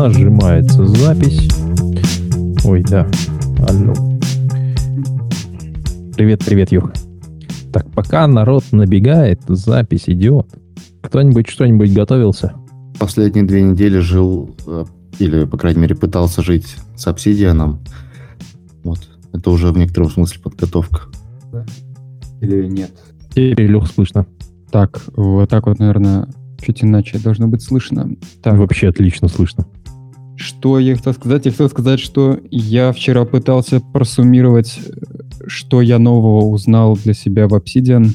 Нажимается запись. Ой, да. Алло. Привет, привет, Юх. Так, пока народ набегает, запись идет. Кто-нибудь что-нибудь готовился? Последние две недели жил, э, или, по крайней мере, пытался жить с обсидианом. Вот. Это уже в некотором смысле подготовка. Или нет? Теперь, Илюх, слышно. Так, вот так вот, наверное, чуть иначе должно быть слышно. Так, Вообще отлично слышно. Что я хотел сказать? Я хотел сказать, что я вчера пытался просуммировать, что я нового узнал для себя в Obsidian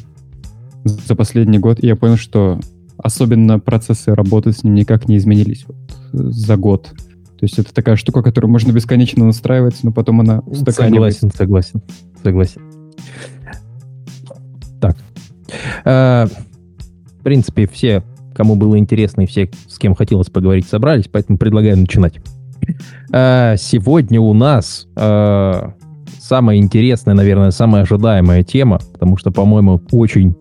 за последний год, и я понял, что особенно процессы работы с ним никак не изменились вот, э, за год. То есть это такая штука, которую можно бесконечно настраивать, но потом она. Согласен, согласен, согласен. Так. Э, В принципе, все, кому было интересно и все, с кем хотелось поговорить, собрались, поэтому предлагаю начинать. Э, Сегодня у нас э, самая интересная, наверное, самая ожидаемая тема, потому что, по-моему, очень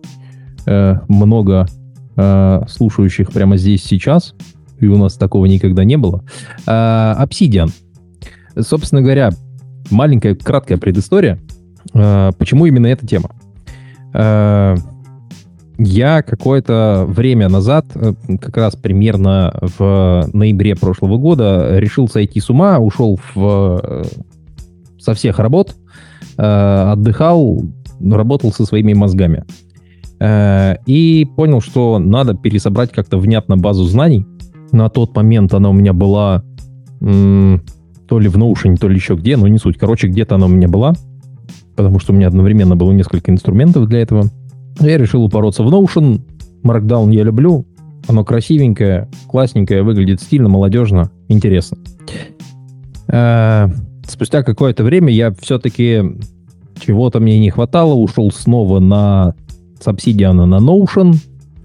э, много слушающих прямо здесь сейчас, и у нас такого никогда не было. Obsidian. Собственно говоря, маленькая краткая предыстория. Почему именно эта тема? Я какое-то время назад, э, как раз примерно в ноябре прошлого года, решил сойти с ума, ушел в, э, со всех работ, э, отдыхал, работал со своими мозгами. И понял, что надо пересобрать как-то внятно базу знаний. На тот момент она у меня была то ли в Notion, то ли еще где, но не суть. Короче, где-то она у меня была, потому что у меня одновременно было несколько инструментов для этого. Я решил упороться в Notion. Markdown я люблю. Оно красивенькое, классненькое, выглядит стильно, молодежно, интересно. Э, Спустя какое-то время я все-таки чего-то мне не хватало, ушел снова на с Obsidian на Notion,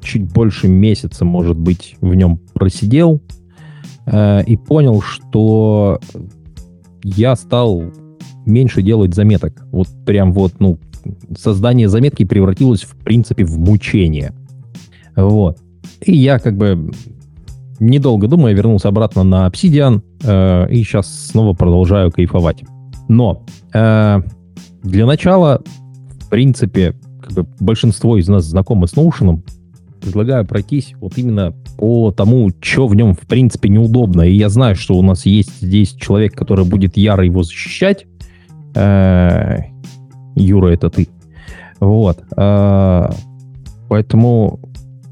чуть больше месяца, может быть, в нем просидел, э, и понял, что я стал меньше делать заметок. Вот прям вот, ну, создание заметки превратилось, в принципе, в мучение. Вот. И я как бы, недолго думая, вернулся обратно на Obsidian, э, и сейчас снова продолжаю кайфовать. Но э, для начала, в принципе, как бы большинство из нас знакомы с Notion, предлагаю пройтись вот именно по тому, что в нем, в принципе, неудобно. И я знаю, что у нас есть здесь человек, который будет яро его защищать. Э, Юра, это ты. Вот. Э, Поэтому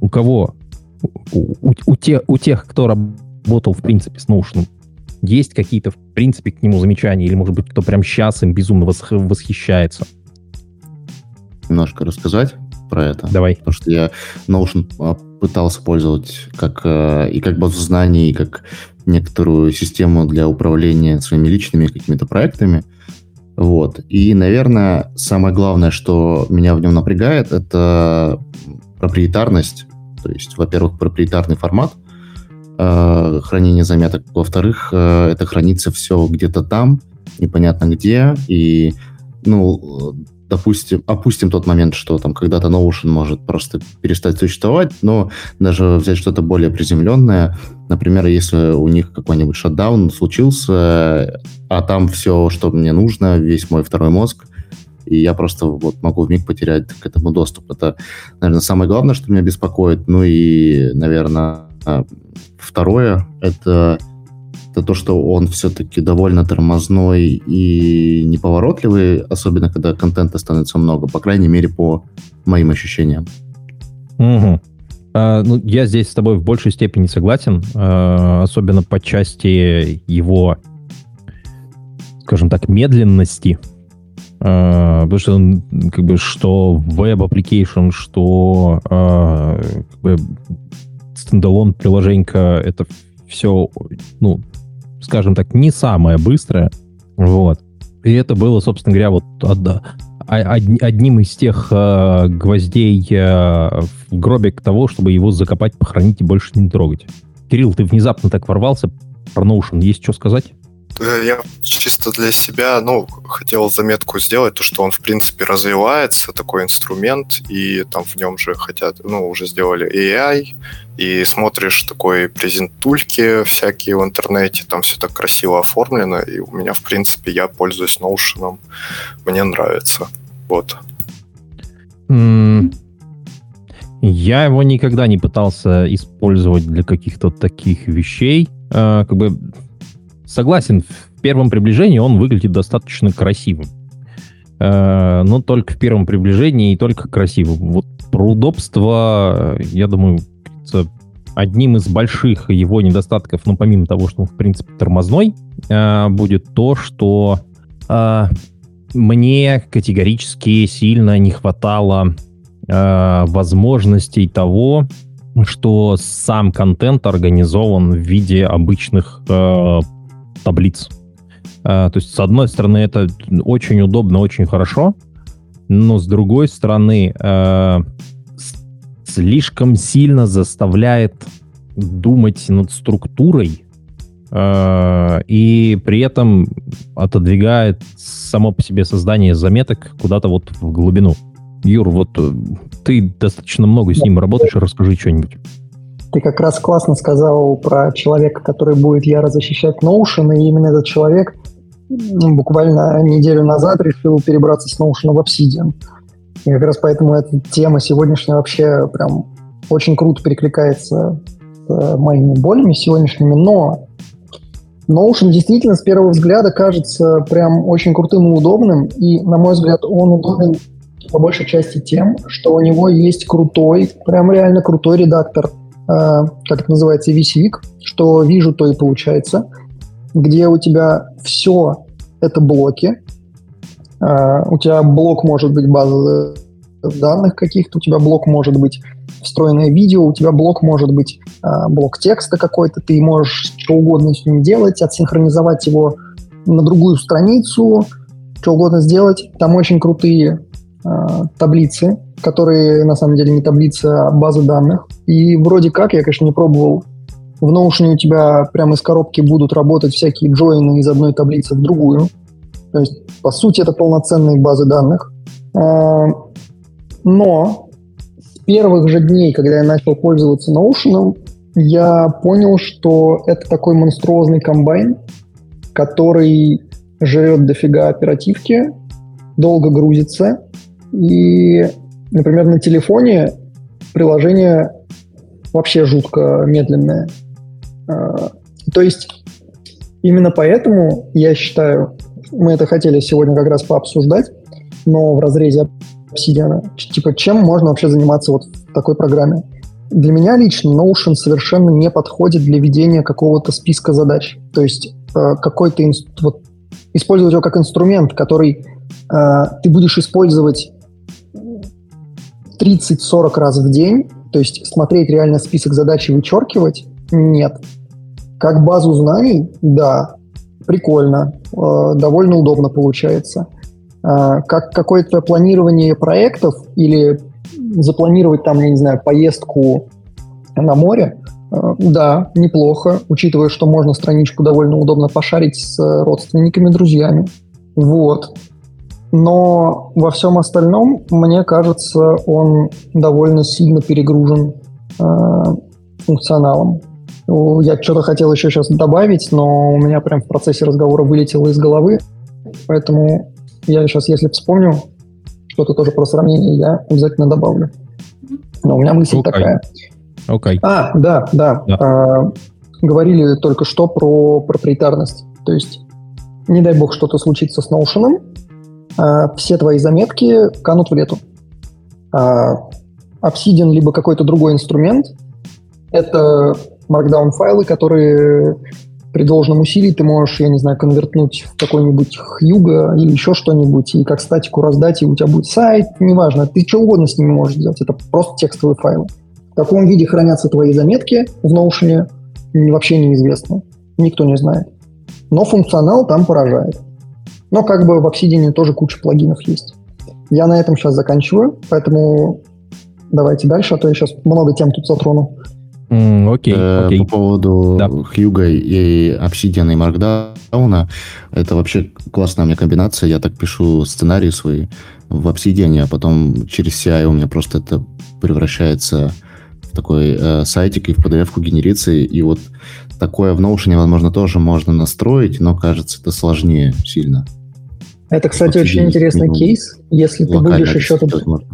у кого, у, у- у те- у тех, кто работал, в принципе, с Notion, есть какие-то, в принципе, к нему замечания? Или, может быть, кто прям сейчас им безумно восх- восхищается? Немножко рассказать про это. Давай. Потому что я Notion а, пытался пользовать как, э, и как базу знаний, и как некоторую систему для управления своими личными какими-то проектами. Вот. И, наверное, самое главное, что меня в нем напрягает, это проприетарность. То есть, во-первых, проприетарный формат э, хранения заметок. Во-вторых, э, это хранится все где-то там, непонятно где. И, ну, допустим, опустим тот момент, что там когда-то Notion может просто перестать существовать, но даже взять что-то более приземленное, например, если у них какой-нибудь шатдаун случился, а там все, что мне нужно, весь мой второй мозг, и я просто вот могу в миг потерять к этому доступ. Это, наверное, самое главное, что меня беспокоит. Ну и, наверное, а, второе, это это то, что он все-таки довольно тормозной и неповоротливый, особенно когда контента становится много, по крайней мере, по моим ощущениям. Мгм. А, ну, я здесь с тобой в большей степени согласен, а, особенно по части его, скажем так, медленности. А, потому что, он, как бы, что веб application, что а, как бы, стендалон приложенька, это все, ну, скажем так, не самое быстрое. Вот. И это было, собственно говоря, вот а- од- одним из тех э, гвоздей э, в гробик того, чтобы его закопать, похоронить и больше не трогать. Кирилл, ты внезапно так ворвался про Notion. Есть что сказать? Э, я чисто для себя, ну, хотел заметку сделать, то, что он, в принципе, развивается, такой инструмент, и там в нем же хотят, ну, уже сделали AI, и смотришь такой презентульки всякие в интернете, там все так красиво оформлено, и у меня, в принципе, я пользуюсь Notion, мне нравится. Вот. Я его никогда не пытался использовать для каких-то таких вещей. А, как бы согласен, в первом приближении он выглядит достаточно красивым. А, но только в первом приближении и только красивым. Вот про удобство, я думаю, одним из больших его недостатков, ну, помимо того, что он, в принципе, тормозной, а, будет то, что мне категорически сильно не хватало э, возможностей того, что сам контент организован в виде обычных э, таблиц. Э, то есть, с одной стороны, это очень удобно, очень хорошо, но с другой стороны, э, слишком сильно заставляет думать над структурой э, и при этом отодвигает само по себе создание заметок куда-то вот в глубину. Юр, вот э, ты достаточно много с ним работаешь, расскажи что-нибудь. Ты как раз классно сказал про человека, который будет яро защищать Notion, и именно этот человек буквально неделю назад решил перебраться с Notion в Obsidian. И как раз поэтому эта тема сегодняшняя вообще прям очень круто перекликается с э, моими болями сегодняшними, но Notion действительно с первого взгляда кажется прям очень крутым и удобным, и, на мой взгляд, он удобен по большей части тем, что у него есть крутой, прям реально крутой редактор, как это называется, VCVIC, что вижу, то и получается, где у тебя все это блоки, э, у тебя блок может быть базы данных каких-то, у тебя блок может быть встроенное видео, у тебя блок может быть э, блок текста какой-то, ты можешь что угодно с ним делать, отсинхронизовать его на другую страницу, что угодно сделать. Там очень крутые Э, таблицы, которые на самом деле не таблицы, а базы данных. И вроде как, я, конечно, не пробовал, в Notion у тебя прямо из коробки будут работать всякие джойны из одной таблицы в другую. То есть, по сути, это полноценные базы данных. Э, но с первых же дней, когда я начал пользоваться Notion, я понял, что это такой монструозный комбайн, который жрет дофига оперативки, долго грузится, и, например, на телефоне приложение вообще жутко медленное. А, то есть именно поэтому я считаю, мы это хотели сегодня как раз пообсуждать, но в разрезе Obsidian, типа, чем можно вообще заниматься вот в такой программе? Для меня лично Notion совершенно не подходит для ведения какого-то списка задач. То есть э, какой-то инст... вот, использовать его как инструмент, который э, ты будешь использовать 30-40 раз в день, то есть смотреть реально список задач и вычеркивать, нет. Как базу знаний, да, прикольно, э, довольно удобно получается. Э, как какое-то планирование проектов или запланировать там, я не знаю, поездку на море, э, да, неплохо, учитывая, что можно страничку довольно удобно пошарить с родственниками, друзьями. Вот. Но во всем остальном, мне кажется, он довольно сильно перегружен э, функционалом. Я что-то хотел еще сейчас добавить, но у меня прям в процессе разговора вылетело из головы. Поэтому я сейчас, если вспомню что-то тоже про сравнение, я обязательно добавлю. Но у меня мысль okay. такая. Okay. А, да, да. Yeah. А, говорили только что про проприетарность. То есть, не дай бог что-то случится с Notion, все твои заметки канут в лету. А, Obsidian либо какой-то другой инструмент — это markdown файлы, которые при должном усилии ты можешь, я не знаю, конвертнуть в какой-нибудь Hugo или еще что-нибудь, и как статику раздать, и у тебя будет сайт, неважно, ты что угодно с ними можешь сделать, это просто текстовые файлы. В каком виде хранятся твои заметки в Notion, вообще неизвестно, никто не знает. Но функционал там поражает. Но как бы в Obsidian тоже куча плагинов есть. Я на этом сейчас заканчиваю, поэтому давайте дальше, а то я сейчас много тем тут затрону. М, Окей, Э, окей. По поводу Да. Хьюга и Obsidian и Markdown, это вообще классная у меня комбинация. Я так пишу сценарии свои в Obsidian, а потом через CI у меня просто это превращается в такой э, сайтик и в PDF-ку генерится. И вот такое в Notion, возможно, тоже можно настроить, но кажется, это сложнее сильно. Это, кстати, Вот очень интересный кейс. Если ты будешь еще тут возможно.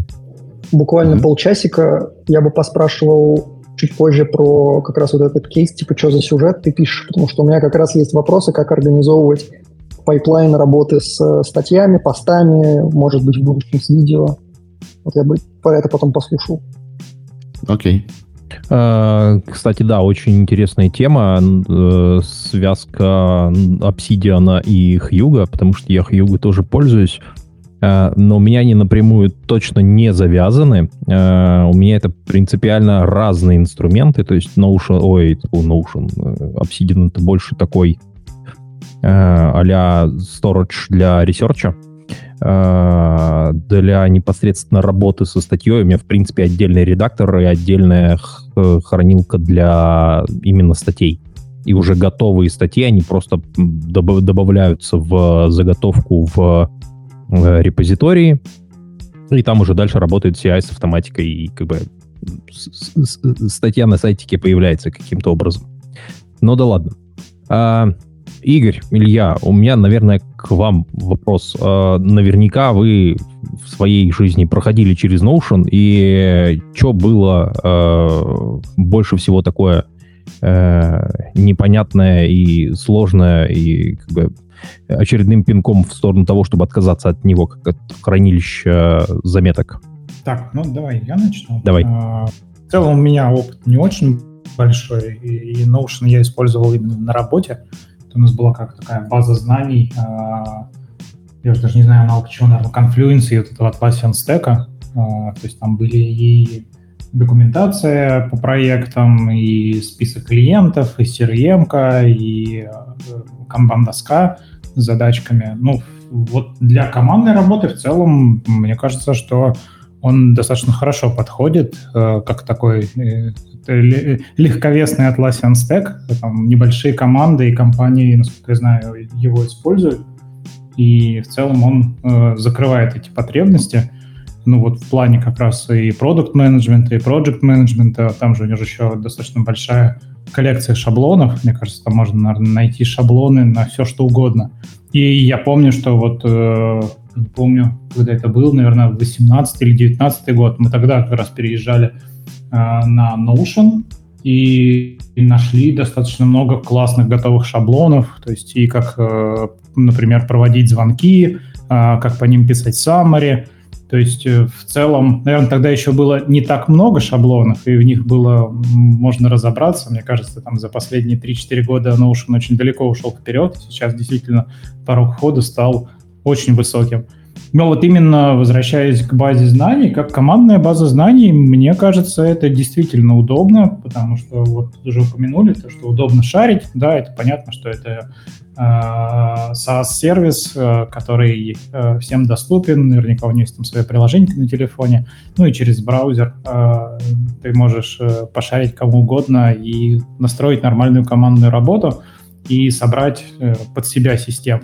буквально Мгм. полчасика, я бы поспрашивал чуть позже про как раз вот этот кейс, типа, что за сюжет ты пишешь, потому что у меня как раз есть вопросы, как организовывать pipeline работы с э, статьями, постами, может быть, в будущем с видео. Вот я бы про это потом послушал. Окей. Э, Кстати, да, очень интересная тема, э, связка Obsidian и Hugo, потому что я Hugo тоже пользуюсь, Э, но у меня они напрямую точно не завязаны. Э, У меня это принципиально разные инструменты, то есть Notion, ой, Notion, э, Obsidian это больше такой э, а-ля storage для research а. Э, Для непосредственно работы со статьей у меня, в принципе, отдельный редактор и отдельная хранилка для именно статей. И уже готовые статьи, они просто м, добав- добавляются в заготовку в э, репозитории, и там уже дальше работает CI с автоматикой, и как бы статья на сайтике появляется каким-то образом. Ну да ладно. А, Игорь, Илья, у меня, наверное, к вам вопрос. А, наверняка вы в своей жизни проходили через Notion, и что было э, больше всего такое э, непонятное и сложное, и как бы очередным пинком в сторону того, чтобы отказаться от него, как от хранилища заметок. Так, ну давай я начну. Давай. А, В целом у меня опыт не очень большой, и Notion я использовал именно на работе. У нас была как такая база знаний. а, Я уже даже не знаю, аналог чего, наверное, Confluence и вот этого Atlassian Stack. а, То есть там были и документация по проектам, и список клиентов, и CRM, и канбан-доска с задачками. Ну, вот для командной работы в целом, мне кажется, что он достаточно хорошо подходит, как такой э, легковесный Atlassian Stack. Там небольшие команды и компании, насколько я знаю, его используют. И в целом он э, закрывает эти потребности. Ну вот в плане как раз и продукт менеджмента, и project менеджмента. Там же у него же еще достаточно большая коллекция шаблонов. Мне кажется, там можно наверное, найти шаблоны на все, что угодно. И я помню, что вот, э, помню, когда это был, наверное, 18 или 19 год, мы тогда как раз переезжали на Notion и, нашли достаточно много классных готовых шаблонов, то есть и как, э, например, проводить звонки, э, как по ним писать summary, то есть э, в целом, наверное, тогда еще было не так много шаблонов, и в них было можно разобраться. Мне кажется, там за последние 3-4 года Notion очень далеко ушел вперед. Сейчас действительно порог входа стал очень высоким. Но вот именно возвращаясь к базе знаний, как командная база знаний, мне кажется, это действительно удобно, потому что вот уже упомянули, то, что удобно шарить, да, это понятно, что это э, SaaS-сервис, э, который э, всем доступен, наверняка у него есть там свое приложение на телефоне, ну и через браузер э, ты можешь пошарить кому угодно и настроить нормальную командную работу и собрать под себя систему.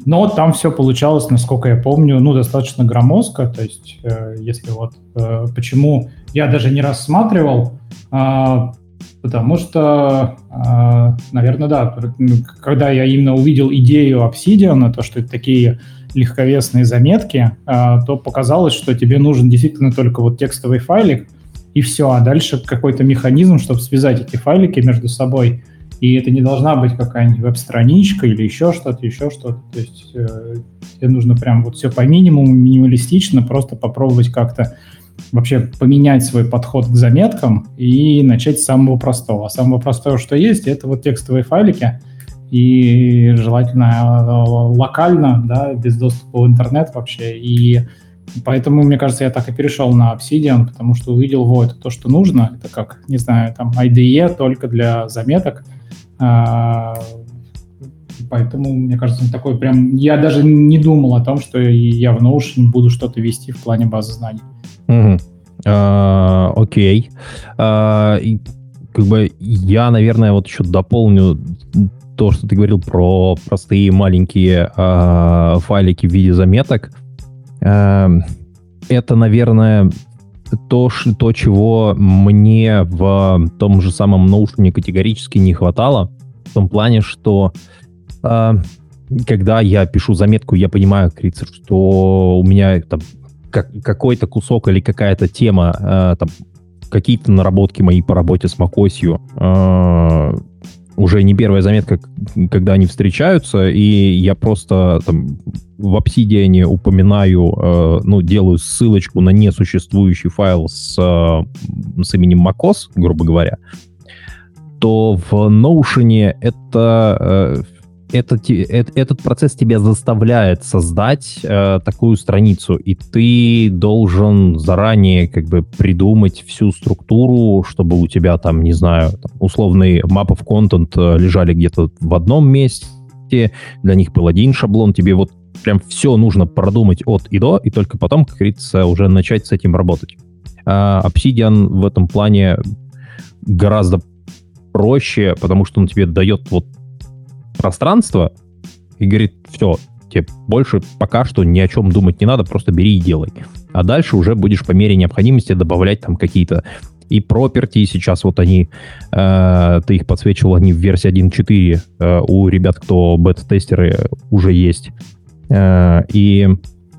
Э, но там все получалось, насколько я помню, ну, достаточно громоздко. То есть, э, если вот э, почему я даже не рассматривал, а, потому что, а, наверное, да, когда я именно увидел идею Obsidian, то, что это такие легковесные заметки, а, то показалось, что тебе нужен действительно только вот текстовый файлик, и все, а дальше какой-то механизм, чтобы связать эти файлики между собой. И это не должна быть какая-нибудь веб-страничка или еще что-то, еще что-то. То есть э, тебе нужно прям вот все по минимуму, минималистично, просто попробовать как-то вообще поменять свой подход к заметкам и начать с самого простого. А самого простого, что есть, это вот текстовые файлики, и желательно э, локально, да, без доступа в интернет вообще. И поэтому, мне кажется, я так и перешел на Obsidian, потому что увидел, вот, то, что нужно. Это как, не знаю, там IDE только для заметок. А, Поэтому, мне кажется, такой прям... Я даже не думал о том, что я в Notion буду что-то вести в плане базы знаний. А, окей. А, как бы я, наверное, вот еще дополню то, что ты говорил про простые маленькие файлики в виде заметок. А, это, наверное, то, ш- то, чего мне в том же самом Notion категорически не хватало. В том плане, что а, когда я пишу заметку, я понимаю, что у меня там как, какой-то кусок или какая-то тема, э, там, какие-то наработки мои по работе с macOS, э, уже не первая заметка, когда они встречаются, и я просто там в Obsidian упоминаю, э, ну, делаю ссылочку на несуществующий файл с, э, с именем macOS, грубо говоря, то в Notion это, э, это, те- эт- этот процесс тебя заставляет создать э, такую страницу, и ты должен заранее как бы придумать всю структуру, чтобы у тебя там, не знаю, там, условные map of content э, лежали где-то в одном месте, для них был один шаблон, тебе вот прям все нужно продумать от и до, и только потом, как говорится, уже начать с этим работать. А Obsidian в этом плане гораздо проще, потому что он тебе дает вот пространство и говорит, все, тебе больше пока что ни о чем думать не надо, просто бери и делай. А дальше уже будешь по мере необходимости добавлять там какие-то и property, сейчас вот они, э, ты их подсвечивал, они в версии 1.4 э, у ребят, кто бета-тестеры уже есть. Э, и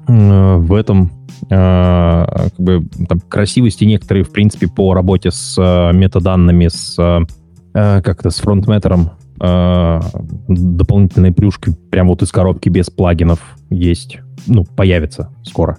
э, в этом э, как бы там красивости некоторые, в принципе, по работе с э, метаданными, с э, как-то с фронтметером э, дополнительные плюшки прям вот из коробки без плагинов есть. Ну, появится скоро.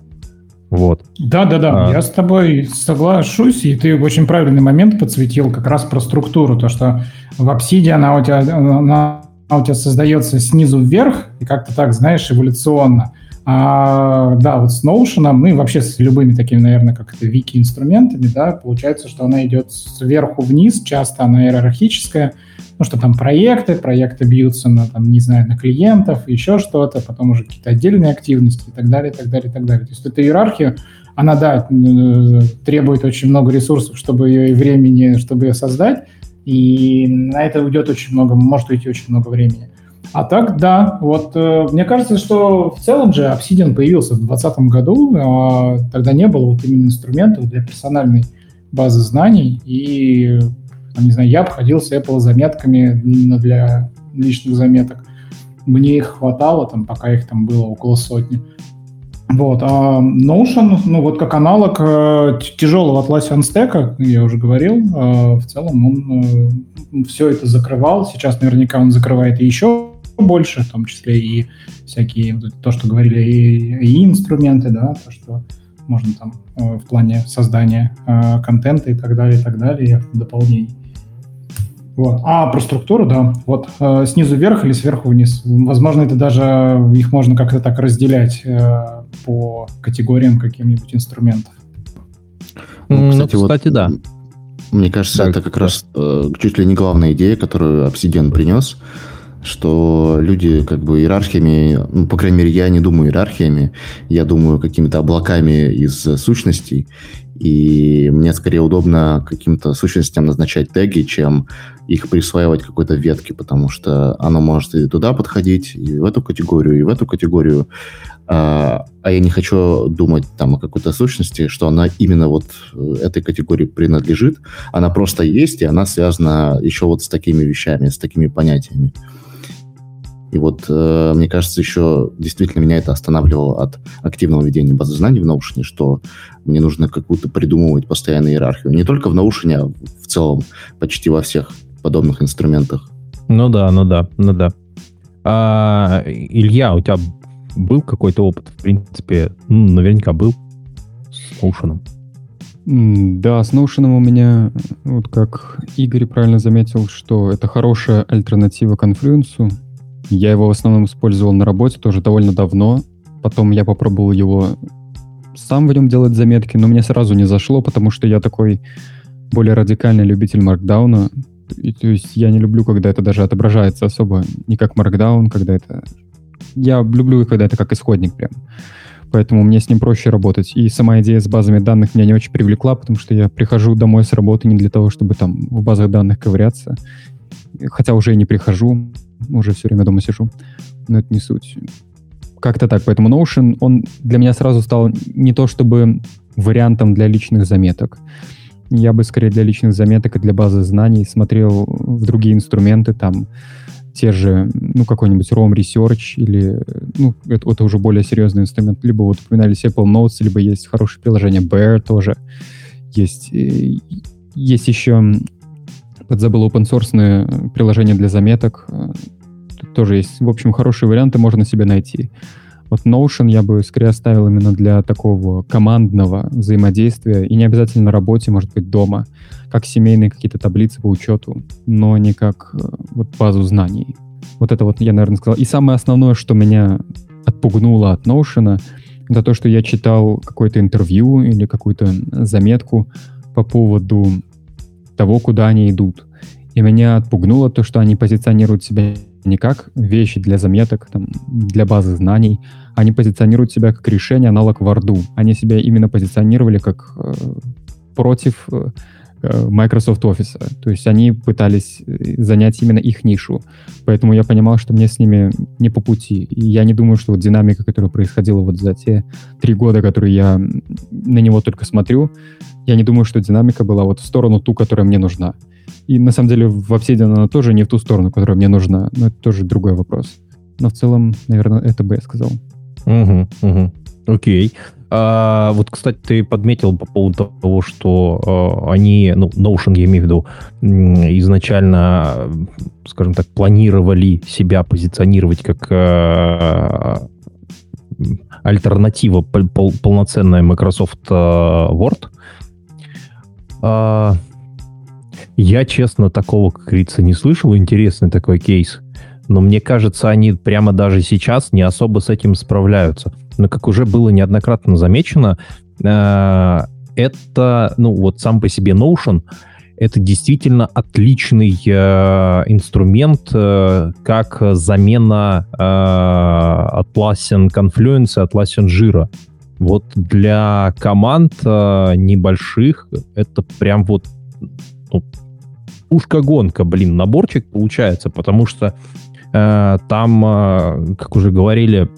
Вот. Да, да, да, А. я с тобой соглашусь, и ты очень правильный момент подсветил как раз про структуру, то, что в Obsidian она у тебя, она у тебя создается снизу вверх, и как-то так, знаешь, эволюционно. А, да, вот с Notion, ну и вообще с любыми такими, наверное, как это вики-инструментами, да, получается, что она идет сверху вниз, часто она иерархическая, ну что там проекты, проекты бьются на, там, не знаю, на клиентов, еще что-то, потом уже какие-то отдельные активности и так далее, и так далее, и так далее. То есть эта иерархия, она, да, требует очень много ресурсов, чтобы ее и времени, чтобы ее создать, и на это уйдет очень много, может уйти очень много времени. А так, да, вот э, мне кажется, что в целом же Obsidian появился в 2020 году, а тогда не было вот именно инструментов для персональной базы знаний, и, там, не знаю, я обходился Apple заметками именно для личных заметок. Мне их хватало, там, пока их там было около сотни. Вот, а Notion, ну вот как аналог э, тяжелого Atlassian стека, я уже говорил, э, в целом он все это закрывал. Сейчас наверняка он закрывает и еще больше, в том числе и всякие, вот то, что говорили, и, и инструменты, да, то, что можно там э, в плане создания э, контента и так далее, и так далее, дополнений. Вот. А про структуру, да, вот э, снизу вверх или сверху вниз. Возможно, это даже их можно как-то так разделять э, по категориям каким-нибудь инструментов. Ну, вот, кстати, да. Мне кажется, Да, это как раз э, чуть ли не главная идея, которую Obsidian принес, что люди как бы иерархиями, ну, по крайней мере, я не думаю иерархиями, я думаю какими-то облаками из сущностей, и мне скорее удобно каким-то сущностям назначать теги, чем их присваивать какой-то ветке, потому что оно может и туда подходить, и в эту категорию, и в эту категорию. А, а я не хочу думать там о какой-то сущности, что она именно вот э, этой категории принадлежит. Она просто есть, и она связана еще вот с такими вещами, с такими понятиями. И вот, э, мне кажется, еще действительно меня это останавливало от активного ведения базы знаний в Notion, что мне нужно какую-то придумывать постоянно иерархию. Не только в Notion, а в целом почти во всех подобных инструментах. Ну да, ну да, ну да. А, Илья, у тебя был какой-то опыт, в принципе, ну, наверняка был с Notion. Да, с Notion у меня, вот как Игорь правильно заметил, что это хорошая альтернатива конфлюенсу. Я его в основном использовал на работе тоже довольно давно. Потом я попробовал его сам в нем делать заметки, но мне сразу не зашло, потому что я такой более радикальный любитель маркдауна. И, то есть я не люблю, когда это даже отображается особо не как маркдаун, когда это... Я люблю, когда это как исходник прям. поэтому мне с ним проще работать. И сама идея с базами данных меня не очень привлекла, потому что я прихожу домой с работы не для того, чтобы там в базах данных ковыряться. Хотя уже и не прихожу, уже все время дома сижу. Но это не суть. Как-то так. Поэтому Notion, он для меня сразу стал не то чтобы вариантом для личных заметок. Я бы скорее для личных заметок и для базы знаний смотрел в другие инструменты, там, те же, ну, какой-нибудь ROM Research или, ну, это, это уже более серьезный инструмент. Либо вот упоминались Apple Notes, либо есть хорошее приложение Bear тоже. Есть, э, есть еще, подзабыл, open source приложение для заметок. Тут тоже есть, в общем, хорошие варианты можно себе найти. Вот Notion я бы скорее оставил именно для такого командного взаимодействия, и не обязательно на работе, может быть, дома, как семейные какие-то таблицы по учету, но не как э, вот базу знаний. Вот это вот я, наверное, сказал. И самое основное, что меня отпугнуло от Notion, это то, что я читал какое-то интервью или какую-то заметку по поводу того, куда они идут. И меня отпугнуло то, что они позиционируют себя не как вещи для заметок, там, для базы знаний, они позиционируют себя как решение аналог Варду. Они себя именно позиционировали как э, против э, Microsoft Office. То есть они пытались э, занять именно их нишу. Поэтому я понимал, что мне с ними не по пути. И я не думаю, что вот динамика, которая происходила вот за те три года, которые я на него только смотрю, я не думаю, что динамика была вот в сторону ту, которая мне нужна. И на самом деле в Obsidian она тоже не в ту сторону, которая мне нужна. Но это тоже другой вопрос. Но в целом, наверное, это бы я сказал. Угу, угу. Окей. А, вот, кстати, ты подметил по поводу того, что а, они, ну, Notion, я имею в виду, изначально, скажем так, планировали себя позиционировать как а, альтернатива пол, пол, полноценная Microsoft а, Word. А, я, честно, такого, как говорится, не слышал. Интересный такой кейс. Но мне кажется, они прямо даже сейчас не особо с этим справляются. Но, как уже было неоднократно замечено, э, это, ну, вот сам по себе Notion, это действительно отличный э, инструмент, э, как замена э, Atlassian Confluence, Atlassian Jira. Вот для команд э, небольших это прям вот ну, пушка-гонка, блин, наборчик получается, потому что э, там, э, как уже говорили,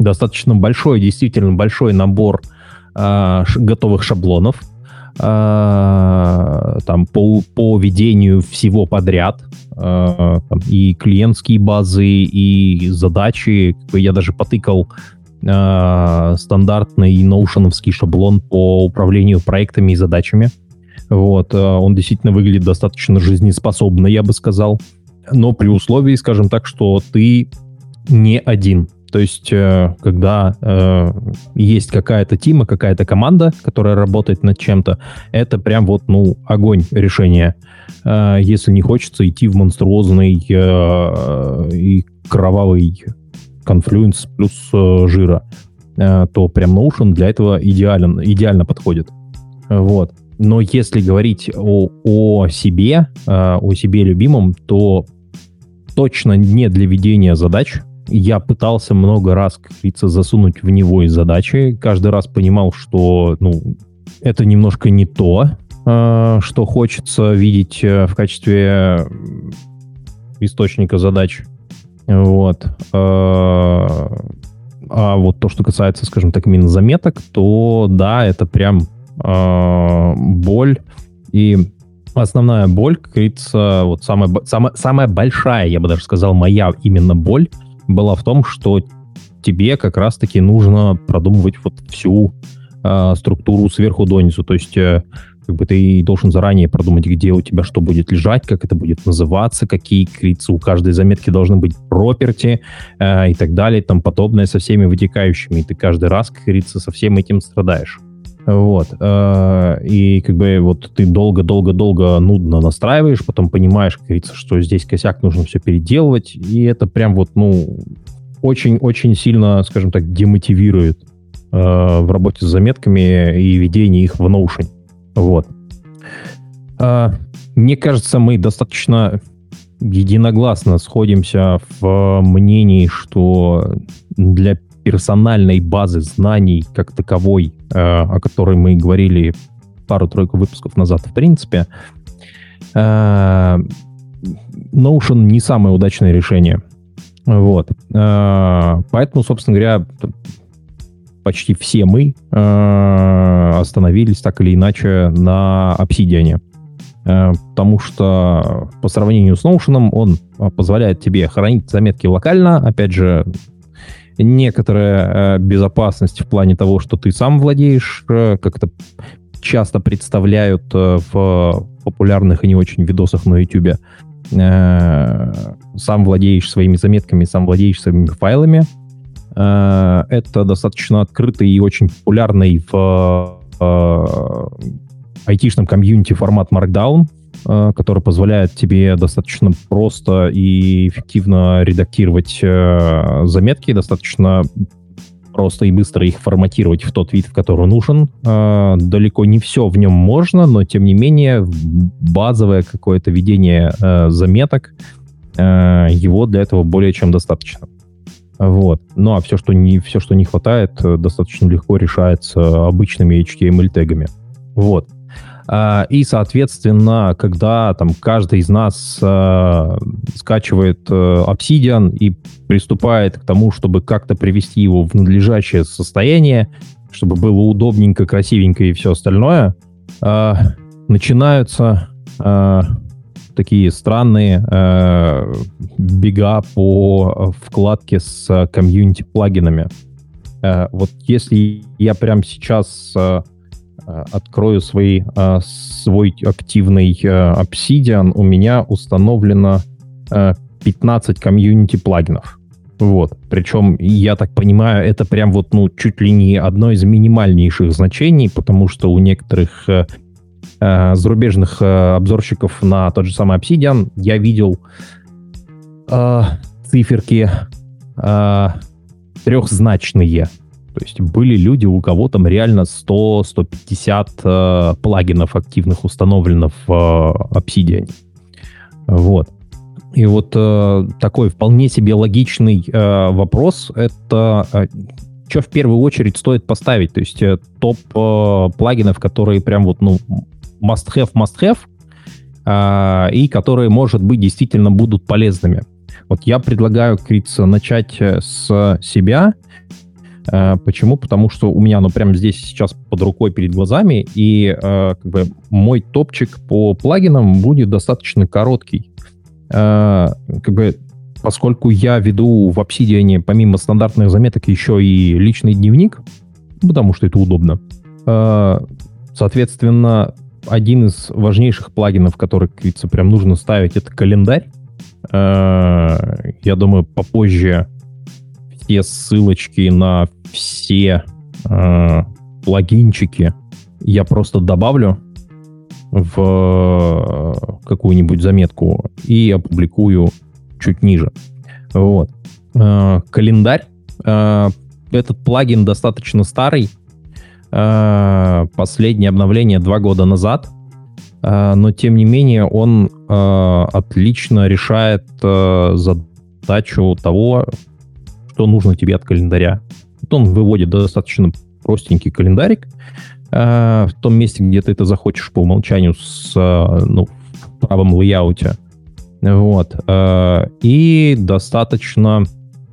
достаточно большой, действительно большой набор э, готовых шаблонов, э, там по, по ведению всего подряд, э, там, и клиентские базы, и задачи. Я даже потыкал э, стандартный ноушеновский шаблон по управлению проектами и задачами. Вот, он действительно выглядит достаточно жизнеспособно, я бы сказал. Но при условии, скажем так, что ты не один. То есть, э, когда э, есть какая-то тима, какая-то команда, которая работает над чем-то, это прям вот, ну, огонь решения. Э, если не хочется идти в монструозный э, и кровавый конфлюенс плюс э, жира, э, то прям Notion для этого идеален, идеально подходит. Вот. Но если говорить о, о себе, э, о себе любимом, то точно не для ведения задач. Я пытался много раз, как говорится, засунуть в него и задачи. Каждый раз понимал, что ну, это немножко не то, э, что хочется видеть э, в качестве источника задач. Вот. А вот то, что касается, скажем так, именно заметок, то да, это прям э, боль. И основная боль, как говорится, вот самая, самая, самая большая, я бы даже сказал, моя именно боль была в том, что тебе как раз-таки нужно продумывать вот всю э, структуру сверху донизу. То есть э, как бы ты должен заранее продумать, где у тебя что будет лежать, как это будет называться, какие, как говорится, у каждой заметки должны быть проперти э, и так далее, тому подобное, со всеми вытекающими. И ты каждый раз, как говорится, со всем этим страдаешь. Вот. Э, и как бы вот ты долго-долго-долго нудно настраиваешь, потом понимаешь, как говорится, что здесь косяк, нужно все переделывать, и это прям вот, ну, очень-очень сильно, скажем так, демотивирует э, в работе с заметками и ведении их в Notion. Вот. Э, мне кажется, мы достаточно единогласно сходимся в мнении, что для персональной базы знаний как таковой, о которой мы говорили пару-тройку выпусков назад, в принципе, э, Notion не самое удачное решение. Вот. Э, поэтому, собственно говоря, почти все мы э, остановились так или иначе на Obsidian. Э, потому что по сравнению с Notion он позволяет тебе хранить заметки локально. Опять же, некоторая безопасность в плане того, что ты сам владеешь, как-то часто представляют в популярных и не очень видосах на YouTube. Сам владеешь своими заметками, сам владеешь своими файлами. Э, это достаточно открытый и очень популярный в э, айтишном комьюнити формат Markdown, э, который позволяет тебе достаточно просто и эффективно редактировать заметки, достаточно просто и быстро их форматировать в тот вид, в который нужен. Далеко не все в нем можно, но тем не менее базовое какое-то ведение заметок его для этого более чем достаточно. Вот. Ну а все, что не, все, что не хватает, э, достаточно легко решается обычными HTML-тегами. Вот. А, и, соответственно, когда там каждый из нас э, скачивает э, Obsidian и приступает к тому, чтобы как-то привести его в надлежащее состояние, чтобы было удобненько, красивенько и все остальное, э, начинаются э, такие странные э, бега по вкладке с комьюнити плагинами. Э, вот если я прямо сейчас э, открою свои, э, свой активный э, Obsidian, у меня установлено э, 15 комьюнити плагинов. Вот. Причем, я так понимаю, это прям вот, ну, чуть ли не одно из минимальнейших значений, потому что у некоторых э, э, зарубежных э, обзорщиков на тот же самый Obsidian я видел э, циферки э, трехзначные. То есть были люди, у кого там реально 100-150 э, плагинов активных установлено в э, Obsidian. Вот. И вот э, такой вполне себе логичный э, вопрос это э, что в первую очередь стоит поставить? То есть э, топ э, плагинов, которые прям вот ну must-have, must-have, э, и которые, может быть, действительно будут полезными. Вот я предлагаю, Криц, начать э, с себя. Э, почему? Потому что у меня оно прямо здесь сейчас под рукой перед глазами, и э, как бы мой топчик по плагинам будет достаточно короткий. Э, как бы поскольку я веду в Obsidian помимо стандартных заметок еще и личный дневник, потому что это удобно. Соответственно, один из важнейших плагинов, который, говорится, прям нужно ставить, это календарь. Я думаю, попозже все ссылочки на все э, плагинчики я просто добавлю в какую-нибудь заметку и опубликую чуть ниже. Вот. Э, календарь. Этот плагин достаточно старый, Э, последнее обновление два года назад, э, но тем не менее он э, отлично решает задачу того, что нужно тебе от календаря. Он выводит достаточно простенький календарик в том месте, где ты это захочешь по умолчанию с ну, в правом лейауте. Вот. И достаточно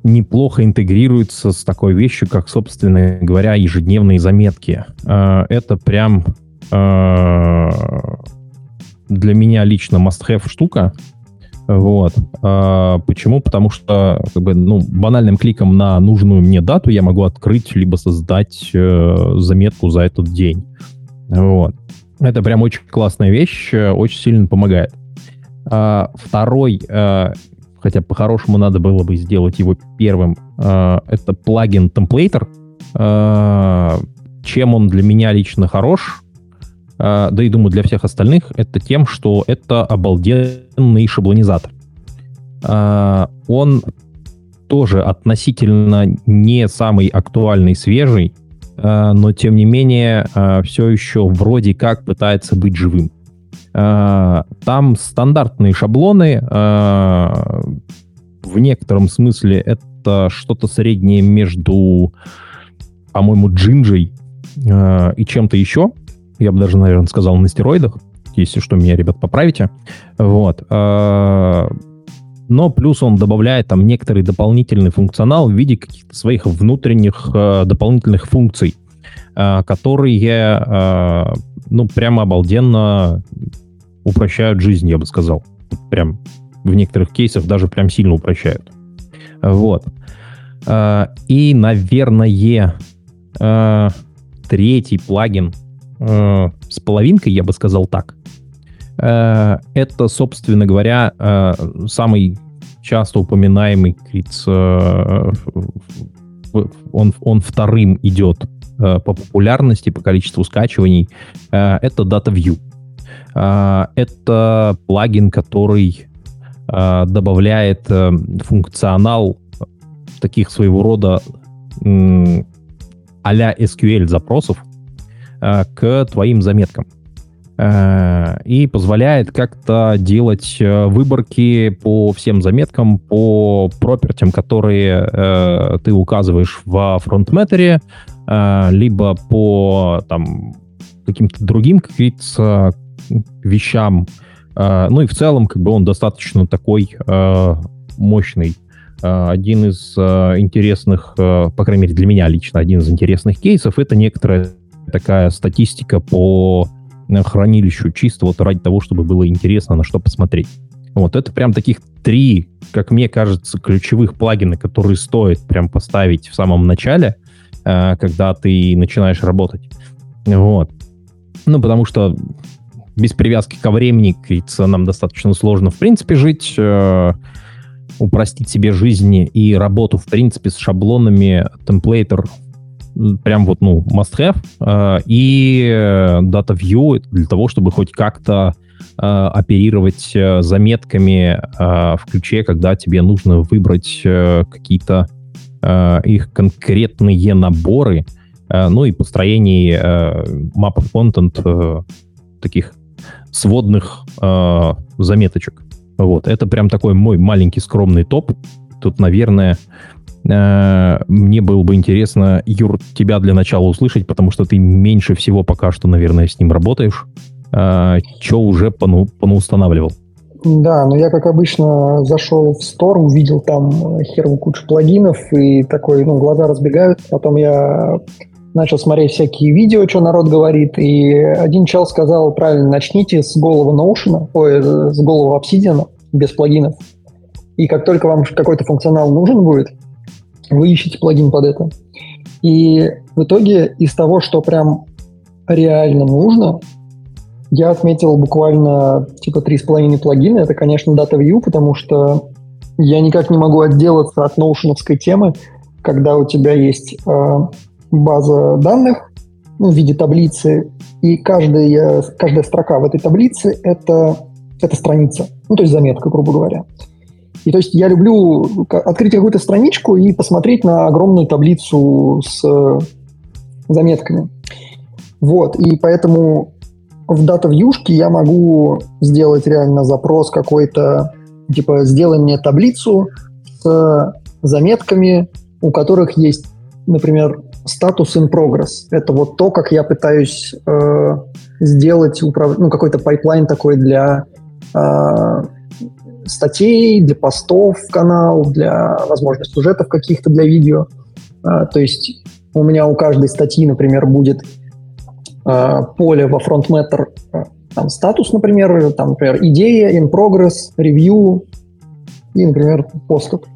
неплохо интегрируется с такой вещью, как, собственно говоря, ежедневные заметки. Э, это прям э, для меня лично must-have штука. Вот. Э, почему? Потому что как бы, ну, банальным кликом на нужную мне дату я могу открыть либо создать заметку за этот день. Вот. Это прям очень классная вещь, очень сильно помогает. Второй хотя по-хорошему надо было бы сделать его первым, э, это плагин Templater. Э, чем он для меня лично хорош, э, да и думаю для всех остальных, это тем, что это обалденный шаблонизатор. Он тоже относительно не самый актуальный, свежий, но тем не менее все еще вроде как пытается быть живым. Там стандартные шаблоны. В некотором смысле это что-то среднее между, по-моему, джинджей и чем-то еще. Я бы даже, наверное, сказал на стероидах. Если что, меня, ребят, поправите. Вот. Э, но плюс он добавляет там некоторый дополнительный функционал в виде каких-то своих внутренних э, дополнительных функций, э, которые, ну, прямо обалденно упрощают жизнь, я бы сказал. Прям в некоторых кейсах даже прям сильно упрощают. Вот. И, наверное, третий плагин э, с половинкой, я бы сказал так, Э, это, собственно говоря, э, самый часто упоминаемый криц, э, он, он вторым идет по популярности, по количеству скачиваний, это DataView. Это плагин, который добавляет функционал таких своего рода а-ля SQL запросов к твоим заметкам. Э, и позволяет как-то делать э, выборки по всем заметкам, по пропертям, которые э, ты указываешь во фронтметере, э, либо по там, каким-то другим каким-то вещам. Э, ну и в целом как бы он достаточно такой э, мощный. Э, один из э, интересных, э, по крайней мере для меня лично, один из интересных кейсов, это некоторая такая статистика по хранилищу чисто вот ради того, чтобы было интересно на что посмотреть. Вот это прям таких три, как мне кажется, ключевых плагина, которые стоит прям поставить в самом начале, э, когда ты начинаешь работать. Вот. Ну, потому что без привязки ко времени, кажется, нам достаточно сложно, в принципе, жить, э, упростить себе жизнь и работу, в принципе, с шаблонами, темплейтер прям вот, ну, must-have, э, и Data View для того, чтобы хоть как-то э, оперировать э, заметками в ключе, когда тебе нужно выбрать какие-то их конкретные наборы, ну и построение map of content таких сводных заметочек. Вот, это прям такой мой маленький скромный топ. Тут, наверное, Э, мне было бы интересно, Юр, тебя для начала услышать, потому что ты меньше всего пока что, наверное, с ним работаешь. Э, Что уже понаустанавливал? Да, но я, как обычно, зашел в Store, увидел там херовую кучу плагинов, и такой, ну, глаза разбегают. Потом я начал смотреть всякие видео, что народ говорит, и один чел сказал, правильно, начните с головы Notion, ой, с головы Obsidian, без плагинов. И как только вам какой-то функционал нужен будет, вы ищете плагин под это. И в итоге из того, что прям реально нужно, я отметил буквально типа три с половиной плагина. Это, конечно, DataView, потому что я никак не могу отделаться от ноушеновской темы, когда у тебя есть э, база данных ну, в виде таблицы, и каждая, каждая строка в этой таблице это, это страница, ну, то есть заметка, грубо говоря. И то есть я люблю открыть какую-то страничку и посмотреть на огромную таблицу с э, заметками. Вот, и поэтому в DataView я могу сделать реально запрос какой-то, типа, сделай мне таблицу с заметками, у которых есть, например, статус in progress. Это вот то, как я пытаюсь э, сделать управ... ну, какой-то pipeline такой для э, статей, для постов в канал, для, возможно, сюжетов каких-то для видео. А, то есть у меня у каждой статьи, например, будет а, поле во front matter, а, там статус, например, там, например, идея, in progress, review и, например, поступ.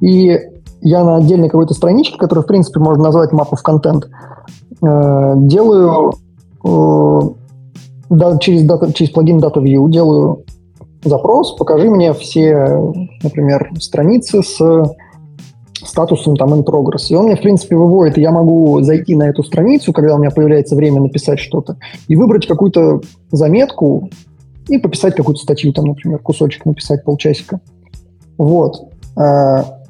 И я на отдельной какой-то страничке, которую, в принципе, можно назвать map of content, делаю да, через, дата, через плагин DataView делаю запрос, покажи мне все, например, страницы с статусом там in progress. И он мне, в принципе, выводит, и я могу зайти на эту страницу, когда у меня появляется время написать что-то, и выбрать какую-то заметку и пописать какую-то статью, там, например, кусочек написать полчасика. Вот. А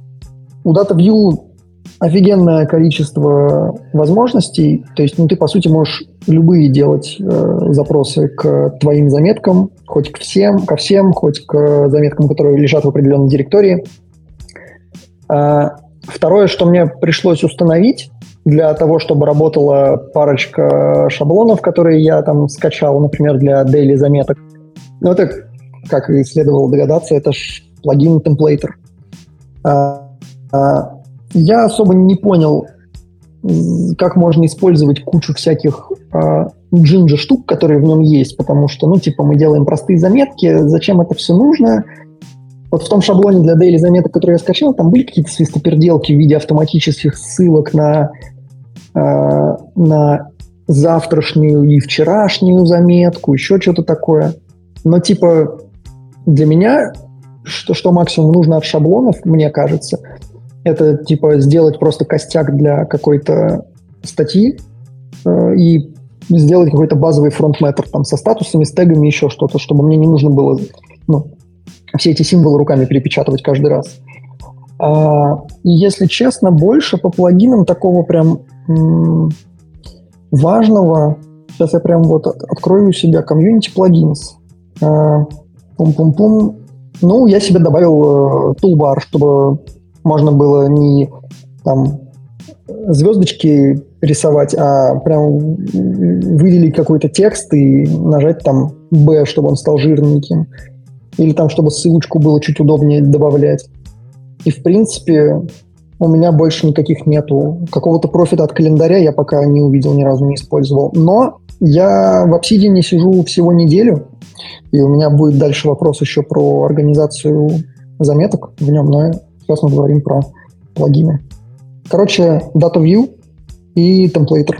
у DataView офигенное количество возможностей. То есть, ну, ты, по сути, можешь любые делать э, запросы к твоим заметкам, хоть к всем, ко всем, хоть к заметкам, которые лежат в определенной директории. А, второе, что мне пришлось установить для того, чтобы работала парочка шаблонов, которые я там скачал, например, для daily заметок. Ну, это, как и следовало догадаться, это плагин Templater. А, а, я особо не понял, как можно использовать кучу всяких джинджа штук, которые в нем есть, потому что, ну, типа, мы делаем простые заметки, зачем это все нужно? Вот в том шаблоне для daily заметок, который я скачал, там были какие-то свистоперделки в виде автоматических ссылок на, э, на завтрашнюю и вчерашнюю заметку, еще что-то такое. Но типа для меня, что, что максимум нужно от шаблонов, мне кажется, это типа сделать просто костяк для какой-то статьи э, и сделать какой-то базовый фронтметр там со статусами, с тегами, еще что-то, чтобы мне не нужно было ну, все эти символы руками перепечатывать каждый раз. А, и если честно, больше по плагинам такого прям важного. Сейчас я прям вот открою у себя комьюнити плагинс. А, пум-пум-пум. Ну, я себе добавил э, toolbar, чтобы можно было не там звездочки рисовать, а прям выделить какой-то текст и нажать там B, чтобы он стал жирненьким или там, чтобы ссылочку было чуть удобнее добавлять. И, в принципе, у меня больше никаких нету. Какого-то профита от календаря я пока не увидел, ни разу не использовал. Но я в Obsidian всижу всего неделю, и у меня будет дальше вопрос еще про организацию заметок в нем, но сейчас мы говорим про плагины. Короче, Data View и Templater.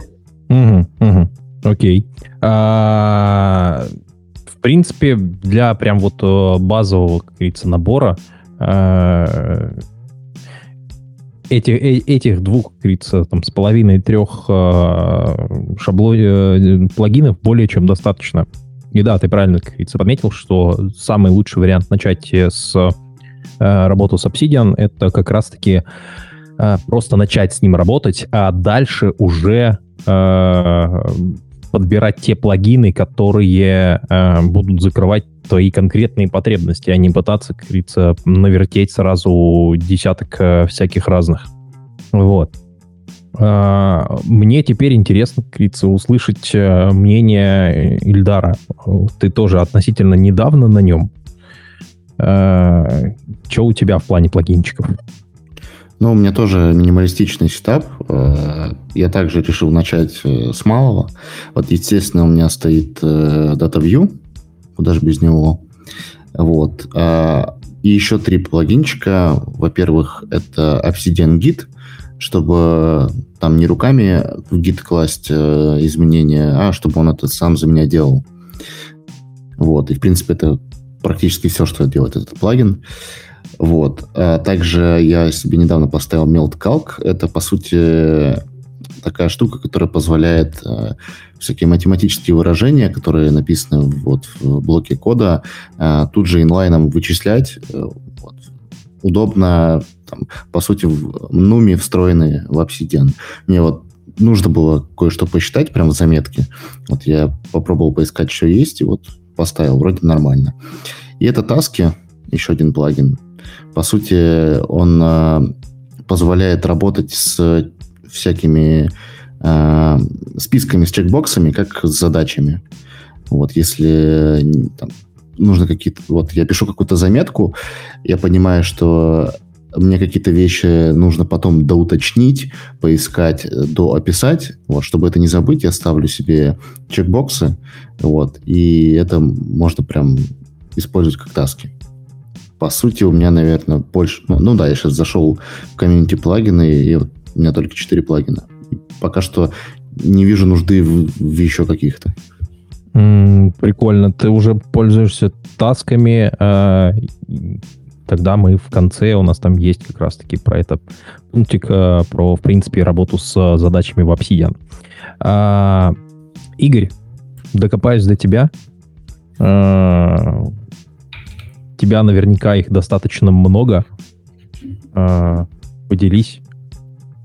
Угу, угу. Окей. А, принципе, для прям вот э, базового, как говорится, набора э, этих, э, этих двух, как говорится, там, с половиной трех шаблон, плагинов более чем достаточно. И да, ты правильно, как говорится, подметил, что самый лучший вариант начать с работы с Obsidian это как раз-таки просто начать с ним работать, а дальше уже подбирать те плагины, которые э, будут закрывать твои конкретные потребности, а не пытаться, как говорится, навертеть сразу десяток э, всяких разных. Вот. Э, мне теперь интересно, как говорится, услышать э, мнение Ильдара. Ты тоже относительно недавно на нем. Э, что у тебя в плане плагинчиков? Ну, у меня тоже минималистичный сетап. Э, я также решил начать э, с малого. Вот, естественно, у меня стоит DataView, куда же без него. Вот. А, и еще три плагинчика. Во-первых, это Obsidian Git, чтобы там не руками в Git класть изменения, а чтобы он это сам за меня делал. Вот. И, в принципе, это практически все, что делает этот плагин. Вот. А также я себе недавно поставил Melt Calc. Это, по сути, такая штука, которая позволяет э, всякие математические выражения, которые написаны вот в блоке кода, э, тут же инлайном вычислять. Э, вот. Удобно, там, по сути, в Numi встроенные в Obsidian. Мне вот нужно было кое-что посчитать прямо в заметке. Вот я попробовал поискать, что есть, и вот поставил. Вроде нормально. И это таски, еще один плагин. По сути, он э, позволяет работать с всякими э, списками с чекбоксами, как с задачами. Вот, если там, нужно какие-то... Вот я пишу какую-то заметку, я понимаю, что мне какие-то вещи нужно потом доуточнить, поискать, доописать. Вот, чтобы это не забыть, я ставлю себе чекбоксы, вот, и это можно прям использовать как таски по сути, у меня, наверное, больше... Ну, ну да, я сейчас зашел в комьюнити плагины, и вот у меня только 4 плагина. И пока что не вижу нужды в, в еще каких-то. Прикольно. Ты уже пользуешься тасками. Э, тогда мы в конце, у нас там есть как раз-таки про это пунктик, э, про, в принципе, работу с задачами в Obsidian. Э, Игорь, докопаюсь до тебя. Э, тебя наверняка их достаточно много. А, поделись,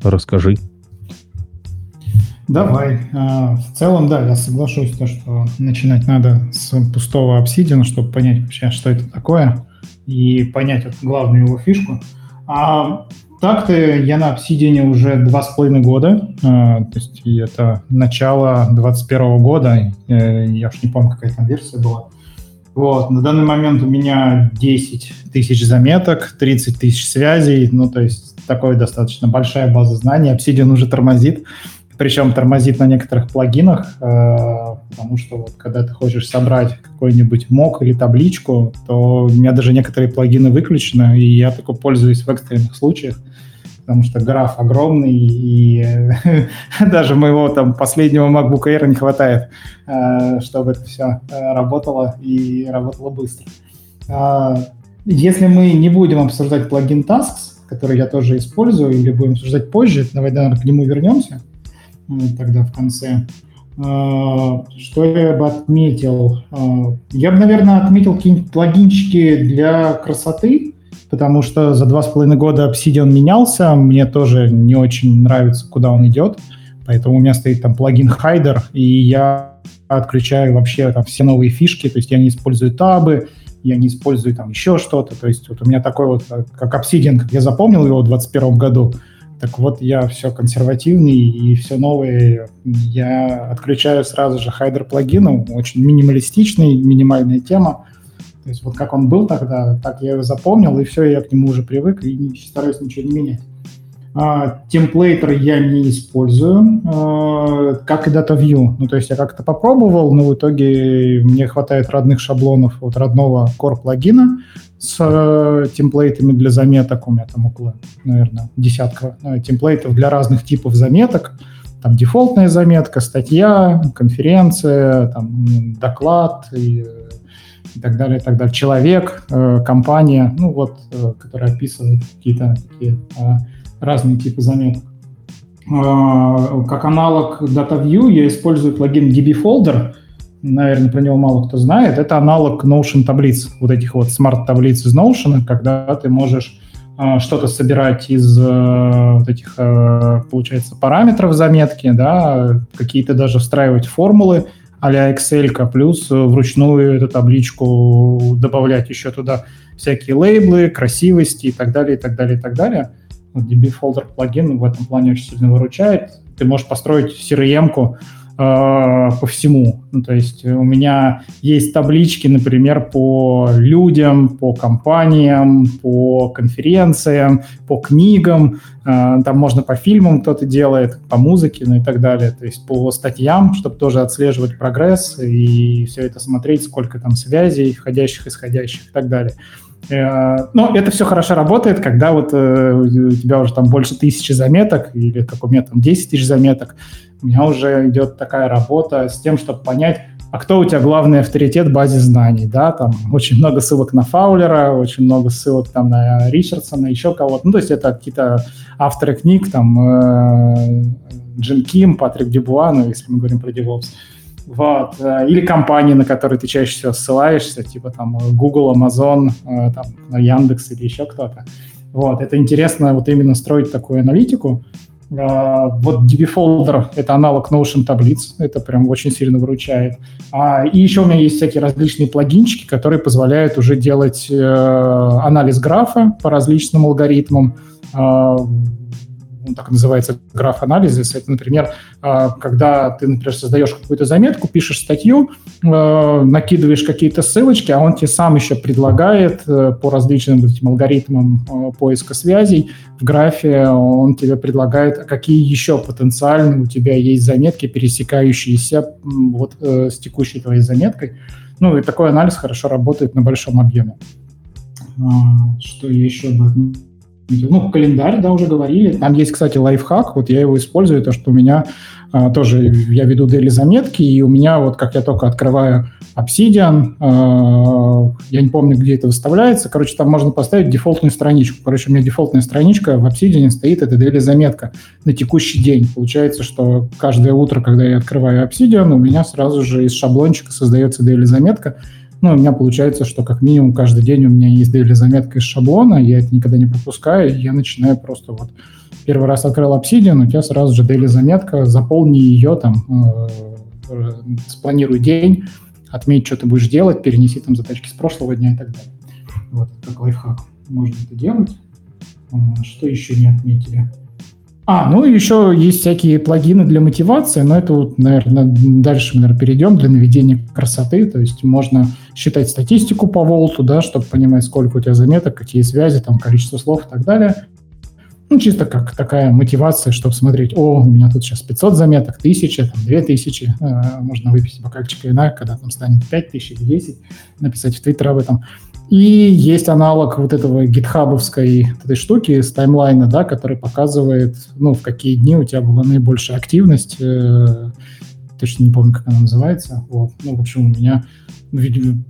расскажи. Давай. А, в целом, да, я соглашусь, то, что начинать надо с пустого обсидиана, чтобы понять вообще, что это такое, и понять вот главную его фишку. А так-то я на Obsidian уже два с половиной года, э, то есть это начало 21 года, э, я уж не помню, какая там версия была. Вот, на данный момент у меня 10 тысяч заметок, 30 тысяч связей, ну, то есть такой достаточно большая база знаний. Obsidian уже тормозит, причем тормозит на некоторых плагинах, э, потому что вот, когда ты хочешь собрать какой-нибудь мок или табличку, то у меня даже некоторые плагины выключены, и я только пользуюсь в экстренных случаях, потому что граф огромный, и даже моего там последнего MacBook Air не хватает, э, чтобы это все э, работало и работало быстро. А, если мы не будем обсуждать плагин Tasks, который я тоже использую, или будем обсуждать позже, давай, наверное, к нему вернемся, тогда в конце. А, что я бы отметил? А, я бы, наверное, отметил какие-нибудь плагинчики для красоты, потому что за два с половиной года Obsidian менялся, мне тоже не очень нравится, куда он идет, поэтому у меня стоит там плагин Hider, и я отключаю вообще там все новые фишки, то есть я не использую табы, я не использую там еще что-то, то есть вот у меня такой вот, как Obsidian, как я запомнил его в 2021 году, так вот, я все консервативный и все новое я отключаю сразу же хайдер плагину, очень минималистичный, минимальная тема. То есть вот как он был тогда, так я его запомнил, и все, я к нему уже привык и стараюсь ничего не менять. А, темплейтер я не использую, а, как и DataView. Ну, то есть я как-то попробовал, но в итоге мне хватает родных шаблонов от родного core плагина с э, темплейтами для заметок. У меня там около, наверное, десятка э, темплейтов для разных типов заметок. Там дефолтная заметка, статья, конференция, там, доклад и, и так далее, и так далее. Человек, э, компания, ну вот, э, которая описывает какие-то такие э, разные типы заметок. Э, как аналог DataView я использую плагин dbfolder, наверное, про него мало кто знает, это аналог Notion таблиц, вот этих вот смарт-таблиц из Notion, когда ты можешь э, что-то собирать из э, вот этих, получается, параметров заметки, да, какие-то даже встраивать формулы а-ля Excel, плюс вручную эту табличку добавлять еще туда всякие лейблы, красивости и так далее, и так далее, и так далее. DB Folder плагин в этом плане очень сильно выручает. Ты можешь построить CRM-ку, Э, по всему. Ну, то есть у меня есть таблички, например, по людям, по компаниям, по конференциям, по книгам. Э, там можно по фильмам кто-то делает, по музыке, ну и так далее. То есть по статьям, чтобы тоже отслеживать прогресс и все это смотреть, сколько там связей, входящих, исходящих и так далее. Э, но это все хорошо работает, когда вот у тебя уже там больше тысячи заметок, или как у меня там 10 тысяч заметок, у меня уже идет такая работа с тем, чтобы понять, а кто у тебя главный авторитет в базе знаний, да, там очень много ссылок на Фаулера, очень много ссылок там на Ричардсона, еще кого-то, ну, то есть это какие-то авторы книг, там, э, Джин Ким, Патрик Дюбуа, ну, если мы говорим про DevOps, вот, э, или компании, на которые ты чаще всего ссылаешься, типа там Google, Amazon, э, там, Яндекс или еще кто-то. Вот, это интересно вот именно строить такую аналитику, вот DB-фолдер — это аналог Notion таблиц, это прям очень сильно выручает. А, и еще у меня есть всякие различные плагинчики, которые позволяют уже делать э, анализ графа по различным алгоритмам, он так называется, граф анализис. Это, например, а, когда ты, например, создаешь какую-то заметку, пишешь статью, а, накидываешь какие-то ссылочки, а он тебе сам еще предлагает э, по различным этим алгоритмам а, поиска связей в графе, он тебе предлагает, какие еще потенциально у тебя есть заметки, пересекающиеся вот э, с текущей твоей заметкой. Ну, и такой анализ хорошо работает на большом объеме. Что еще бы ну, календарь, да, уже говорили. Там есть, кстати, лайфхак, вот я его использую, то, что у меня а, тоже, я веду дели заметки, и у меня вот, как я только открываю Obsidian, а, я не помню, где это выставляется, короче, там можно поставить дефолтную страничку. Короче, у меня дефолтная страничка в Obsidian стоит, это дели заметка на текущий день. Получается, что каждое утро, когда я открываю Obsidian, у меня сразу же из шаблончика создается дели заметка, ну, у меня получается, что как минимум каждый день у меня есть daily заметка из шаблона, я это никогда не пропускаю, я начинаю просто вот первый раз открыл Obsidian, у тебя сразу же daily заметка, заполни ее там, э, спланируй день, отметь, что ты будешь делать, перенеси там задачки с прошлого дня и так далее. Вот, как лайфхак можно это делать. А, Что еще не отметили? А, ну еще есть всякие плагины для мотивации, но это вот, наверное, дальше мы, наверное, перейдем для наведения красоты, то есть можно считать статистику по волту, да, чтобы понимать, сколько у тебя заметок, какие связи, там, количество слов и так далее. Ну, чисто как такая мотивация, чтобы смотреть, о, у меня тут сейчас 500 заметок, 1000, там, 2000, э, можно выписать бокальчик вина, когда там станет 5000 или 10, написать в Твиттер об этом. И есть аналог вот этого гитхабовской этой штуки с таймлайна, да, который показывает, ну, в какие дни у тебя была наибольшая активность. Э, точно не помню, как она называется. Вот. Ну, в общем, у меня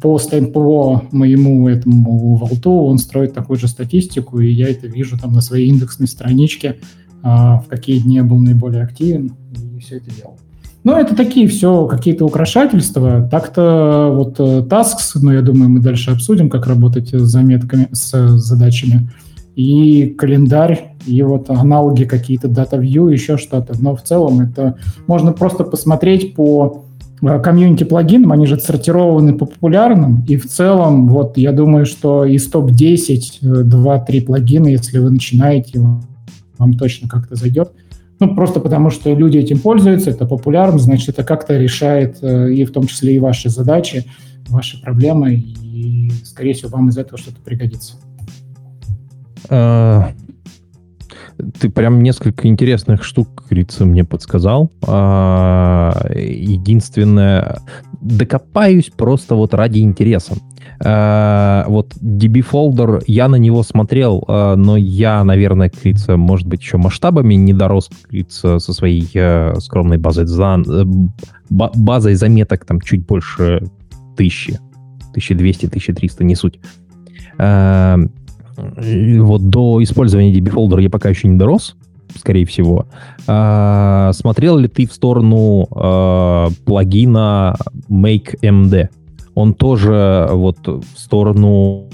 по, по моему этому волту он строит такую же статистику, и я это вижу там на своей индексной страничке, а, в какие дни я был наиболее активен, и все это делал. Ну, это такие все какие-то украшательства. Так-то вот э, tasks, ну, я думаю, мы дальше обсудим, как работать с заметками, с задачами. И календарь, и вот аналоги какие-то, data view, еще что-то. Но в целом это можно просто посмотреть по э, комьюнити плагинам, они же отсортированы по популярным, и в целом, вот я думаю, что из топ-10, 2-3 э, плагина, если вы начинаете, вам точно как-то зайдет. Ну, просто потому что люди этим пользуются, это популярно, значит, это как-то решает э, и в том числе и ваши задачи, ваши проблемы, и, скорее всего, вам из этого что-то пригодится. А, ты прям несколько интересных штук, говорится, мне подсказал. А, единственное, докопаюсь просто вот ради интереса. Uh, вот DB Folder, я на него смотрел, uh, но я, наверное, говорится, может быть, еще масштабами не дорос, говорится, со своей uh, скромной базой, за, базой заметок там чуть больше тысячи, 1200, 1300, не суть. Вот до использования DB Folder я пока еще не дорос, скорее всего. Смотрел ли ты в сторону плагина MakeMD? Он тоже вот в сторону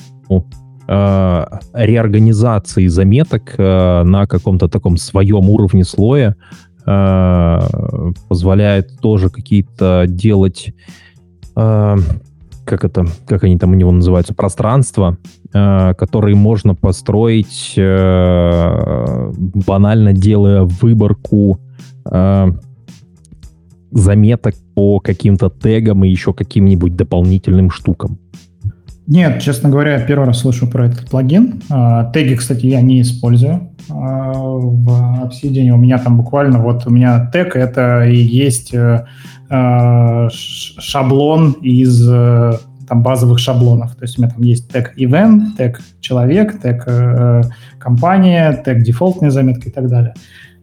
э, реорганизации заметок э, на каком-то таком своем уровне слоя э, позволяет тоже какие-то делать э, как это, как они там у него называются, пространства, э, которые можно построить э, банально делая выборку э, заметок по каким-то тегам и еще каким-нибудь дополнительным штукам? Нет, честно говоря, первый раз слышу про этот плагин. А, теги, кстати, я не использую а, в Obsidian. У меня там буквально вот у меня тег это и есть э, а, шаблон из э, там базовых шаблонов. То есть у меня там есть тег event, тег человек, тег э, компания, тег дефолтная заметка и так далее.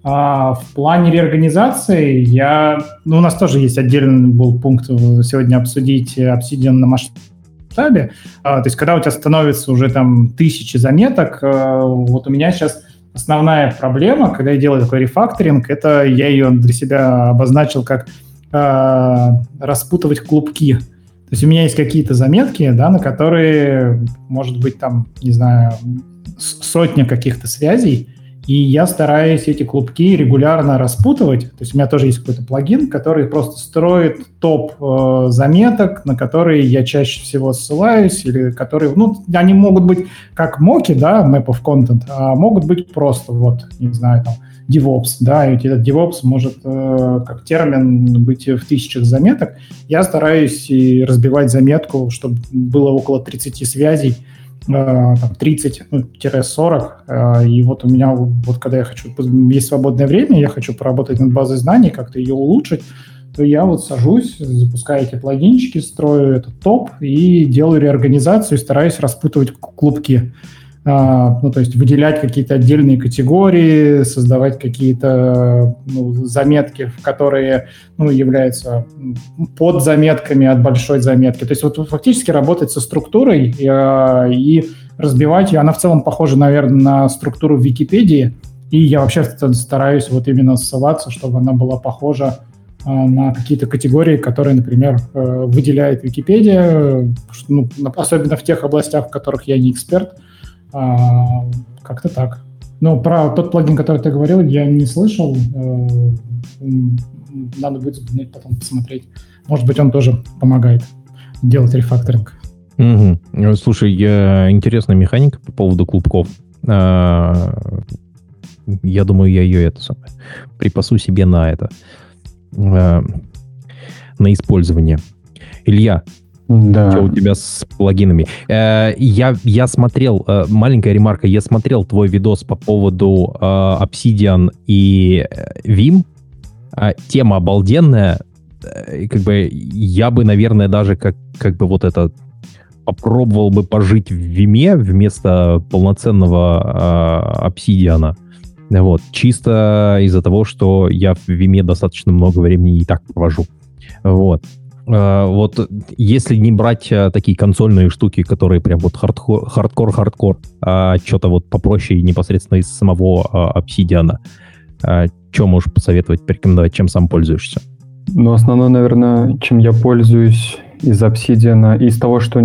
А в плане реорганизации я... Ну, у нас тоже есть отдельный был пункт сегодня обсудить Obsidian на масштабе. А, то есть, когда у тебя становится уже там тысячи заметок, а, вот у меня сейчас основная проблема, когда я делаю такой рефакторинг, это я ее для себя обозначил как а, распутывать клубки. То есть у меня есть какие-то заметки, да, на которые, может быть, там, не знаю, сотня каких-то связей, и я стараюсь эти клубки регулярно распутывать. То есть у меня тоже есть какой-то плагин, который просто строит топ э, заметок, на которые я чаще всего ссылаюсь, или которые, ну, они могут быть как моки, да, map of content, а могут быть просто, вот, не знаю, там, DevOps, да, и этот DevOps может э, как термин быть в тысячах заметок. Я стараюсь и разбивать заметку, чтобы было около 30 связей, 30-40, э, и вот у меня, вот когда я хочу, есть свободное время, я хочу поработать над базой знаний, как-то ее улучшить, то я вот сажусь, запускаю эти плагинчики, строю этот топ и делаю реорганизацию, стараюсь распутывать клубки. А, ну, то есть выделять какие-то отдельные категории, создавать какие-то ну, заметки, которые ну, являются под заметками от большой заметки. То есть вот фактически работать со структурой и, а, и разбивать ее. Она в целом похожа, наверное, на структуру Википедии, и я вообще стараюсь вот именно ссылаться, чтобы она была похожа а, на какие-то категории, которые, например, э, выделяет Википедия, ну, особенно в тех областях, в которых я не эксперт – а, как-то так. Но про тот плагин, который ты говорил, я не слышал. Э, надо будет заглянуть, потом посмотреть. Может быть, он тоже помогает делать рефакторинг. Угу. Слушай, я, интересная механика по поводу клубков. А, я думаю, я ее это самое припасу себе на это, а, на использование. Илья, Да. что у тебя с плагинами? Э, Я, я смотрел, э, маленькая ремарка, я смотрел твой видос по поводу э, Obsidian и э, Vim. А, Тема обалденная. Э, Как бы я бы, наверное, даже как, как бы вот это попробовал бы пожить в Виме вместо полноценного э, Obsidian. Вот. Чисто из-за того, что я в Vim е достаточно много времени и так провожу. Вот. Э, вот если не брать э, такие консольные штуки, которые прям вот хардкор, хардкор, а что-то вот попроще непосредственно из самого э, Obsidian, что можешь посоветовать, порекомендовать, чем сам пользуешься? Ну, основное, наверное, чем я пользуюсь из Obsidian, из того, что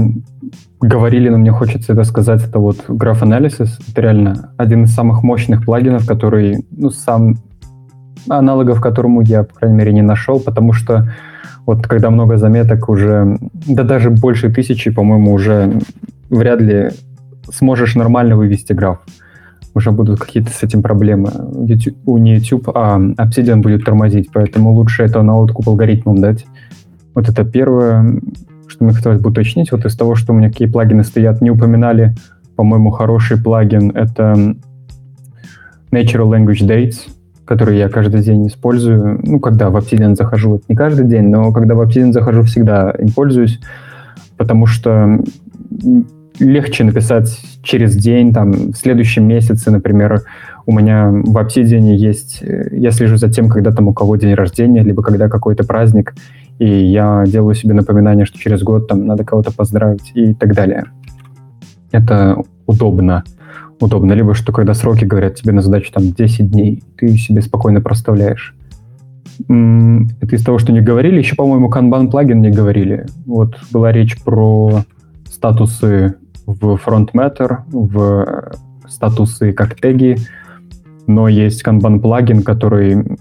говорили, но мне хочется это сказать, это вот Graph Analysis. Это реально один из самых мощных плагинов, который, ну, сам аналогов которому я, по крайней мере, не нашел, потому что вот когда много заметок уже, да даже больше тысячи, по-моему, уже вряд ли сможешь нормально вывести граф. Уже будут какие-то с этим проблемы. YouTube, у не YouTube, а Obsidian будет тормозить, поэтому лучше это на откуп алгоритмам дать. Вот это первое, что мне хотелось бы уточнить. Вот из того, что у меня какие плагины стоят, не упоминали, по-моему, хороший плагин. Это Natural Language Dates, который я каждый день использую. Ну, когда в Obsidian захожу, это не каждый день, но когда в Obsidian захожу, всегда им пользуюсь, потому что легче написать через день, там, в следующем месяце, например, у меня в Obsidian есть, я слежу за тем, когда там у кого день рождения, либо когда какой-то праздник, и я делаю себе напоминание, что через год там надо кого-то поздравить и так далее. Это удобно. Удобно. Либо что когда сроки говорят тебе на задачу там 10 дней, ты себе спокойно проставляешь. Это из того, что не говорили. Еще, по-моему, Kanban плагин не говорили. Вот была речь про статусы в Front Matter, в статусы как теги, но есть Kanban плагин, который,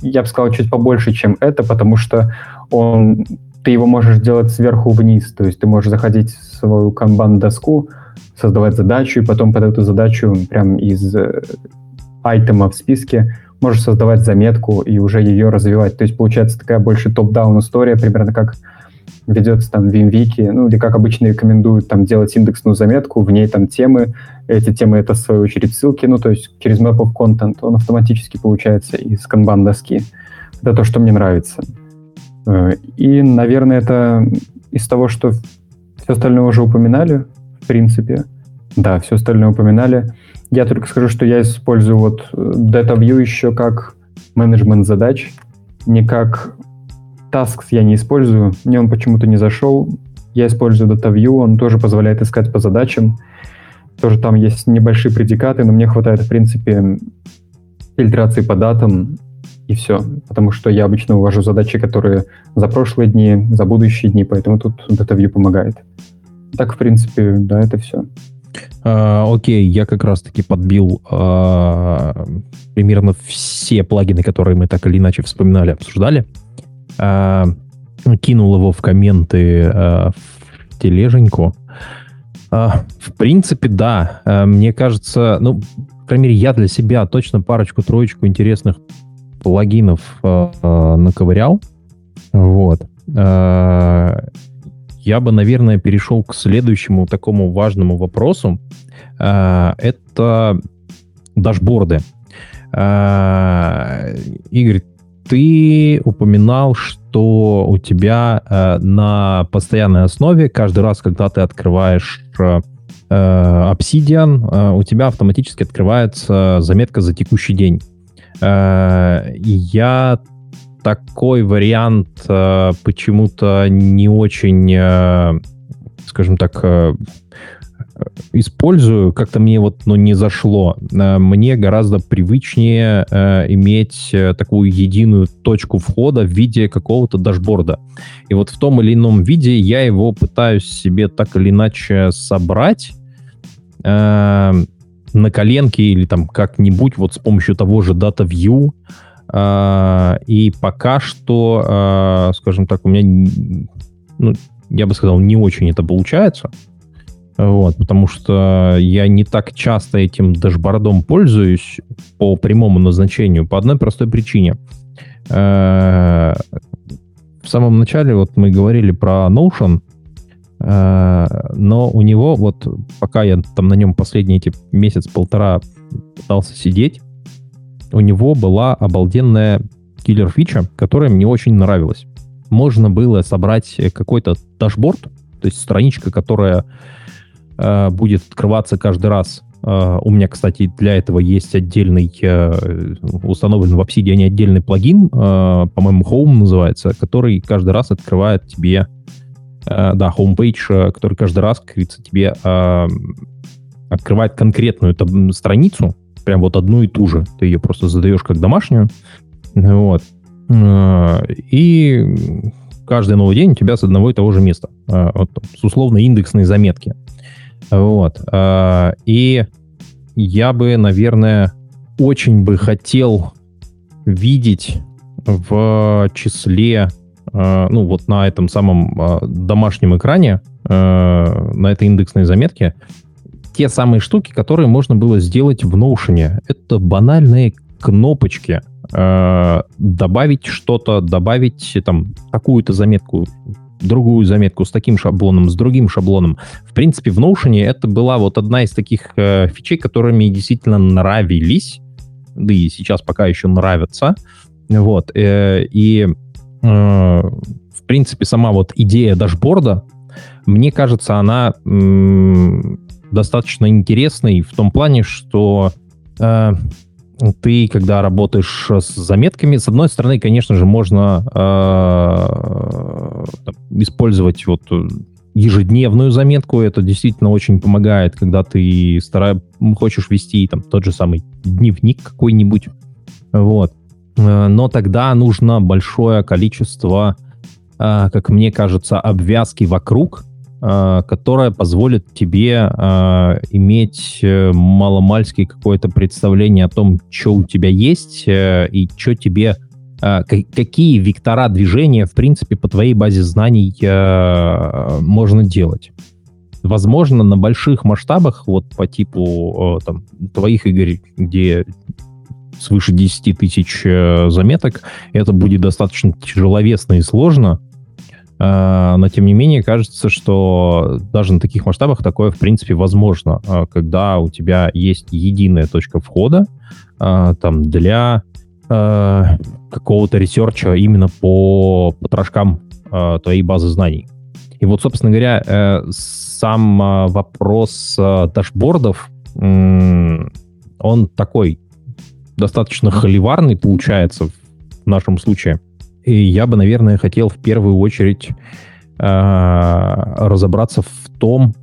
я бы сказал, чуть побольше, чем это, потому что он, ты его можешь делать сверху вниз, то есть ты можешь заходить в свою Kanban доску, создавать задачу, и потом под эту задачу прям из э, айтема в списке можешь создавать заметку и уже ее развивать. То есть получается такая больше топ-даун история, примерно как ведется там в Vimwiki, ну или как обычно рекомендуют там делать индексную заметку, в ней там темы, эти темы это в свою очередь ссылки, ну то есть через Map of Content он автоматически получается из канбан доски. Это то, что мне нравится. Э, и, наверное, это из того, что все остальное уже упоминали, принципе. Да, все остальное упоминали. Я только скажу, что я использую вот э, DataView еще как менеджмент задач, не как Tasks я не использую, мне он почему-то не зашел. Я использую DataView, он тоже позволяет искать по задачам. Тоже там есть небольшие предикаты, но мне хватает, в принципе, фильтрации по датам, и все. Потому что я обычно увожу задачи, которые за прошлые дни, за будущие дни, поэтому тут DataView помогает. Так, в принципе, да, это все. Uh, окей, я как раз-таки подбил uh, примерно все плагины, которые мы так или иначе вспоминали, обсуждали. Uh, кинул его в комменты в тележеньку. в принципе, да. мне кажется, ну, по крайней мере, я для себя точно парочку-троечку интересных плагинов наковырял. Вот я бы, наверное, перешел к следующему такому важному вопросу. Это дашборды. Игорь, ты упоминал, что у тебя на постоянной основе каждый раз, когда ты открываешь Obsidian, у тебя автоматически открывается заметка за текущий день. Я такой вариант э, почему-то не очень, э, скажем так, э, использую, как-то мне вот ну, не зашло. Э, мне гораздо привычнее э, иметь э, такую единую точку входа в виде какого-то дашборда. И вот в том или ином виде я его пытаюсь себе так или иначе собрать э, на коленке или там как-нибудь вот с помощью того же DataView, и пока что, uh, скажем так, у меня, ну, я бы сказал, не очень это получается. Вот, потому что я не так часто этим дашбордом пользуюсь по прямому назначению по одной простой причине. Э, в самом начале вот мы говорили про Notion, но у него вот пока я там на нем последний эти месяц-полтора пытался сидеть, у него была обалденная killer-фича, которая мне очень нравилась. Можно было собрать какой-то дашборд, то есть страничка, которая э, будет открываться каждый раз. Э, у меня, кстати, для этого есть отдельный, э, установлен в Obsidian отдельный плагин, э, по-моему, Home называется, который каждый раз открывает тебе, э, да, homepage, э, который каждый раз, как говорится, тебе э, открывает конкретную там, страницу, прям вот одну и ту же. Ты ее просто задаешь как домашнюю, вот. Э, и каждый новый день у тебя с одного и того же места. Э, вот, с условно индексной заметки. Вот. Э, и я бы, наверное, очень бы хотел видеть в числе, ну вот на этом самом домашнем экране, на этой индексной заметке, те самые штуки, которые можно было сделать в Notion. Это банальные кнопочки, э, добавить что-то, добавить там какую-то заметку, другую заметку с таким шаблоном, с другим шаблоном. В принципе, в Notion это была вот одна из таких э, фичей, которые мне действительно нравились, да и сейчас пока еще нравятся. Вот. Э, и, в принципе, сама вот идея дашборда, мне кажется, она достаточно интересной в том плане, что э, ты, когда работаешь с заметками, с одной стороны, конечно же, можно э, использовать вот ежедневную заметку. Это действительно очень помогает, когда ты стараешь, хочешь вести там тот же самый дневник какой-нибудь. Вот. Э, но тогда нужно большое количество, э, как мне кажется, обвязки вокруг, которая позволит тебе э, иметь э, маломальски какое-то представление о том, что у тебя есть э, и что тебе э, какие вектора движения, в принципе, по твоей базе знаний э, можно делать. Возможно, на больших масштабах, вот по типу э, там, твоих, Игорь, где свыше 10 тысяч э, заметок, это будет достаточно тяжеловесно и сложно, Э, но, тем не менее, кажется, что даже на таких масштабах такое, в принципе, возможно, э, когда у тебя есть единая точка входа э, там, для какого-то research а именно по потрошкам твоей базы знаний. И вот, собственно говоря, сам вопрос дашбордов, он такой достаточно холиварный получается в нашем случае. И я бы, наверное, хотел в первую очередь э, разобраться в том,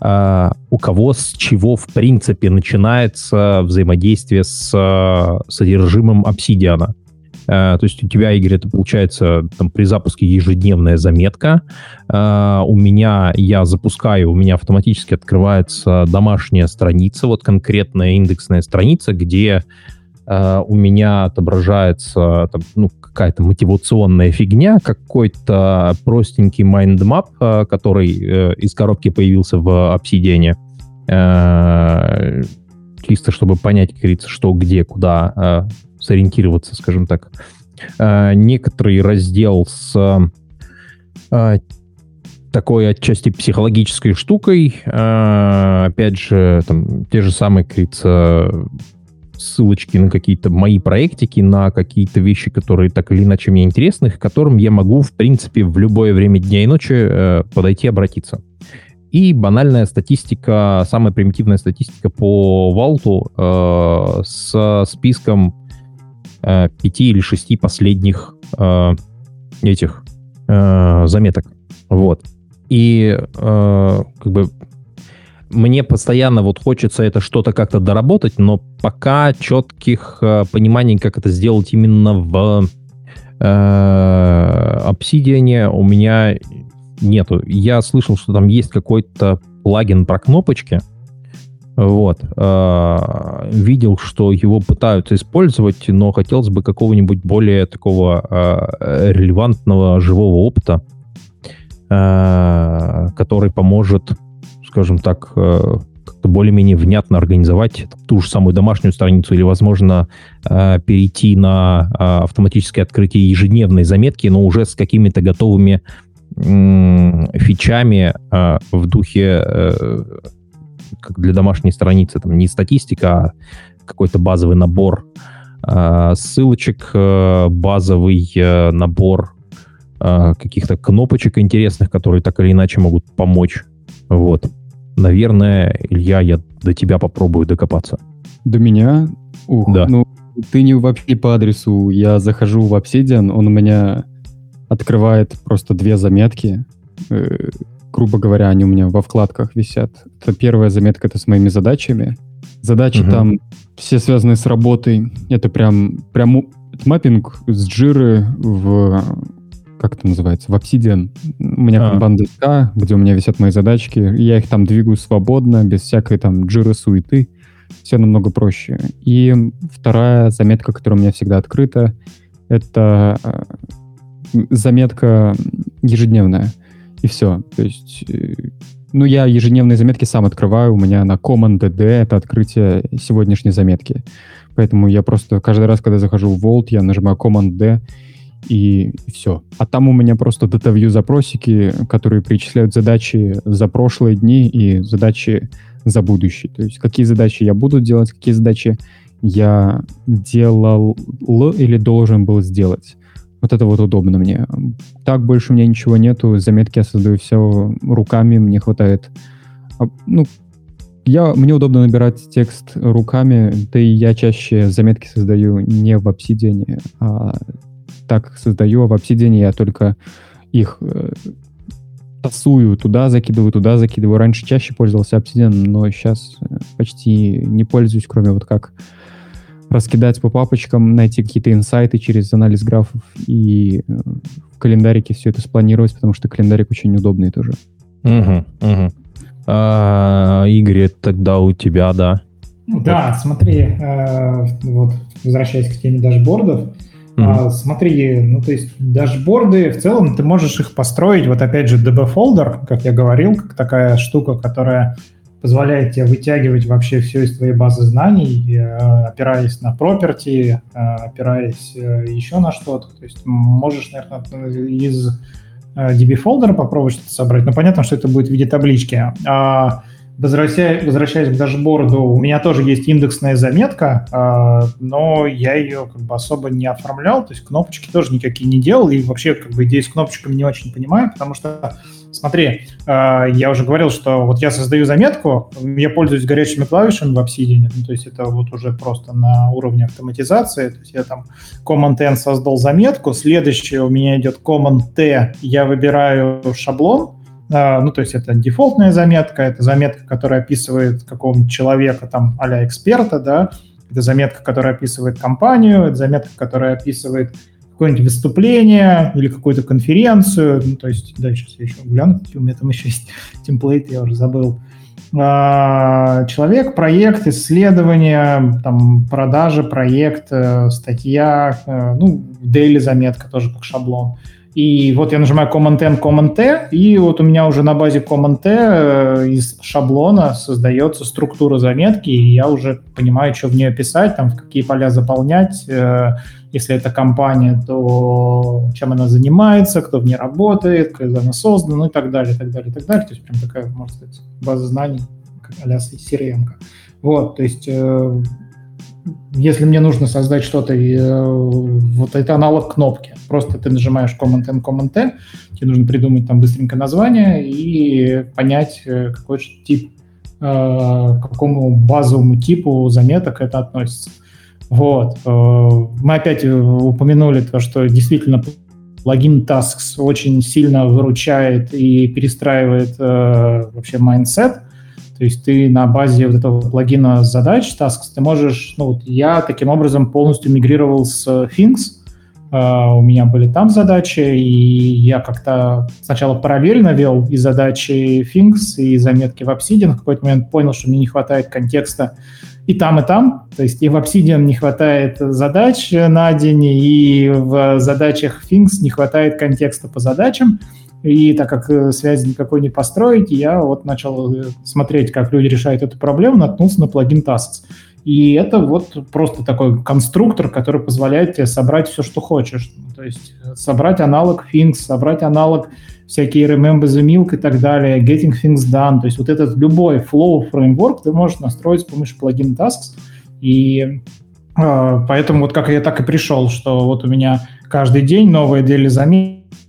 э, у кого с чего, в принципе, начинается взаимодействие с э, содержимым Obsidian а. То есть у тебя, Игорь, это получается там, при запуске ежедневная заметка. У меня, я запускаю, у меня автоматически открывается домашняя страница, вот конкретная индексная страница, где э, у меня отображается там, ну, какая-то мотивационная фигня, какой-то простенький mind map, э, который э, из коробки появился в Obsidian, э, чисто чтобы понять, как говорится, что, где, куда сориентироваться, скажем так. Некоторый раздел с такой отчасти психологической штукой. Опять же, там, те же самые, как говорится, ссылочки на какие-то мои проектики, на какие-то вещи, которые так или иначе мне интересны, к которым я могу, в принципе, в любое время дня и ночи э, подойти и обратиться. И банальная статистика, самая примитивная статистика по Валту э, с списком э, пяти или шести последних э, этих э, заметок. Вот. И э, как бы мне постоянно вот хочется это что-то как-то доработать, но пока четких э, пониманий, как это сделать именно в э, Obsidian у меня нету. Я слышал, что там есть какой-то плагин про кнопочки. Вот. Э, видел, что его пытаются использовать, но хотелось бы какого-нибудь более такого э, релевантного живого опыта, э, который поможет скажем так, э, как-то более-менее внятно организовать ту же самую домашнюю страницу или, возможно, э, перейти на э, автоматическое открытие ежедневной заметки, но уже с какими-то готовыми фичами в духе как для домашней страницы, там не статистика, а какой-то базовый набор ссылочек, базовый набор каких-то кнопочек интересных, которые так или иначе могут помочь. Вот. Наверное, Илья, я до тебя попробую докопаться. До меня? Ух, Да. ну, ты не вообще по адресу. Я захожу в Obsidian, он у меня открывает просто две заметки. Э, грубо говоря, они у меня во вкладках висят. Это первая заметка, это с моими задачами. Задачи Мгм. там все связаны с работой. Это прям, прям маппинг с джиры в как это называется, в Obsidian. У меня А. доска, где у меня висят мои задачки. Я их там двигаю свободно, без всякой там джиры суеты. Все намного проще. И вторая заметка, которая у меня всегда открыта, это э, заметка ежедневная. И все. То есть, э, ну, я ежедневные заметки сам открываю. У меня на Command DD это открытие сегодняшней заметки. Поэтому я просто каждый раз, когда захожу в Vault, я нажимаю Command D и, все. А там у меня просто DataView запросики, которые перечисляют задачи за прошлые дни и задачи за будущее. То есть какие задачи я буду делать, какие задачи я делал или должен был сделать. Вот это вот удобно мне. Так больше у меня ничего нету. Заметки я создаю все руками. Мне хватает... а, Ну, я, мне удобно набирать текст руками, да и я чаще заметки создаю не в Obsidian, а так создаю, а в Obsidian я только их э, тасую, туда закидываю, туда закидываю. Раньше чаще пользовался Obsidian, но сейчас э, почти не пользуюсь, кроме вот как раскидать по папочкам, найти какие-то инсайты через анализ графов и э, в календарике все это спланировать, потому что календарик очень удобный тоже. Угу, угу. А, Игорь, тогда у тебя, да. Да, смотри, э, вот возвращаясь к теме дашбордов, А, смотри, ну то есть дашборды в целом ты можешь их построить, вот опять же DB folder, как я говорил, как такая штука, которая позволяет тебе вытягивать вообще все из твоей базы знаний, э, опираясь на property, э, опираясь э, еще на что-то. То есть можешь, наверное, из DB folder попробовать что-то собрать, но понятно, что это будет в виде таблички. А Возвращаясь, возвращаясь к дашборду, у меня тоже есть индексная заметка, а, но я ее как бы особо не оформлял, то есть кнопочки тоже никакие не делал, и вообще как бы идею с кнопочками не очень понимаю, потому что, смотри, а, я уже говорил, что вот я создаю заметку, я пользуюсь горячими клавишами в Obsidian, ну, то есть это вот уже просто на уровне автоматизации, то есть я там Command-N создал заметку, следующее у меня идет Command-T, я выбираю шаблон, ну, то есть это дефолтная заметка, это заметка, которая описывает какого-нибудь человека, там, а эксперта, да, это заметка, которая описывает компанию, это заметка, которая описывает какое-нибудь выступление или какую-то конференцию, ну, то есть, да, сейчас я еще гляну, у меня там еще есть темплейт, я уже забыл. Uh, человек, проект, исследование, там, продажа, проект, uh, статья, ну, daily заметка тоже как шаблон. И вот я нажимаю Command-N, Command-T, и вот у меня уже на базе Command-T э, из шаблона создается структура заметки, и я уже понимаю, что в нее писать, там, в какие поля заполнять. Э, если это компания, то чем она занимается, кто в ней работает, когда она создана, ну и так далее, так далее, так далее. То есть прям такая, можно сказать, база знаний, а-ля CRM. Вот, то есть э, если мне нужно создать что-то, вот это аналог кнопки. Просто ты нажимаешь Command-N, Command-T, тебе нужно придумать там быстренько название и понять, какой же тип, к какому базовому типу заметок это относится. Вот. Мы опять упомянули то, что действительно плагин Tasks очень сильно выручает и перестраивает вообще mindset. То есть ты на базе вот этого плагина задач Tasks, ты можешь, ну вот я таким образом полностью мигрировал с Things, Uh, у меня были там задачи, и я как-то сначала параллельно вел и задачи Things, и заметки в Obsidian. В какой-то момент понял, что мне не хватает контекста и там, и там. То есть и в Obsidian не хватает задач на день, и в задачах Things не хватает контекста по задачам. И так как э, связи никакой не построить, я вот начал э, смотреть, как люди решают эту проблему, наткнулся на плагин Tasks. И это вот просто такой конструктор, который позволяет тебе собрать все, что хочешь. То есть э, собрать аналог Things, собрать аналог всякие Remember the Milk и так далее, Getting Things Done. То есть вот этот любой flow framework ты можешь настроить с помощью плагина Tasks. И э, поэтому вот как я так и пришел, что вот у меня каждый день новая daily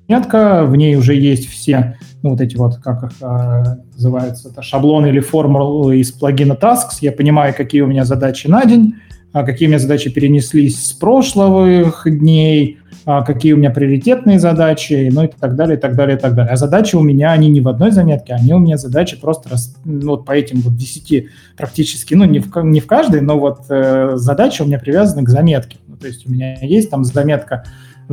заметка, в ней уже есть все ну, вот эти вот, как их э, называются, это шаблоны или формулы из плагина Tasks. Я понимаю, какие у меня задачи на день, а какие у меня задачи перенеслись с прошлых дней, а какие у меня приоритетные задачи, ну и так далее, и так далее, и так далее. А задачи у меня, они не в одной заметке, они у меня задачи просто рас, ну, вот по этим вот 10 практически, ну не в, не в каждой, но вот э, задачи у меня привязаны к заметке. Ну, то есть у меня есть там заметка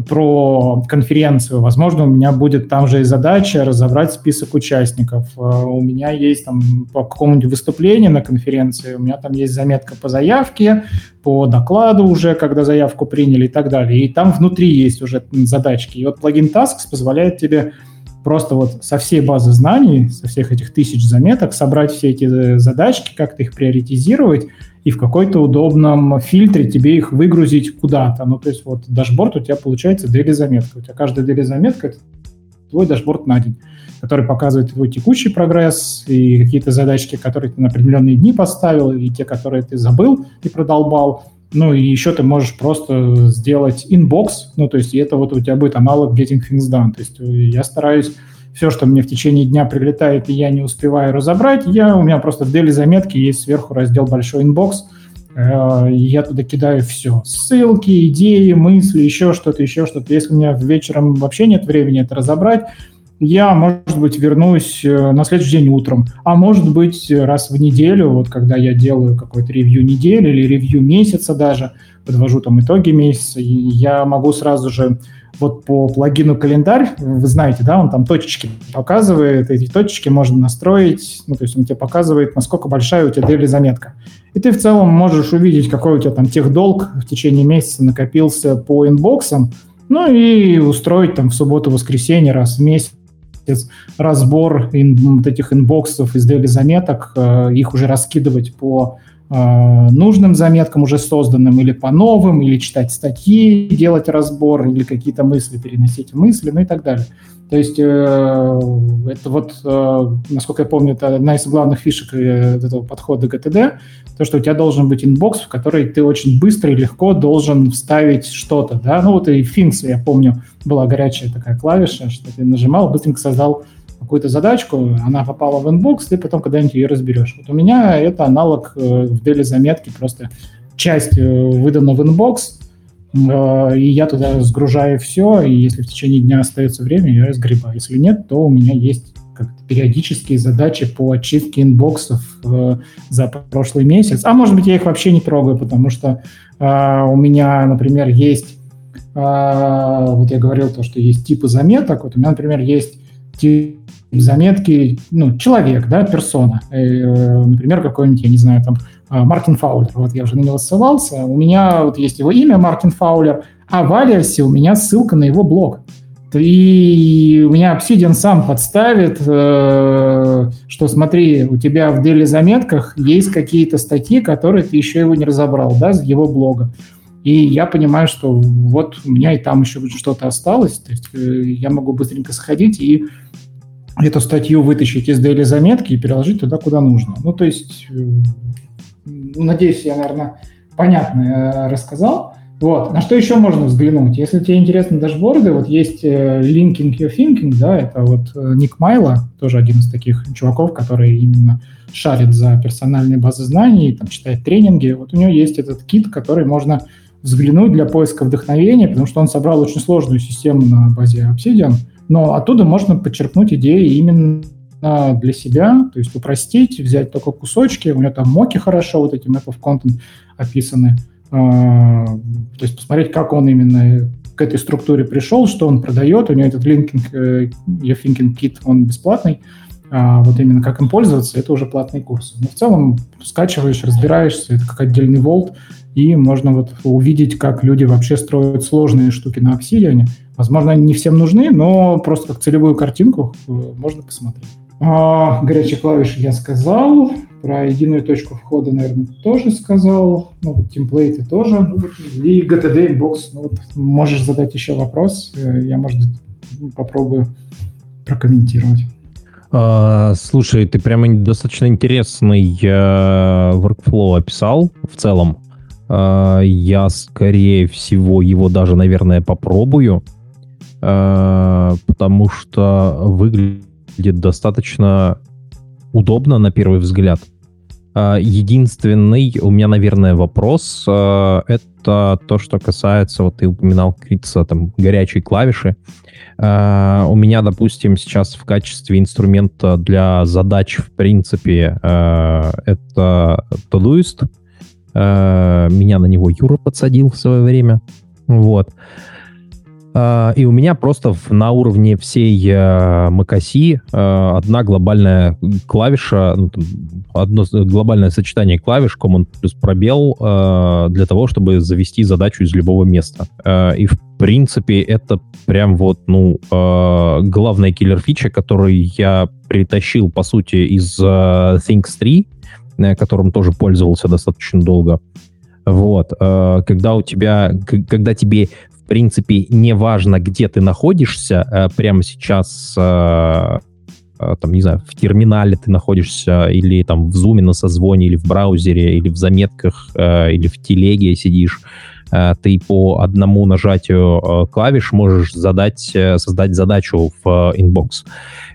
про конференцию. Возможно, у меня будет там же и задача разобрать список участников. Э, у меня есть там по какому-нибудь выступлению на конференции, у меня там есть заметка по заявке, по докладу уже, когда заявку приняли и так далее. И там внутри есть уже задачки. И вот плагин Tasks позволяет тебе просто вот со всей базы знаний, со всех этих тысяч заметок собрать все эти э, задачки, как-то их приоритизировать и в какой-то удобном фильтре тебе их выгрузить куда-то. Ну, то есть вот дашборд у тебя получается daily заметка. У тебя каждая daily заметка – это твой дашборд на день, который показывает твой текущий прогресс и какие-то задачки, которые ты на определенные дни поставил, и те, которые ты забыл и продолбал. Ну, и еще ты можешь просто сделать inbox, ну, то есть это вот у тебя будет аналог Getting Things Done. То есть я стараюсь все, что мне в течение дня прилетает, и я не успеваю разобрать, я, у меня просто в daily заметки есть сверху раздел «Большой inbox», э, я туда кидаю все. Ссылки, идеи, мысли, еще что-то, еще что-то. Если у меня вечером вообще нет времени это разобрать, я, может быть, вернусь э, на следующий день утром, а может быть, раз в неделю, вот когда я делаю какой-то ревью недели или ревью месяца даже, подвожу там итоги месяца, я могу сразу же вот по плагину календарь, вы знаете, да, он там точечки показывает, эти точечки можно настроить, ну, то есть он тебе показывает, насколько большая у тебя дели заметка. И ты в целом можешь увидеть, какой у тебя там техдолг в течение месяца накопился по инбоксам, ну и устроить там в субботу-воскресенье раз в месяц разбор ин, вот этих инбоксов из дели заметок, э, их уже раскидывать по нужным заметкам уже созданным или по новым, или читать статьи, делать разбор, или какие-то мысли переносить мысли, ну и так далее. То есть э, это вот, э, насколько я помню, это одна из главных фишек э, этого подхода GTD, то, что у тебя должен быть inbox, в который ты очень быстро и легко должен вставить что-то, да, ну вот и Things, я помню, была горячая такая клавиша, что ты нажимал, быстренько создал какую-то задачку, она попала в inbox, ты потом когда-нибудь ее разберешь. Вот у меня это аналог э, в daily заметки, просто часть э, выделена в inbox, э, и я туда сгружаю все, и если в течение дня остается время, я разгребаю. Если нет, то у меня есть как периодические задачи по очистке inbox ов э, за прошлый месяц. А может быть, я их вообще не трогаю, потому что э, у меня, например, есть, э, вот я говорил то, что есть типы заметок. Вот у меня, например, есть тип заметки, ну, человек, да, персона. Э, например, какой-нибудь, я не знаю, там, а, Мартин Фаулер. Вот я уже на него ссылался. У меня вот есть его имя, Мартин Фаулер, а в алиасе у меня ссылка на его блог. И у меня Obsidian сам подставит, э, что смотри, у тебя в дели заметках есть какие-то статьи, которые ты еще его не разобрал, да, с его блога. И я понимаю, что вот у меня и там еще что-то осталось, то есть э, я могу быстренько сходить и эту статью вытащить из daily заметки и переложить туда, куда нужно. Ну, то есть, э, надеюсь, я, наверное, понятно э, рассказал. Вот. На что еще можно взглянуть? Если тебе интересны дашборды, вот есть э, Linking Your Thinking, да, это вот Ник Майло, тоже один из таких чуваков, который именно шарит за персональные базы знаний, там, читает тренинги. Вот у него есть этот кит, который можно взглянуть для поиска вдохновения, потому что он собрал очень сложную систему на базе Obsidian – но оттуда можно подчеркнуть идеи именно для себя, то есть упростить, взять только кусочки, у него там моки хорошо, вот эти map of content описаны, а, то есть посмотреть, как он именно к этой структуре пришел, что он продает, у него этот linking, э, your thinking kit, он бесплатный, а вот именно как им пользоваться, это уже платный курс. Но в целом скачиваешь, разбираешься, это как отдельный волт, и можно вот увидеть, как люди вообще строят сложные штуки на Obsidian, Возможно, они не всем нужны, но просто как целевую картинку э, можно посмотреть. А, горячие клавиши я сказал. Про единую точку входа, наверное, тоже сказал. Ну, темплейты тоже. Ну, вот, и GTD Inbox. Ну, вот, можешь задать еще вопрос. э, Я, может, попробую прокомментировать. А, слушай, ты прямо достаточно интересный э, workflow описал в целом. А, я, скорее всего, его даже, наверное, попробую, потому что выглядит достаточно удобно на первый взгляд. А, Единственный у меня, наверное, вопрос а, это то, что касается, вот ты упоминал, Крица, там, горячие клавиши. У меня, допустим, сейчас в качестве инструмента для задач, в принципе, это Todoist. Меня на него Юра подсадил в свое время. Вот. И у меня просто на уровне всей э, macOS э, одна глобальная клавиша, ну, там, одно глобальное сочетание клавиш, Command плюс пробел, э, для того, чтобы завести задачу из любого места. Э, И, в принципе, это прям вот, ну, э, главная киллер-фича, которую я притащил, по сути, из э, Things 3, э, которым тоже пользовался достаточно долго. Вот. э, Когда у тебя, когда тебе в принципе, не важно, где ты находишься, э, прямо сейчас, э, там, не знаю, в терминале ты находишься, или там в зуме на созвоне, или в браузере, или в заметках, или в телеге сидишь, ты по одному нажатию клавиш можешь задать, создать задачу в.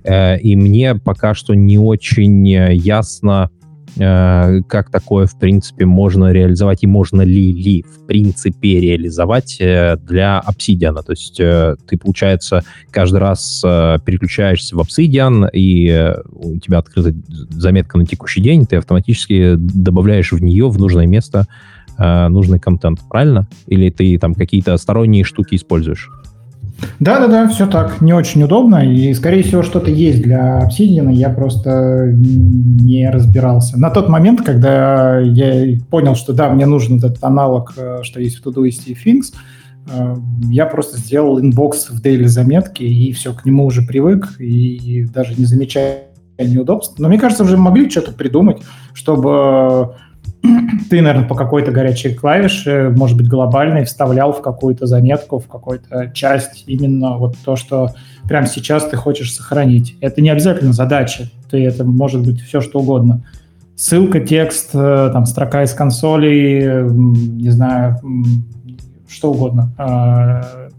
Э, И мне пока что не очень ясно, как такое, в принципе, можно реализовать и можно ли, ли в принципе, реализовать э, для Obsidian. То есть э, ты, получается, каждый раз э, переключаешься в Obsidian, и э, у тебя открыта заметка на текущий день, ты автоматически добавляешь в нее, в нужное место, э, нужный контент, правильно? Или ты там какие-то сторонние штуки используешь? Да-да-да, все так. Не очень удобно. И, скорее всего, что-то есть для Obsidian. Я просто не разбирался. На тот момент, когда я понял, что да, мне нужен этот аналог, э, что есть в Todoist и Things, э, я просто сделал inbox в daily заметки, и все, к нему уже привык, и даже не замечая неудобств. Но мне кажется, уже могли что-то придумать, чтобы ты, наверное, по какой-то горячей клавише, может быть, глобальной, вставлял в какую-то заметку, в какую-то часть именно вот то, что прямо сейчас ты хочешь сохранить. Это не обязательно задача, ты, это может быть все что угодно. Ссылка, текст, э, там, строка из консоли, м, не знаю, что угодно. А,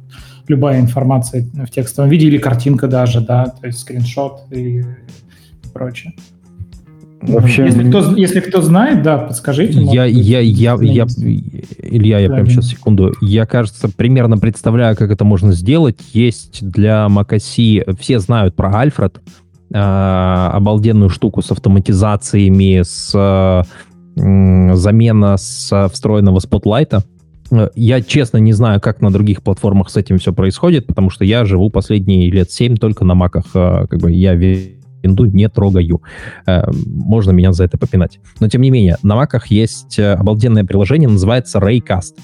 Любая информация в текстовом виде или картинка даже, да, то есть скриншот и прочее. Вообще, Если кто, если кто знает, да, подскажите. Я, я, я, я. Илья, я Да, прям да. сейчас секунду. Я, кажется, примерно представляю, как это можно сделать. Есть для macOS, все знают про Альфред, э, обалденную штуку с автоматизациями, с э, замена с встроенного спотлайта. Я, честно, не знаю, как на других платформах с этим все происходит, потому что я живу последние лет 7 только на маках. э, Как бы я винду не трогаю. Э, Можно меня за это попинать. Но, тем не менее, на маках есть э, обалденное приложение, называется Raycast.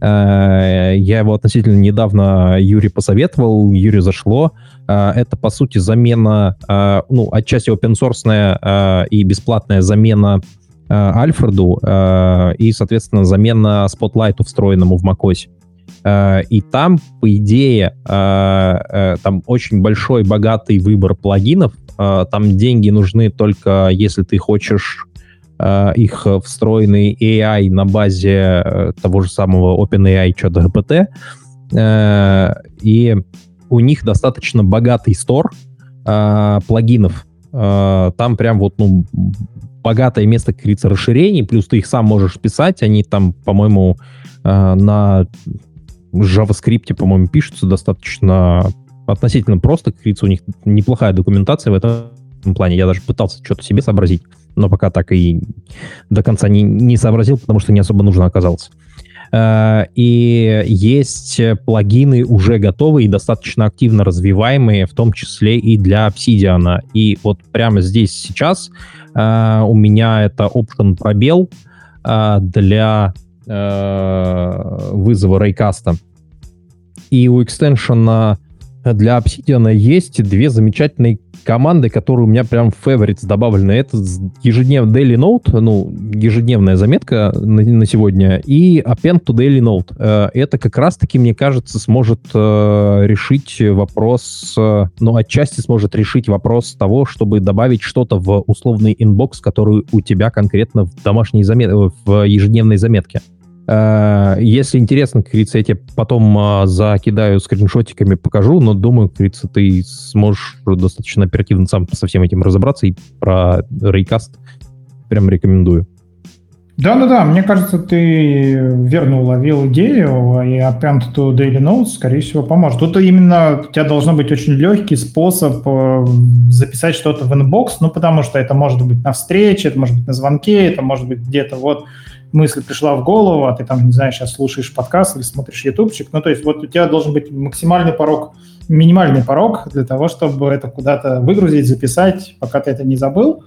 Э, Я его относительно недавно Юре посоветовал, Юре зашло. Это, по сути, замена, ну, отчасти open-source и бесплатная замена Альфреду и, соответственно, замена Spotlight встроенному в macOS. И там, по идее, там очень большой, богатый выбор плагинов. Э, Там деньги нужны только если ты хочешь э, их встроенный AI на базе э, того же самого OpenAI чат GPT. И у них достаточно богатый стор плагинов. Там прям вот, ну, богатое место, как говорится, расширений, плюс ты их сам можешь писать, они там, по-моему, на JavaScript, по-моему, пишутся достаточно относительно просто, как говорится, у них неплохая документация в этом плане. Я даже пытался что-то себе сообразить, но пока так и до конца не, не сообразил, потому что не особо нужно оказалось. Э, И есть плагины уже готовые и достаточно активно развиваемые, в том числе и для Obsidian. И вот прямо здесь сейчас э, у меня это option пробел э, для вызова рейкаста. и у экстеншена для Obsidian есть две замечательные команды, которые у меня прям favorites добавлены. Это ежедневный daily note, ну, ежедневная заметка на, на сегодня, и append to daily note. Э, это как раз-таки, мне кажется, сможет э, решить вопрос, э, ну, отчасти сможет решить вопрос того, чтобы добавить что-то в условный inbox, который у тебя конкретно в домашней замет... в ежедневной заметке. Э, если интересно, как говорится, я тебе потом а, закидаю скриншотиками, покажу, но думаю, как говорится, ты сможешь достаточно оперативно сам со всем этим разобраться, и про Raycast прям рекомендую. Да-да-да, мне кажется, ты верно уловил идею, и append to daily notes, скорее всего, поможет. Тут именно у тебя должен быть очень легкий способ э, записать что-то в inbox, ну, потому что это может быть на встрече, это может быть на звонке, это может быть где-то вот мысль пришла в голову, а ты там, не знаю, сейчас слушаешь подкаст или смотришь ютубчик. Ну, то есть вот у тебя должен быть максимальный порог, минимальный порог для того, чтобы это куда-то выгрузить, записать, пока ты это не забыл.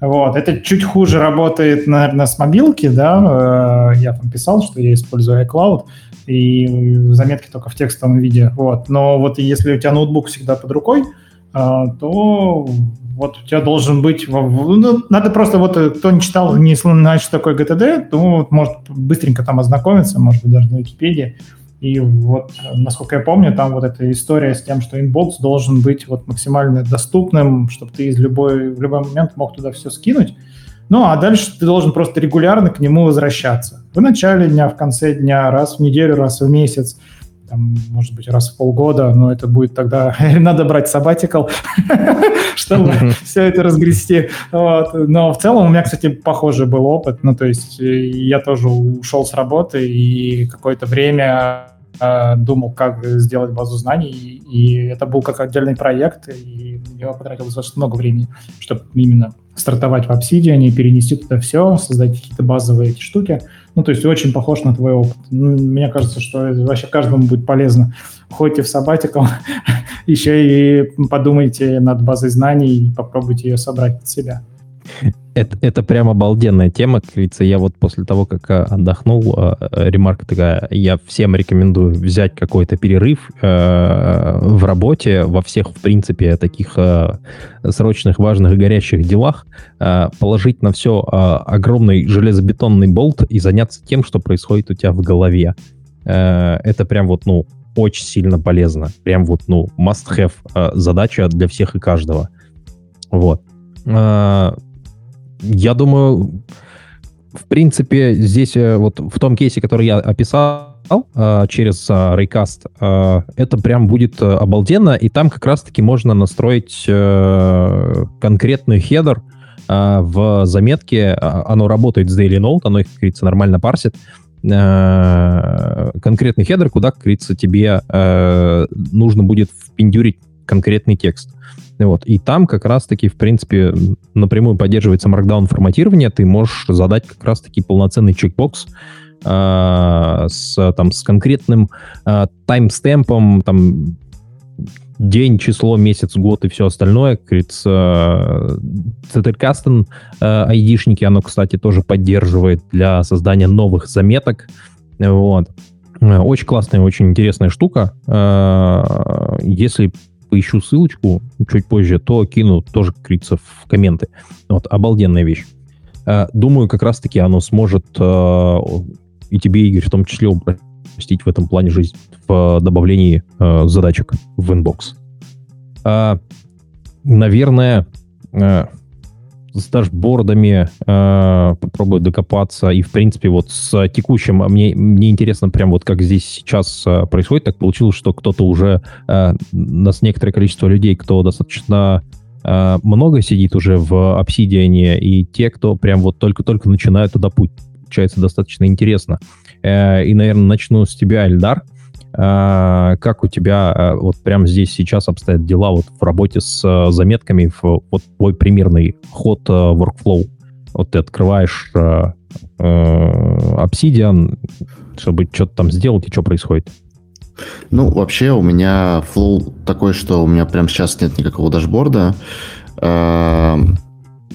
Вот. Это чуть хуже работает, наверное, с мобилки, да. Э, я там писал, что я использую iCloud, и заметки только в текстовом виде. Вот. Но вот если у тебя ноутбук всегда под рукой, то вот у тебя должен быть... Ну, надо просто, вот э, кто не читал, не знает, что такое GTD, то может быстренько там ознакомиться, может быть, даже на Википедии. И вот, насколько я помню, там вот эта история с тем, что inbox должен быть вот максимально доступным, чтобы ты из любой, в любой момент мог туда все скинуть. Ну, а дальше ты должен просто регулярно к нему возвращаться. В начале дня, в конце дня, раз в неделю, раз в месяц – там, может быть, раз в полгода, но это будет тогда... Надо брать сабатикл, чтобы все это разгрести. Но в целом у меня, кстати, похожий был опыт. Ну, то есть э, я тоже ушел с работы и какое-то время э, думал, как сделать базу знаний, и это был как отдельный проект, и я потратил достаточно много времени, чтобы именно стартовать в Obsidian, перенести туда все, создать какие-то базовые эти штуки. Ну, то есть очень похож на твой опыт. Ну, мне кажется, что вообще каждому будет полезно. Ходите в сабатикал, еще и подумайте над базой знаний и попробуйте ее собрать под себя. Это, это прям обалденная тема, как говорится. Я вот после того, как а, отдохнул, а, ремарка такая, я всем рекомендую взять какой-то перерыв э, в работе, во всех, в принципе, таких э, срочных, важных, горящих делах, э, положить на все огромный железобетонный болт и заняться тем, что происходит у тебя в голове. Это прям вот, ну, очень сильно полезно. Прям вот, ну, must-have задача для всех и каждого. Вот. Я думаю, в принципе, здесь э, вот в том кейсе, который я описал э, через э, Raycast, это прям будет обалденно, и там как раз-таки можно настроить конкретный header в заметке. Оно работает с Daily Note, оно их, как говорится, нормально парсит. Конкретный header, куда, как говорится, тебе нужно будет впендюрить конкретный текст. Вот. И там как раз-таки, в принципе, напрямую поддерживается Markdown форматирование. Ты можешь задать как раз-таки полноценный чекбокс э, с, там, с конкретным э, timestamp ом, там, день, число, месяц, год и все остальное. Говорится, Zettelkasten э, айдишники, оно, кстати, тоже поддерживает для создания новых заметок. Вот. Очень классная, очень интересная штука. Э, если поищу ссылочку чуть позже, то кину тоже, как говорится, в комменты. Вот, обалденная вещь. Э, думаю, как раз-таки оно сможет э, и тебе, Игорь, в том числе упростить в этом плане жизнь в добавлении э, задачек в inbox. Наверное, с dashboard ами э, попробую докопаться. И, в принципе, вот с текущим мне, мне интересно прям вот как здесь сейчас э, происходит. Так получилось, что кто-то уже, э, нас некоторое количество людей, кто достаточно э, много сидит уже в Obsidian, и те, кто прям вот только-только начинают туда путь. Получается достаточно интересно. Э, и, наверное, начну с тебя, Эльдар. А, как у тебя а, вот прямо здесь сейчас обстоят дела вот в работе с а, заметками, вот твой примерный ход workflow? Вот ты открываешь Obsidian, чтобы что-то там сделать, и что происходит? Ну, вообще у меня флоу такой, что у меня прямо сейчас нет никакого дашборда,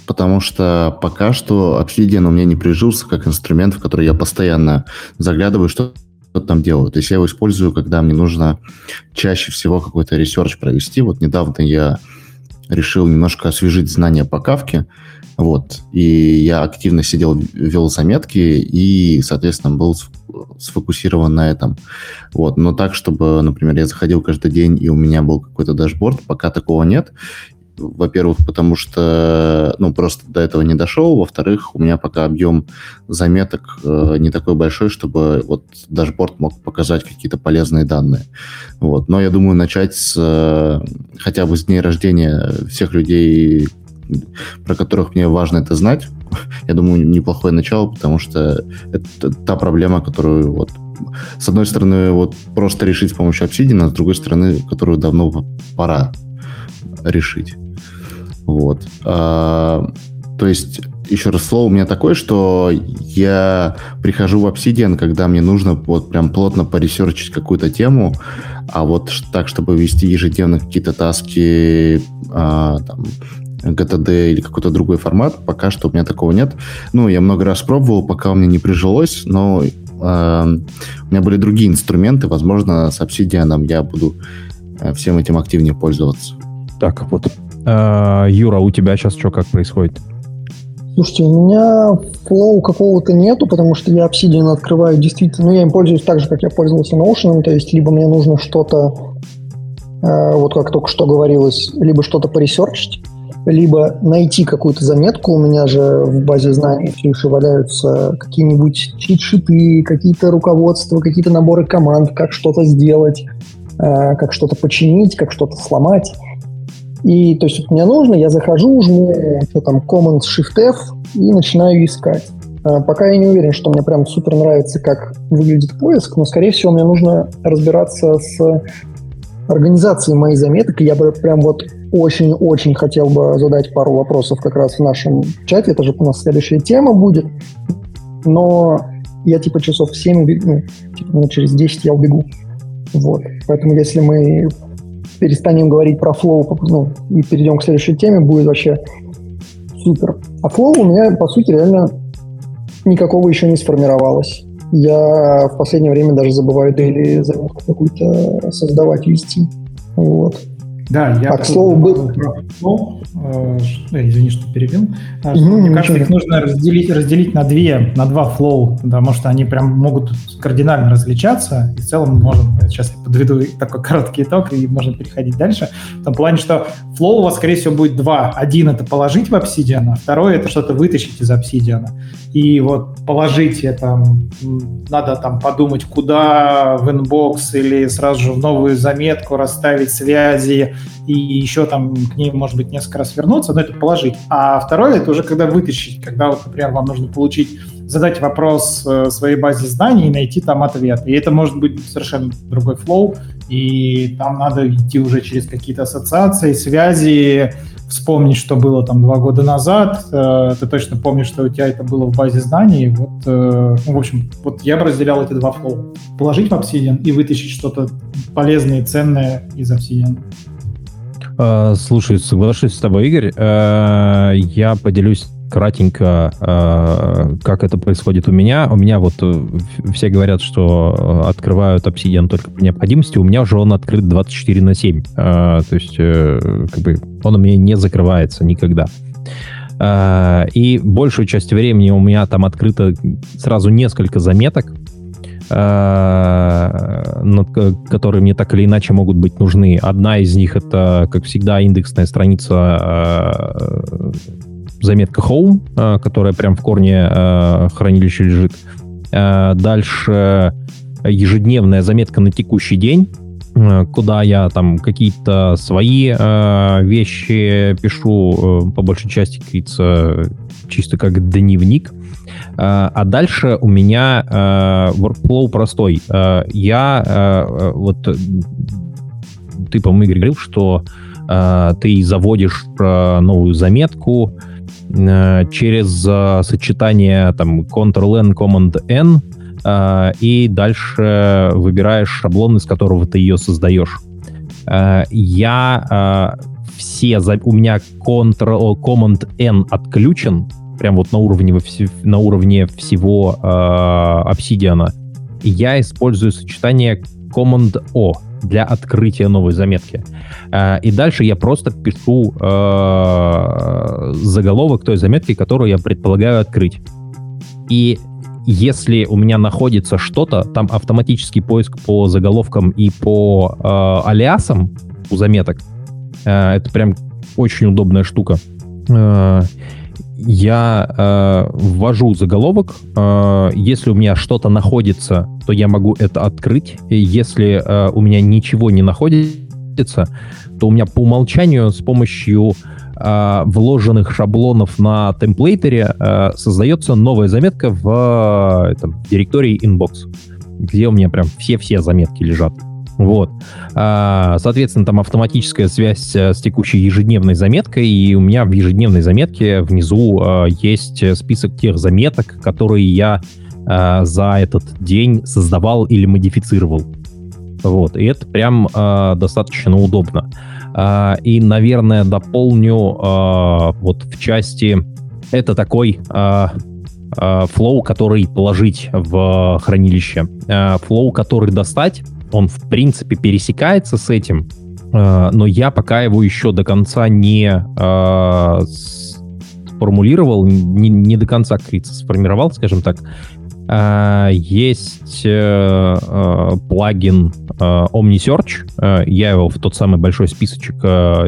потому что пока что Obsidian у меня не прижился как инструмент, в который я постоянно заглядываю, что там делаю. То есть я его использую, когда мне нужно чаще всего какой-то research провести. Вот недавно я решил немножко освежить знания по Kafka, вот, и я активно сидел, вел заметки и, соответственно, был сфокусирован на этом. Вот, но так, чтобы, например, я заходил каждый день и у меня был какой-то dashboard, пока такого нет. Во-первых, потому что, ну, просто до этого не дошел. Во-вторых, у меня пока объем заметок э, не такой большой, чтобы вот дашборд мог показать какие-то полезные данные. Вот. Но я думаю, начать с э, хотя бы с дней рождения всех людей, про которых мне важно это знать. Я думаю, неплохое начало, потому что это та проблема, которую вот с одной стороны, вот просто решить с помощью Obsidian, а с другой стороны, которую давно пора решить. Вот. А, то есть, еще раз, слово у меня такое, что я прихожу в Obsidian, когда мне нужно вот прям плотно поресерчить какую-то тему, а вот так, чтобы вести ежедневно какие-то таски, а, там, GTD или какой-то другой формат, пока что у меня такого нет. Ну, я много раз пробовал, пока у меня не прижилось, но э, у меня были другие инструменты, возможно, с Obsidian я буду э, всем этим активнее пользоваться. Так, вот Э, Юра, у тебя сейчас что, как происходит? Слушайте, у меня флоу какого-то нету, потому что я Obsidian открываю действительно, ну, я им пользуюсь так же, как я пользовался Notion, то есть либо мне нужно что-то, э, вот как только что говорилось, либо что-то поресерчить, либо найти какую-то заметку. У меня же в базе знаний все еще валяются какие-нибудь чит-шиты, какие-то руководства, какие-то наборы команд, как что-то сделать, э, как что-то починить, как что-то сломать. И то есть вот мне нужно, я захожу, жму что там, Command Shift F и начинаю искать. А, пока я не уверен, что мне прям супер нравится, как выглядит поиск, но, скорее всего, мне нужно разбираться с организацией моих заметок, я бы прям вот очень-очень хотел бы задать пару вопросов как раз в нашем чате. Это же у нас следующая тема будет. Но я типа часов в 7 убегу, ну, типа, через 10 я убегу. Вот. Поэтому если мы перестанем говорить про flow ну, и перейдем к следующей теме, будет вообще супер. А flow у меня, по сути, реально никакого еще не сформировалось. Я в последнее время даже забываю или заметку какую-то создавать, вести. Вот. Да, я... А, к слову, был... Ну, э, извини, что перебил. Mm-hmm, Мне кажется, их нужно разделить, разделить на две, на два flow, потому что они прям могут кардинально различаться. И в целом можем, сейчас я подведу такой короткий итог, и можно переходить дальше. В том плане, что flow у вас, скорее всего, будет два. Один — это положить в Obsidian, а второй — это что-то вытащить из Obsidian. И вот положить это, надо там подумать, куда в inbox или сразу же в новую заметку расставить связи, и еще там к ней, может быть, несколько раз вернуться, но это положить. А второе, это уже когда вытащить, когда, вот, например, вам нужно получить, задать вопрос э, своей базе знаний и найти там ответ. И это может быть совершенно другой flow, и там надо идти уже через какие-то ассоциации, связи, вспомнить, что было там два года назад, э, ты точно помнишь, что у тебя это было в базе знаний, вот, э, ну, в общем, вот я бы разделял эти два flow. Положить в Obsidian и вытащить что-то полезное и ценное из Obsidian. Uh, слушай, соглашусь с тобой, Игорь. Uh, я поделюсь кратенько, uh, как это происходит у меня. У меня вот все говорят, что открывают Obsidian только по необходимости. У меня уже он открыт 24 на 7. То есть, как бы, он у меня не закрывается никогда. И большую часть времени у меня там открыто сразу несколько заметок, Э, которые мне так или иначе могут быть нужны. Одна из них это, как всегда, индексная страница э, заметка Home, э, которая прям в корне хранилища лежит. Дальше ежедневная заметка на текущий день, куда я там какие-то свои э, вещи пишу, э, по большей части, как чисто как дневник. А, а дальше у меня э, workflow простой. Э, я э, вот ты, по-моему, Игорь, говорил, что ты заводишь новую заметку через сочетание там Ctrl-N, Command-N, и дальше выбираешь шаблон, из которого ты ее создаешь. Я все, у меня Ctrl, Command-N отключен, прям вот на уровне, на уровне всего обсидиана. я использую сочетание Command-O для открытия новой заметки. И дальше я просто пишу заголовок той заметки, которую я предполагаю открыть. И если у меня находится что-то, там автоматический поиск по заголовкам и по э, алиасам у заметок. Э, это прям очень удобная штука. Э, я э, ввожу заголовок. Э, если у меня что-то находится, то я могу это открыть. И если э, у меня ничего не находится, то у меня по умолчанию с помощью э, вложенных шаблонов на темплейтере э, создается новая заметка в э, этом, директории inbox, где у меня прям все-все заметки лежат. Вот. А, соответственно, там автоматическая связь э, с текущей ежедневной заметкой, и у меня в ежедневной заметке внизу а, есть список тех заметок, которые я за этот день создавал или модифицировал. Вот. И это прям достаточно удобно. И, наверное, дополню вот в части... Это такой флоу, который положить в хранилище. Флоу, который достать он, в принципе, пересекается с этим, э, но я пока его еще до конца не э, сформулировал, не, не до конца Криц сформировал, скажем так. Э, есть плагин OmniSearch, я его в тот самый большой списочек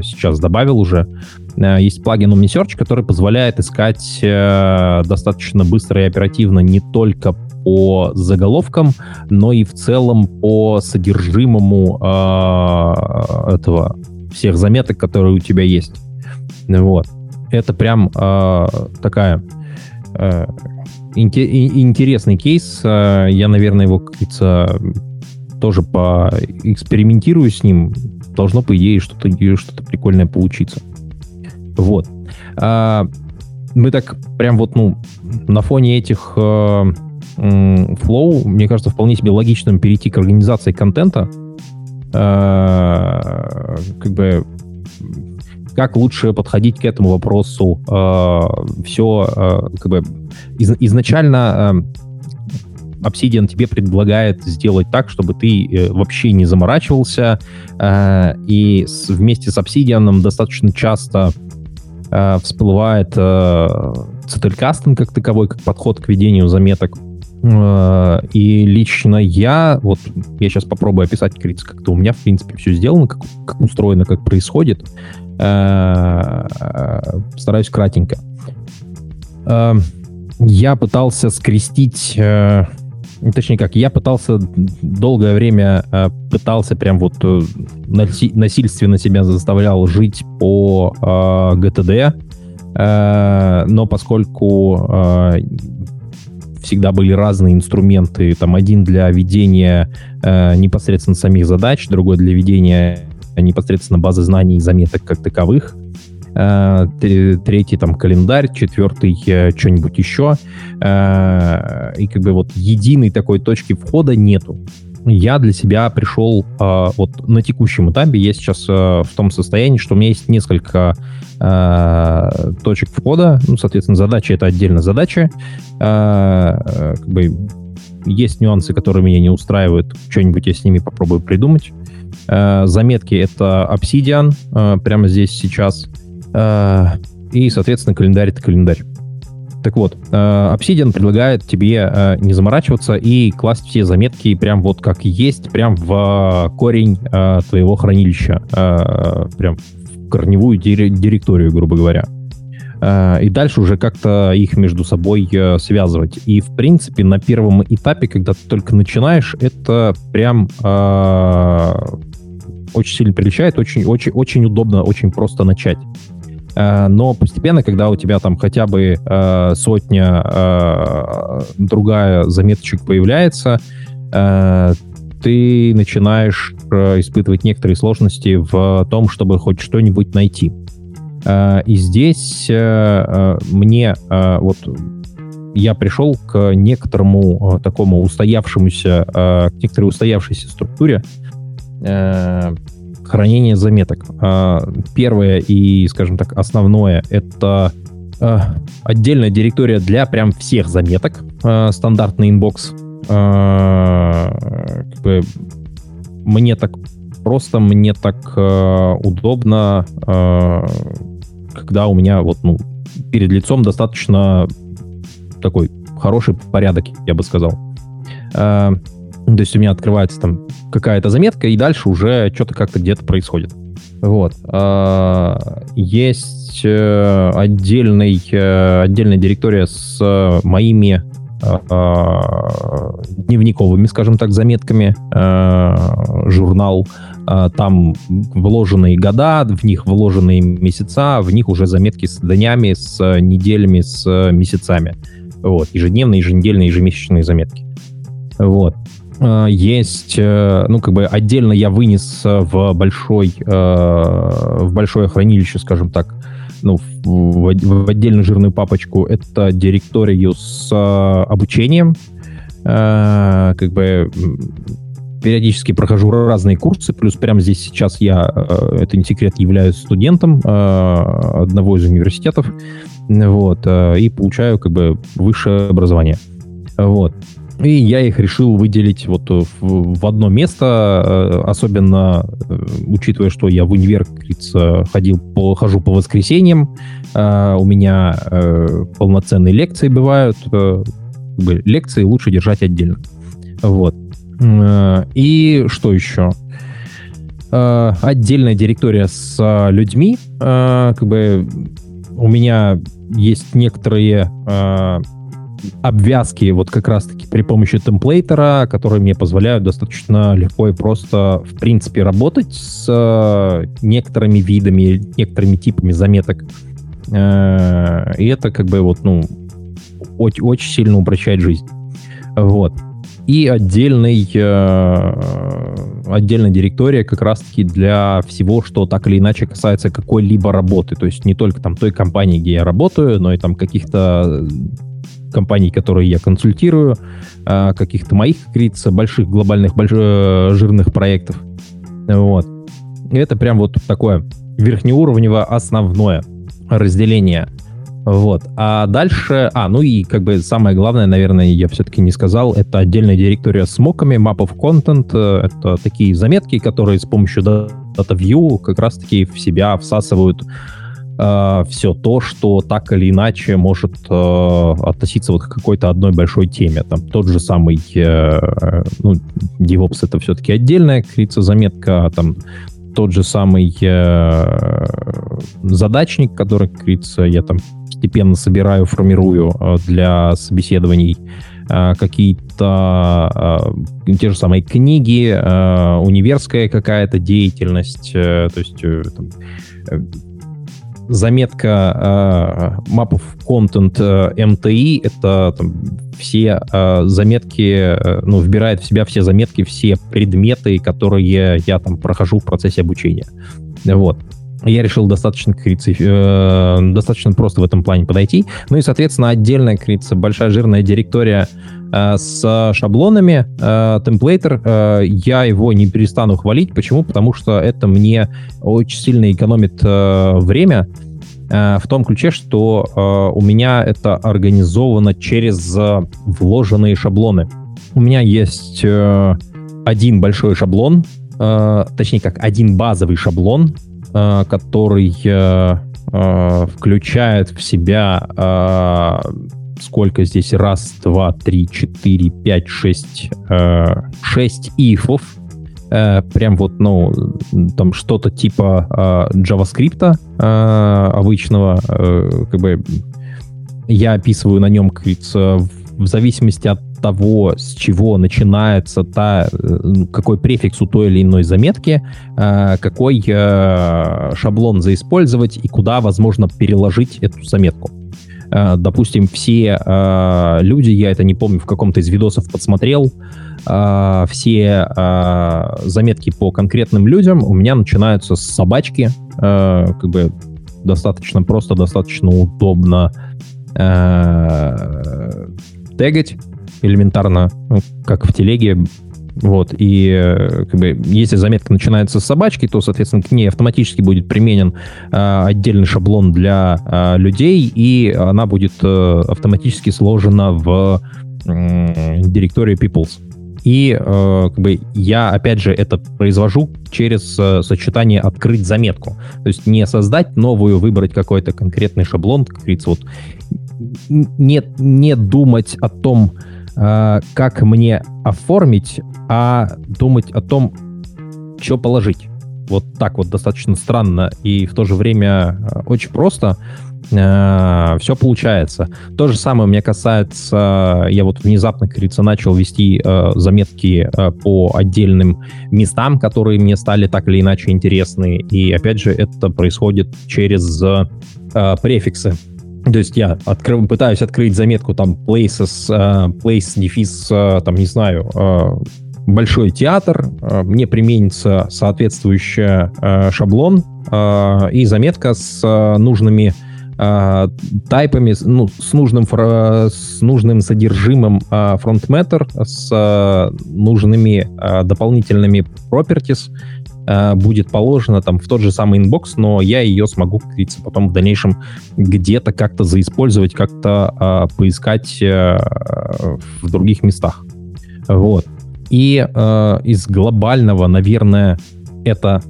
сейчас добавил уже. Есть плагин OmniSearch, который позволяет искать достаточно быстро и оперативно не только по заголовкам, но и в целом по содержимому э, этого всех заметок, которые у тебя есть. Вот. Это прям э, такая э, интересный кейс. Я, наверное, его, как говорится, тоже поэкспериментирую с ним. Должно, по идее, что-то что прикольное получиться. Вот. Мы так прям вот, ну, на фоне этих Flow, мне кажется, вполне себе логичным перейти к организации контента. Как бы как лучше подходить к этому вопросу. Э, Все э, как бы изначально Obsidian тебе предлагает сделать так, чтобы ты вообще не заморачивался, и вместе с Obsidian достаточно часто всплывает цителькастинг как таковой, как подход к ведению заметок. Э, и лично я, вот я сейчас попробую описать как-то у меня, в принципе, все сделано, как, как устроено, как происходит. Э, стараюсь кратенько. Э, я пытался скрестить, точнее как, я пытался долгое время, пытался прям вот насильственно себя заставлял жить по GTD, но поскольку всегда были разные инструменты. Там один для ведения э, непосредственно самих задач, другой для ведения непосредственно базы знаний и заметок как таковых. Э, третий там календарь, четвертый э, что-нибудь еще. Э, и как бы вот единой такой точки входа нету я для себя пришел вот на текущем этапе, я сейчас в том состоянии, что у меня есть несколько точек входа, ну, соответственно, задача это отдельно задача, как бы есть нюансы, которые меня не устраивают, что-нибудь я с ними попробую придумать. Э, заметки это Obsidian, э, прямо здесь сейчас, э, и, соответственно, календарь это календарь. Так вот, Obsidian предлагает тебе не заморачиваться и класть все заметки прям вот как есть, прям в корень твоего хранилища, прям в корневую директорию, грубо говоря. И дальше уже как-то их между собой связывать. И, в принципе, на первом этапе, когда ты только начинаешь, это прям очень сильно приличает, очень, очень, очень удобно, очень просто начать. Э, но постепенно, когда у тебя там хотя бы э, сотня э, другая заметочек появляется, ты начинаешь испытывать некоторые сложности в том, чтобы хоть что-нибудь найти. И здесь мне вот я пришел к некоторому такому устоявшемуся, к некоторой устоявшейся структуре, хранение заметок. Первое и, скажем так, основное — это отдельная директория для прям всех заметок, стандартный inbox, бы мне так просто, мне так э, удобно, э, когда у меня вот, ну, перед лицом достаточно такой хороший порядок, я бы сказал. Э, то есть у меня открывается там какая-то заметка, и дальше уже что-то как-то где-то происходит. Вот. Э, есть э, отдельный, э, отдельная директория с моими дневниковыми, скажем так, заметками, э, журнал, э, там вложенные года, в них вложенные месяца, в них уже заметки с днями, с неделями, с месяцами. Вот, ежедневные, еженедельные, ежемесячные заметки. Вот. Э, есть, э, ну, как бы отдельно я вынес в большой, э, в большое хранилище, скажем так, ну, в, в отдельную жирную папочку, это директорию с обучением. Как бы периодически прохожу разные курсы, плюс прямо здесь сейчас я, это не секрет, являюсь студентом одного из университетов, вот, и получаю как бы высшее образование. Вот. И я их решил выделить вот в, в одно место, э, особенно э, учитывая, что я в универ, говорится, ходил по, хожу по воскресеньям, э, у меня полноценные лекции бывают, лекции лучше держать отдельно. Вот. И что еще? Отдельная директория с людьми. Как бы у меня есть некоторые обвязки вот как раз-таки при помощи темплейтера, которые мне позволяют достаточно легко и просто, в принципе, работать с э, некоторыми видами, некоторыми типами заметок. Э, и это как бы вот, ну, очень, очень сильно упрощает жизнь. Вот. И отдельный, э, отдельная директория как раз-таки для всего, что так или иначе касается какой-либо работы. То есть не только там той компании, где я работаю, но и там каких-то компаний, которые я консультирую, а, каких-то моих, как говорится, больших глобальных, больш... Э, жирных проектов. Вот. И это прям вот такое верхнеуровневое основное разделение. Вот. А дальше... А, ну и как бы самое главное, наверное, я все-таки не сказал, это отдельная директория с моками, map of content. Э, это такие заметки, которые с помощью DataView как раз-таки в себя всасывают э, все то, что так или иначе может э, относиться вот к какой-то одной большой теме. Там тот же самый, э, ну, DevOps это все-таки отдельная, как заметка, а там тот же самый э, задачник, который, как я там постепенно собираю, формирую э, для собеседований э, какие-то э, те же самые книги, универская какая-то деятельность, то есть там, заметка э, map content э, MTI, это там, все э, заметки, э, ну, вбирает в себя все заметки, все предметы, которые я там прохожу в процессе обучения. Вот. Я решил достаточно, говорится, э, достаточно просто в этом плане подойти. Ну и, соответственно, отдельная, говорится, большая жирная директория Э, с шаблонами. Э, темплейтер, э, я его не перестану хвалить. Почему? Потому что это мне очень сильно экономит время в том ключе, что у меня это организовано через вложенные шаблоны. У меня есть один большой шаблон, точнее как один базовый шаблон, который включает в себя сколько здесь? Раз, два, три, четыре, пять, шесть, э, шесть ифов. Э, прям вот, ну, там что-то типа э, JavaScript э, обычного, э, как бы я описываю на нем, в зависимости от того, с чего начинается та, э, какой префикс у той или иной заметки, э, какой э, шаблон заиспользовать и куда возможно переложить эту заметку. Допустим, все люди, я это не помню, в каком-то из видосов подсмотрел, все заметки по конкретным людям у меня начинаются с собачки, как бы достаточно просто, достаточно удобно тегать элементарно, ну, как в телеге, вот, и э, как бы, если заметка начинается с собачки, то, соответственно, к ней автоматически будет применен э, отдельный шаблон для э, людей, и она будет э, автоматически сложена в э, директорию peoples. И э, как бы я, опять же, это произвожу через э, сочетание «открыть заметку». То есть не создать новую, выбрать какой-то конкретный шаблон, как говорится, вот не, не думать о том, как мне оформить, а думать о том, что положить. Вот так вот достаточно странно и в то же время э, очень просто э, все получается. То же самое мне касается, я вот внезапно, как говорится, начал вести э, заметки э, по отдельным местам, которые мне стали так или иначе интересны. И опять же, это происходит через э, префиксы. То есть я откры, пытаюсь открыть заметку там places, uh, place, дефис, uh, там, не знаю, uh, большой театр, мне применится соответствующий шаблон и заметка с нужными type'ами, ну, с нужным, с нужным содержимым FrontMatter, с нужными дополнительными properties, э, будет положена там в тот же самый инбокс, но я ее смогу, как потом в дальнейшем где-то как-то заиспользовать, как-то э, поискать э, в других местах. Вот. И э, из глобального, наверное, это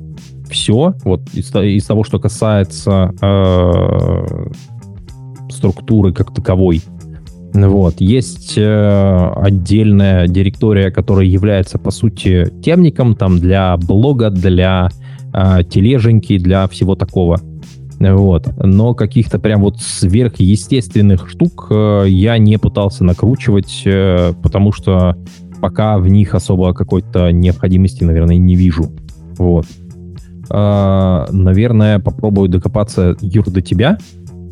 все. Вот из, из того, что касается э, структуры как таковой. Вот. Есть э, отдельная директория, которая является, по сути, темником там для блога, для э, тележеньки, для всего такого. Вот. Но каких-то прям вот сверхъестественных штук э, я не пытался накручивать, э, потому что пока в них особо какой-то необходимости, наверное, не вижу. Вот. Э, наверное, попробую докопаться, Юр, до тебя.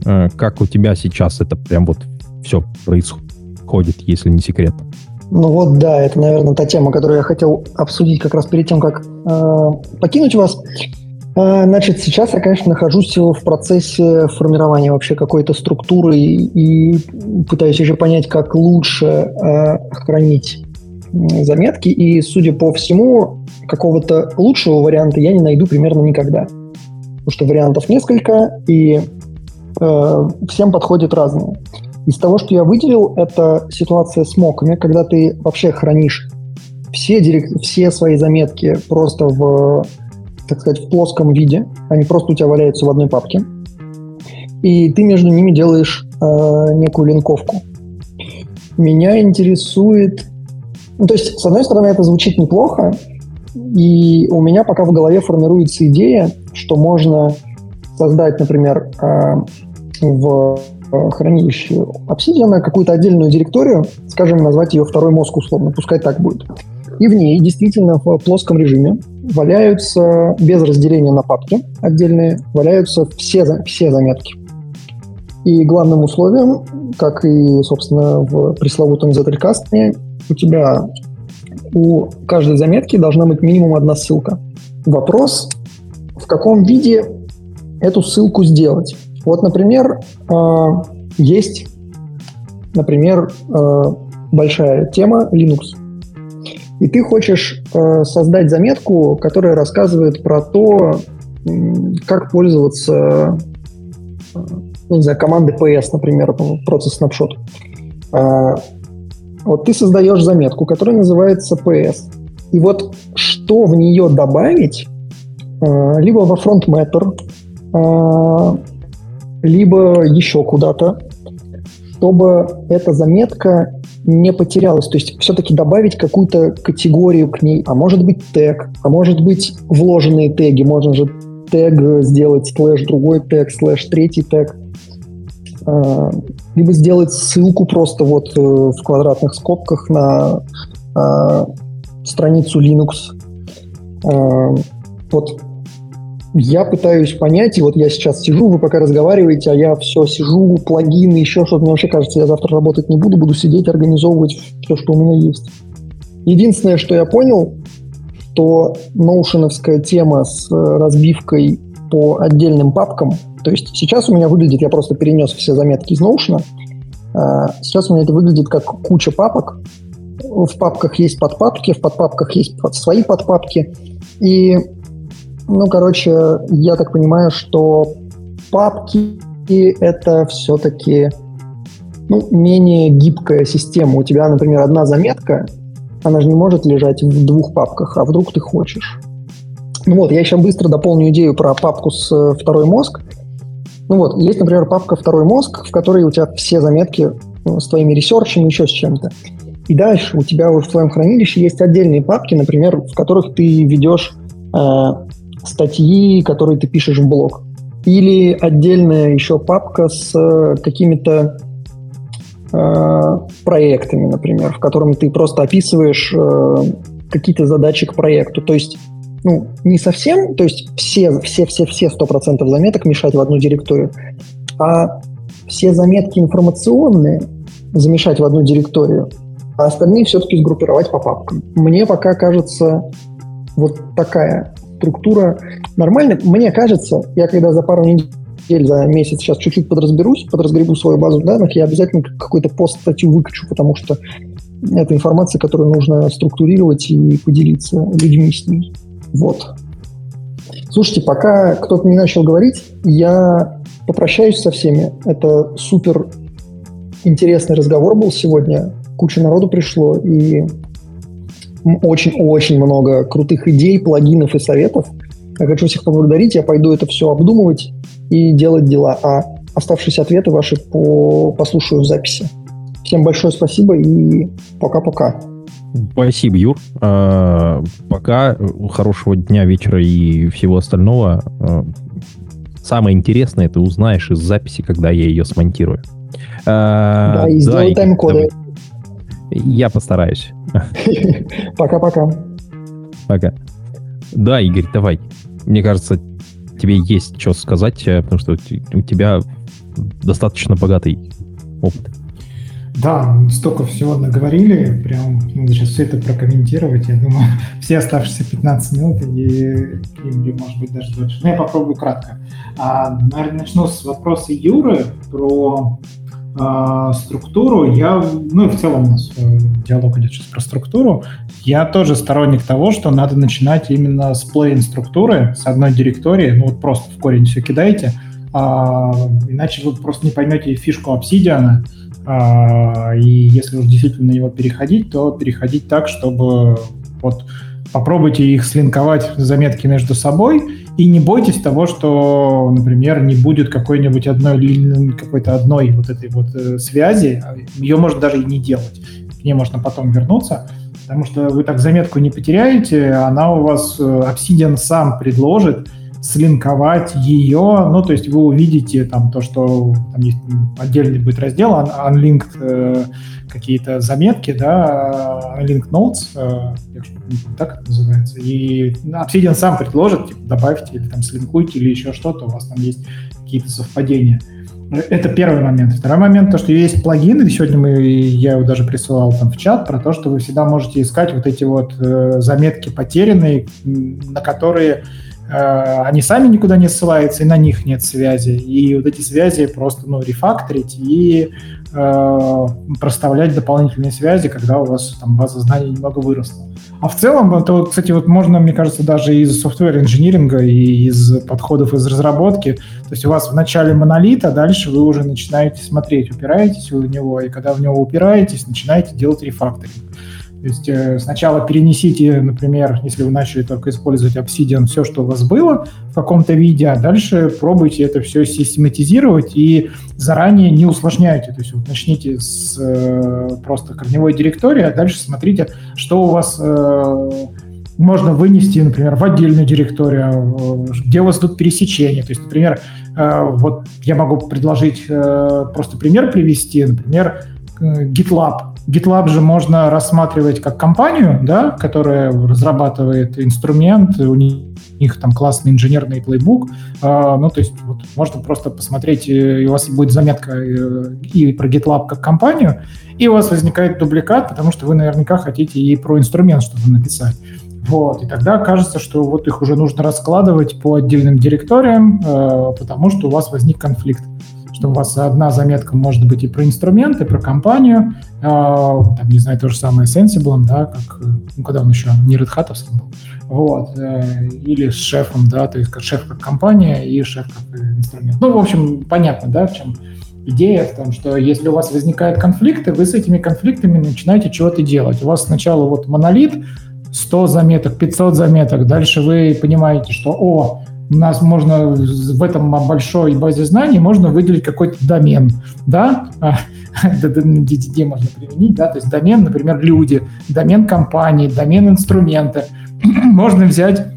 Э, как у тебя сейчас это прям вот все происходит, если не секрет? Ну вот, да, это, наверное, та тема, которую я хотел обсудить как раз перед тем, как э, покинуть вас. Э, значит, сейчас я, конечно, нахожусь в процессе формирования вообще какой-то структуры и, и пытаюсь уже понять, как лучше э, хранить заметки. И, судя по всему, какого-то лучшего варианта я не найду примерно никогда. Потому что вариантов несколько, и э, всем подходят разные. Из того, что я выделил, это ситуация с моками, когда ты вообще хранишь все, директ... все свои заметки просто в, так сказать, в плоском виде. Они просто у тебя валяются в одной папке. И ты между ними делаешь э, некую линковку. Меня интересует... Ну, то есть, с одной стороны, это звучит неплохо, и у меня пока в голове формируется идея, что можно создать, например, э, в хранилище Obsidian какую-то отдельную директорию, скажем, назвать ее второй мозг условно, пускай так будет. И в ней действительно в плоском режиме валяются, без разделения на папки отдельные, валяются все, все заметки. И главным условием, как и, собственно, в пресловутом Zettelkasten, у тебя у каждой заметки должна быть минимум одна ссылка. Вопрос, в каком виде эту ссылку сделать. Вот, например, а, есть, например, а, большая тема Linux. И ты хочешь а, создать заметку, которая рассказывает про то, как пользоваться ну, не знаю, командой PS, например, процесс Snapshot. Вот ты создаешь заметку, которая называется PS. И вот что в нее добавить, либо во Front Matter, либо еще куда-то, чтобы эта заметка не потерялась. То есть все-таки добавить какую-то категорию к ней, а может быть тег, а может быть вложенные теги. Можно же тег сделать слэш другой тег, слэш третий тег. А, либо сделать ссылку просто вот э, в квадратных скобках на а, страницу Linux. А, вот я пытаюсь понять, и вот я сейчас сижу, вы пока разговариваете, а я все сижу, плагины, еще что-то. Мне вообще кажется, я завтра работать не буду, буду сидеть, организовывать все, что у меня есть. Единственное, что я понял, что ноушеновская тема с э, разбивкой по отдельным папкам, то есть сейчас у меня выглядит, я просто перенес все заметки из Notion, а, сейчас у меня это выглядит как куча папок, в папках есть подпапки, в подпапках есть свои подпапки, и ну, короче, я так понимаю, что папки это все-таки ну, менее гибкая система. У тебя, например, одна заметка, она же не может лежать в двух папках, а вдруг ты хочешь. Ну вот, я еще быстро дополню идею про папку с э, второй мозг. Ну вот, есть, например, папка «Второй мозг», в которой у тебя все заметки ну, с твоими ресерчами, еще с чем-то. И дальше у тебя уже в твоем хранилище есть отдельные папки, например, в которых ты ведешь э, статьи, которые ты пишешь в блог. Или отдельная еще папка с э, какими-то э, проектами, например, в котором ты просто описываешь э, какие-то задачи к проекту. То есть, ну, не совсем, то есть все, все, все, все 100% заметок мешать в одну директорию, а все заметки информационные замешать в одну директорию, а остальные все-таки сгруппировать по папкам. Мне пока кажется вот такая структура нормальная. Мне кажется, я когда за пару недель, за месяц сейчас чуть-чуть подразберусь, подразгребу свою базу данных, я обязательно какой-то пост статью выкачу, потому что это информация, которую нужно структурировать и поделиться людьми с ней. Вот. Слушайте, пока кто-то не начал говорить, я попрощаюсь со всеми. Это супер интересный разговор был сегодня. Куча народу пришло, и очень-очень много крутых идей, плагинов и советов. Я хочу всех поблагодарить. Я пойду это все обдумывать и делать дела. А оставшиеся ответы ваши по... послушаю в записи. Всем большое спасибо и пока-пока. Спасибо, Юр. А, пока. Хорошего дня, вечера и всего остального. А, самое интересное ты узнаешь из записи, когда я ее смонтирую. А, да, и сделай тайм-коды. Я постараюсь. Пока-пока. Пока. Да, Игорь, давай. Мне кажется, тебе есть что сказать, э, потому что у тебя достаточно богатый опыт. Да, столько всего наговорили, прям надо сейчас все это прокомментировать. Я думаю, все оставшиеся 15 минут или, или может быть, даже дольше. Но я попробую кратко. А, наверное, начну с вопроса Юры про а, структуру. Я, ну и в целом у нас э, диалог идет сейчас про структуру. Я тоже сторонник того, что надо начинать именно с плейн структуры, с одной директории. Ну вот просто в корень все кидаете, а, иначе вы просто не поймете фишку обсидиана. А, и если уж действительно на него переходить, то переходить так, чтобы вот попробуйте их слинковать заметки между собой и не бойтесь того, что, например, не будет какой-нибудь одной какой-то одной вот этой вот э, связи, ее можно даже и не делать, к ней можно потом вернуться, потому что вы так заметку не потеряете, она у вас э, Obsidian сам предложит слинковать ее, ну, то есть вы увидите там то, что там есть отдельный будет раздел unlinked э, какие-то заметки, да, unlinked notes, э, так это называется, и Obsidian сам предложит, типа, добавьте или там слинкуйте или еще что-то, у вас там есть какие-то совпадения. Это первый момент. Второй момент, то, что есть плагины, сегодня мы, я его даже присылал там в чат, про то, что вы всегда можете искать вот эти вот э, заметки потерянные, на которые они сами никуда не ссылаются, и на них нет связи. И вот эти связи просто ну, рефакторить и э, проставлять дополнительные связи, когда у вас там база знаний немного выросла. А в целом, это, кстати, вот можно, мне кажется, даже из софтвер инжиниринга и из подходов из разработки. То есть у вас в начале монолит, а дальше вы уже начинаете смотреть, упираетесь вы в него, и когда в него упираетесь, начинаете делать рефакторинг. То есть э, сначала перенесите, например, если вы начали только использовать Obsidian, все, что у вас было в каком-то виде, а дальше пробуйте это все систематизировать и заранее не усложняйте. То есть вот начните с э, просто корневой директории, а дальше смотрите, что у вас э, можно вынести, например, в отдельную директорию, где у вас тут пересечения. То есть, например, вот я могу предложить просто пример привести, например, GitLab GitLab же можно рассматривать как компанию, да, которая разрабатывает инструмент, у них, там классный инженерный плейбук, а, ну, то есть вот, можно просто посмотреть, и у вас будет заметка э, и про GitLab как компанию, и у вас возникает дубликат, потому что вы наверняка хотите и про инструмент что-то написать. Вот, и тогда кажется, что вот их уже нужно раскладывать по отдельным директориям, э, потому что у вас возник конфликт что у вас одна заметка может быть и про инструменты, про компанию, там, не знаю, то же самое с Sensible, да, как, ну, когда он еще не Red Hat был, вот, э, или с шефом, да, то есть как шеф как компания и шеф как инструмент. Ну, в общем, понятно, да, в чем идея в том, что если у вас возникают конфликты, вы с этими конфликтами начинаете чего-то делать. У вас сначала вот монолит, 100 заметок, 500 заметок, дальше вы понимаете, что, о, у нас можно в этом большой базе знаний можно выделить какой-то домен, да, DDD можно применить, да, то есть домен, например, люди, домен компании, домен инструменты. можно взять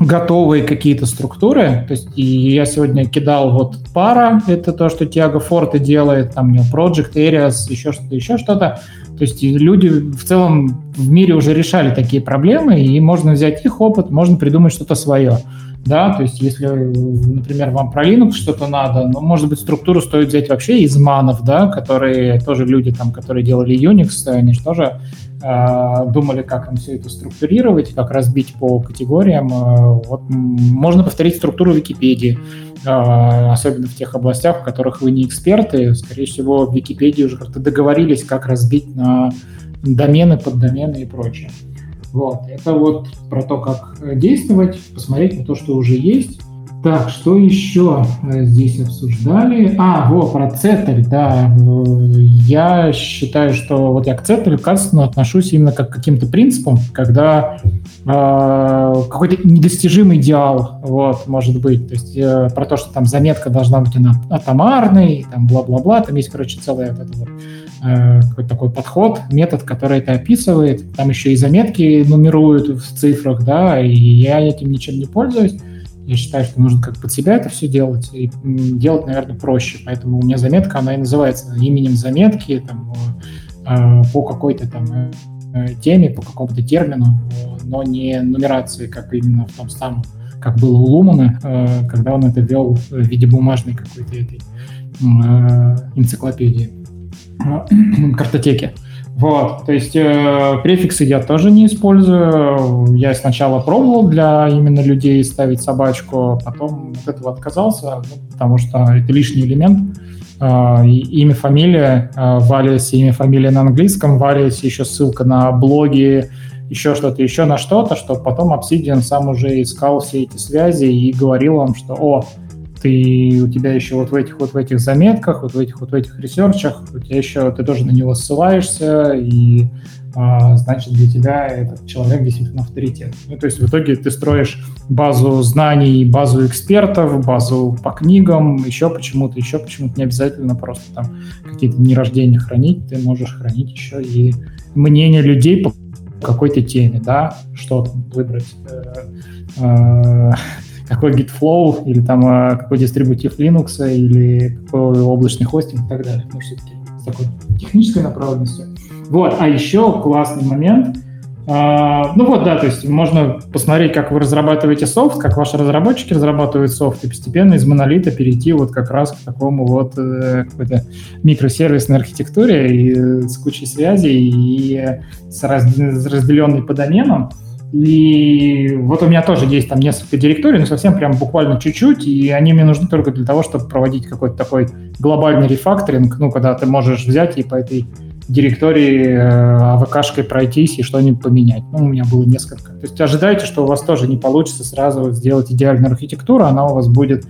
готовые какие-то структуры. То есть и я сегодня кидал вот пара, это то, что Тиаго Форте делает, там у него Project Areas, еще что-то, еще что-то. То есть люди в целом в мире уже решали такие проблемы, и можно взять их опыт, можно придумать что-то свое. Да, то есть если, например, вам про Linux что-то надо, ну, может быть, структуру стоит взять вообще из манов, да, которые тоже люди там, которые делали Unix, они же тоже э, думали, как им все это структурировать, как разбить по категориям. Э, вот можно повторить структуру Википедии, э, особенно в тех областях, в которых вы не эксперты. Скорее всего, в Википедии уже как-то договорились, как разбить на домены, поддомены и прочее. Вот. Это вот про то, как э, действовать, посмотреть на то, что уже есть. Так, что еще э, здесь обсуждали? А, во, про Цетель, да. Э, я считаю, что вот я к Цетелю, к Астону отношусь именно как к каким-то принципам, когда э, какой-то недостижимый идеал, вот, может быть. То есть э, про то, что там заметка должна быть она атомарной, там бла-бла-бла, там есть, короче, целая вот эта вот какой-то такой подход, метод, который это описывает. Там еще и заметки нумеруют в цифрах, да, и я этим ничем не пользуюсь. Я считаю, что нужно как под себя это все делать, и делать, наверное, проще. Поэтому у меня заметка, она и называется именем заметки, там, э, по какой-то там э, теме, по какому-то термину, но не нумерации, как именно в том самом, как было у Лумана, когда он это вел в виде бумажной какой-то этой энциклопедии. картотеки. Вот, то есть э, префиксы я тоже не использую. Я сначала пробовал для именно людей ставить собачку, потом от этого отказался, ну, потому что это лишний элемент. Э, имя, фамилия, э, Валис, имя, фамилия на английском, Валис, еще ссылка на блоги, еще что-то, еще на что-то, чтобы потом Obsidian сам уже искал все эти связи и говорил вам, что, о, ты, у тебя еще вот в этих вот в этих заметках, вот в этих вот в этих ресерчах, у тебя еще, ты тоже на него ссылаешься, и а, значит для тебя этот человек действительно авторитет. Ну, то есть в итоге ты строишь базу знаний, базу экспертов, базу по книгам, еще почему-то, еще почему-то, не обязательно просто там какие-то дни рождения хранить, ты можешь хранить еще и мнение людей по какой-то теме, да, что там выбрать. Э, э, какой Gitflow, или там а, какой дистрибутив Linux, или какой облачный хостинг и так далее. Ну, все-таки с такой технической направленностью. Вот, а еще классный момент. А, ну вот, да, то есть можно посмотреть, как вы разрабатываете софт, как ваши разработчики разрабатывают софт, и постепенно из монолита перейти вот как раз к такому вот э, какой-то микросервисной архитектуре и, э, с кучей связей и раз, с разделенной по доменам. И вот у меня тоже есть там несколько директорий, но совсем прям буквально чуть-чуть, и они мне нужны только для того, чтобы проводить какой-то такой глобальный рефакторинг, ну, когда ты можешь взять и по этой директории э, АВКшкой пройтись и что-нибудь поменять. Ну, у меня было несколько. То есть ожидайте, что у вас тоже не получится сразу сделать идеальную архитектуру, она у вас будет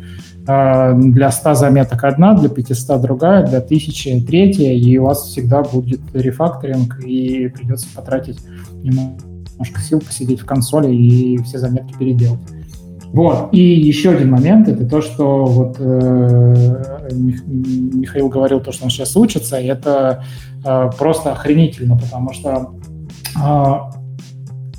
э, для 100 заметок одна, для 500 другая, для 1000 третья, и у вас всегда будет рефакторинг, и придется потратить немного немножко сил посидеть в консоли и все заметки переделать. Вот. И еще один момент, это то, что вот э, Михаил говорил, то, что он сейчас учится, и это э, просто охренительно, потому что э,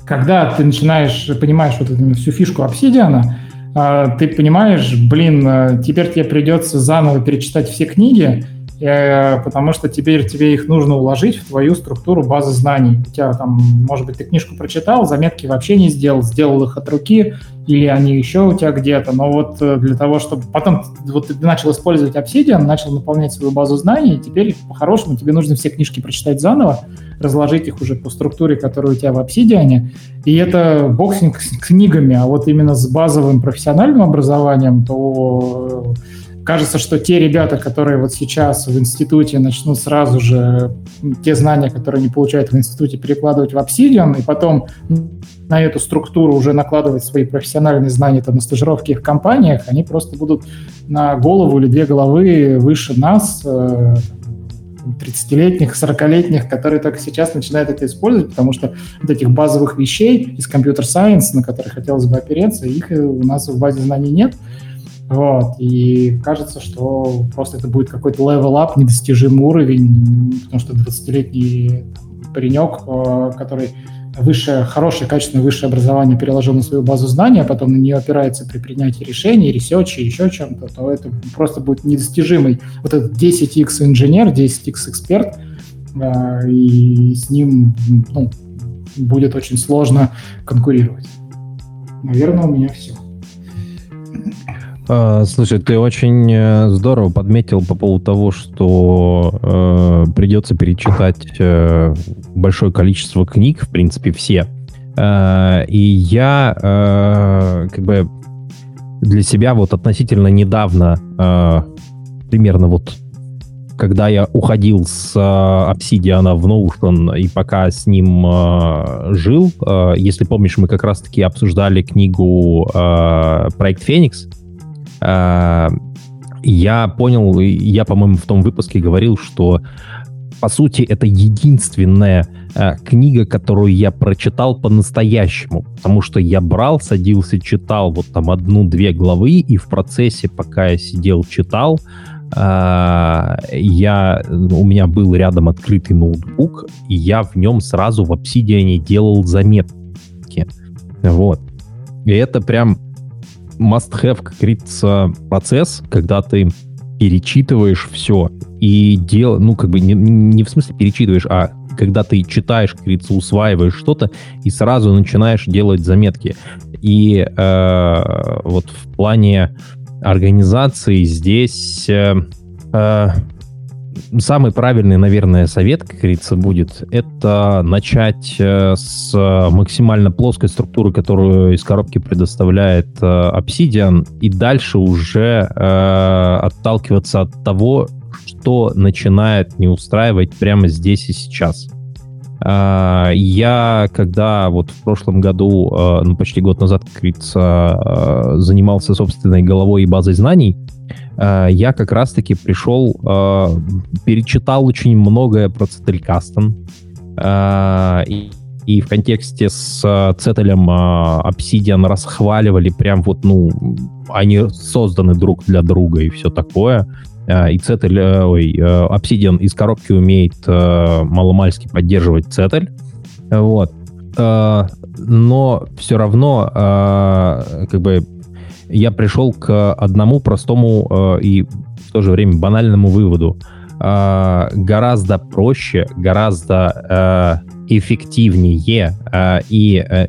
когда ты начинаешь, понимаешь вот эту всю фишку обсидиана, э, ты понимаешь, блин, э, теперь тебе придется заново перечитать все книги, потому что теперь тебе их нужно уложить в твою структуру базы знаний. У тебя там, может быть, ты книжку прочитал, заметки вообще не сделал, сделал их от руки, или они еще у тебя где-то, но вот э, для того, чтобы потом вот ты начал использовать Obsidian, начал наполнять свою базу знаний, и теперь по-хорошему тебе нужно все книжки прочитать заново, разложить их уже по структуре, которая у тебя в Obsidian, и это боксинг с книгами, а вот именно с базовым профессиональным образованием, то кажется, что те ребята, которые вот сейчас в институте начнут сразу же те знания, которые они получают в институте, перекладывать в Obsidian, и потом на эту структуру уже накладывать свои профессиональные знания там, на стажировке в компаниях, они просто будут на голову или две головы выше нас, 30-летних, 40-летних, которые только сейчас начинают это использовать, потому что вот этих базовых вещей из компьютер-сайенс, на которые хотелось бы опереться, их у нас в базе знаний нет. Вот. И кажется, что просто это будет какой-то level-up, недостижимый уровень, потому что 20-летний паренек, э, который высшее, хорошее, качественное высшее образование переложил на свою базу знаний, а потом на нее опирается при принятии решений, ресерче, еще чем-то, то это просто будет недостижимый вот этот 10x инженер, 10x эксперт, э, и с ним ну, будет очень сложно конкурировать. Наверное, у меня все. А, слушай, ты очень э, здорово подметил по поводу того, что э, придется перечитать э, большое количество книг, в принципе, все. Э, и я э, как бы для себя вот относительно недавно, э, примерно вот когда я уходил с э, Obsidian в Notion и пока с ним э, жил, э, если помнишь, мы как раз-таки обсуждали книгу э, «Проект Феникс», я понял, я, по-моему, в том выпуске говорил, что по сути, это единственная э, книга, которую я прочитал по-настоящему, потому что я брал, садился, читал вот там одну-две главы, и в процессе, пока я сидел, читал, э, я, у меня был рядом открытый ноутбук, и я в нем сразу в Obsidian делал заметки. Вот. И это прям must-have, как говорится, процесс, когда ты перечитываешь все и дел, ну, как бы не, не в смысле перечитываешь, а когда ты читаешь, как говорится, усваиваешь что-то и сразу начинаешь делать заметки. И э, вот в плане организации здесь э, э, самый правильный, наверное, совет, как говорится, будет, это начать э, с максимально плоской структуры, которую из коробки предоставляет э, Obsidian, и дальше уже э, отталкиваться от того, что начинает не устраивать прямо здесь и сейчас. Я, когда вот в прошлом году, ну, почти год назад, как говорится, занимался собственной головой и базой знаний, Э, я как раз-таки пришел, э, перечитал очень многое про Цетелькастон. Э, и, и в контексте с Цетелем Obsidian расхваливали прям вот, ну, они созданы друг для друга и все такое. И Цетель, ой, Obsidian из коробки умеет маломальски поддерживать Цетель. Вот. Но все равно, как бы, я пришел к одному простому э, и в то же время банальному выводу. Э, гораздо проще, гораздо э, эффективнее э, и э,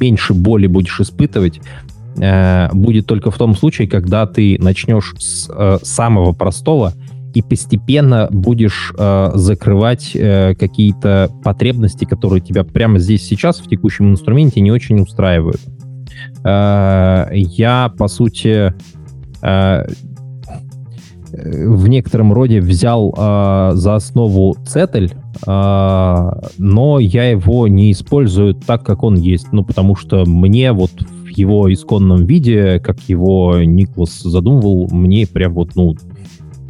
меньше боли будешь испытывать, э, будет только в том случае, когда ты начнешь с э, самого простого и постепенно будешь э, закрывать э, какие-то потребности, которые тебя прямо здесь сейчас в текущем инструменте не очень устраивают. Э, я, по сути, э, в некотором роде взял э, за основу Цетель, но я его не использую так, как он есть. Ну, потому что мне вот в его исконном виде, как его Никлас задумывал, мне прям вот, ну,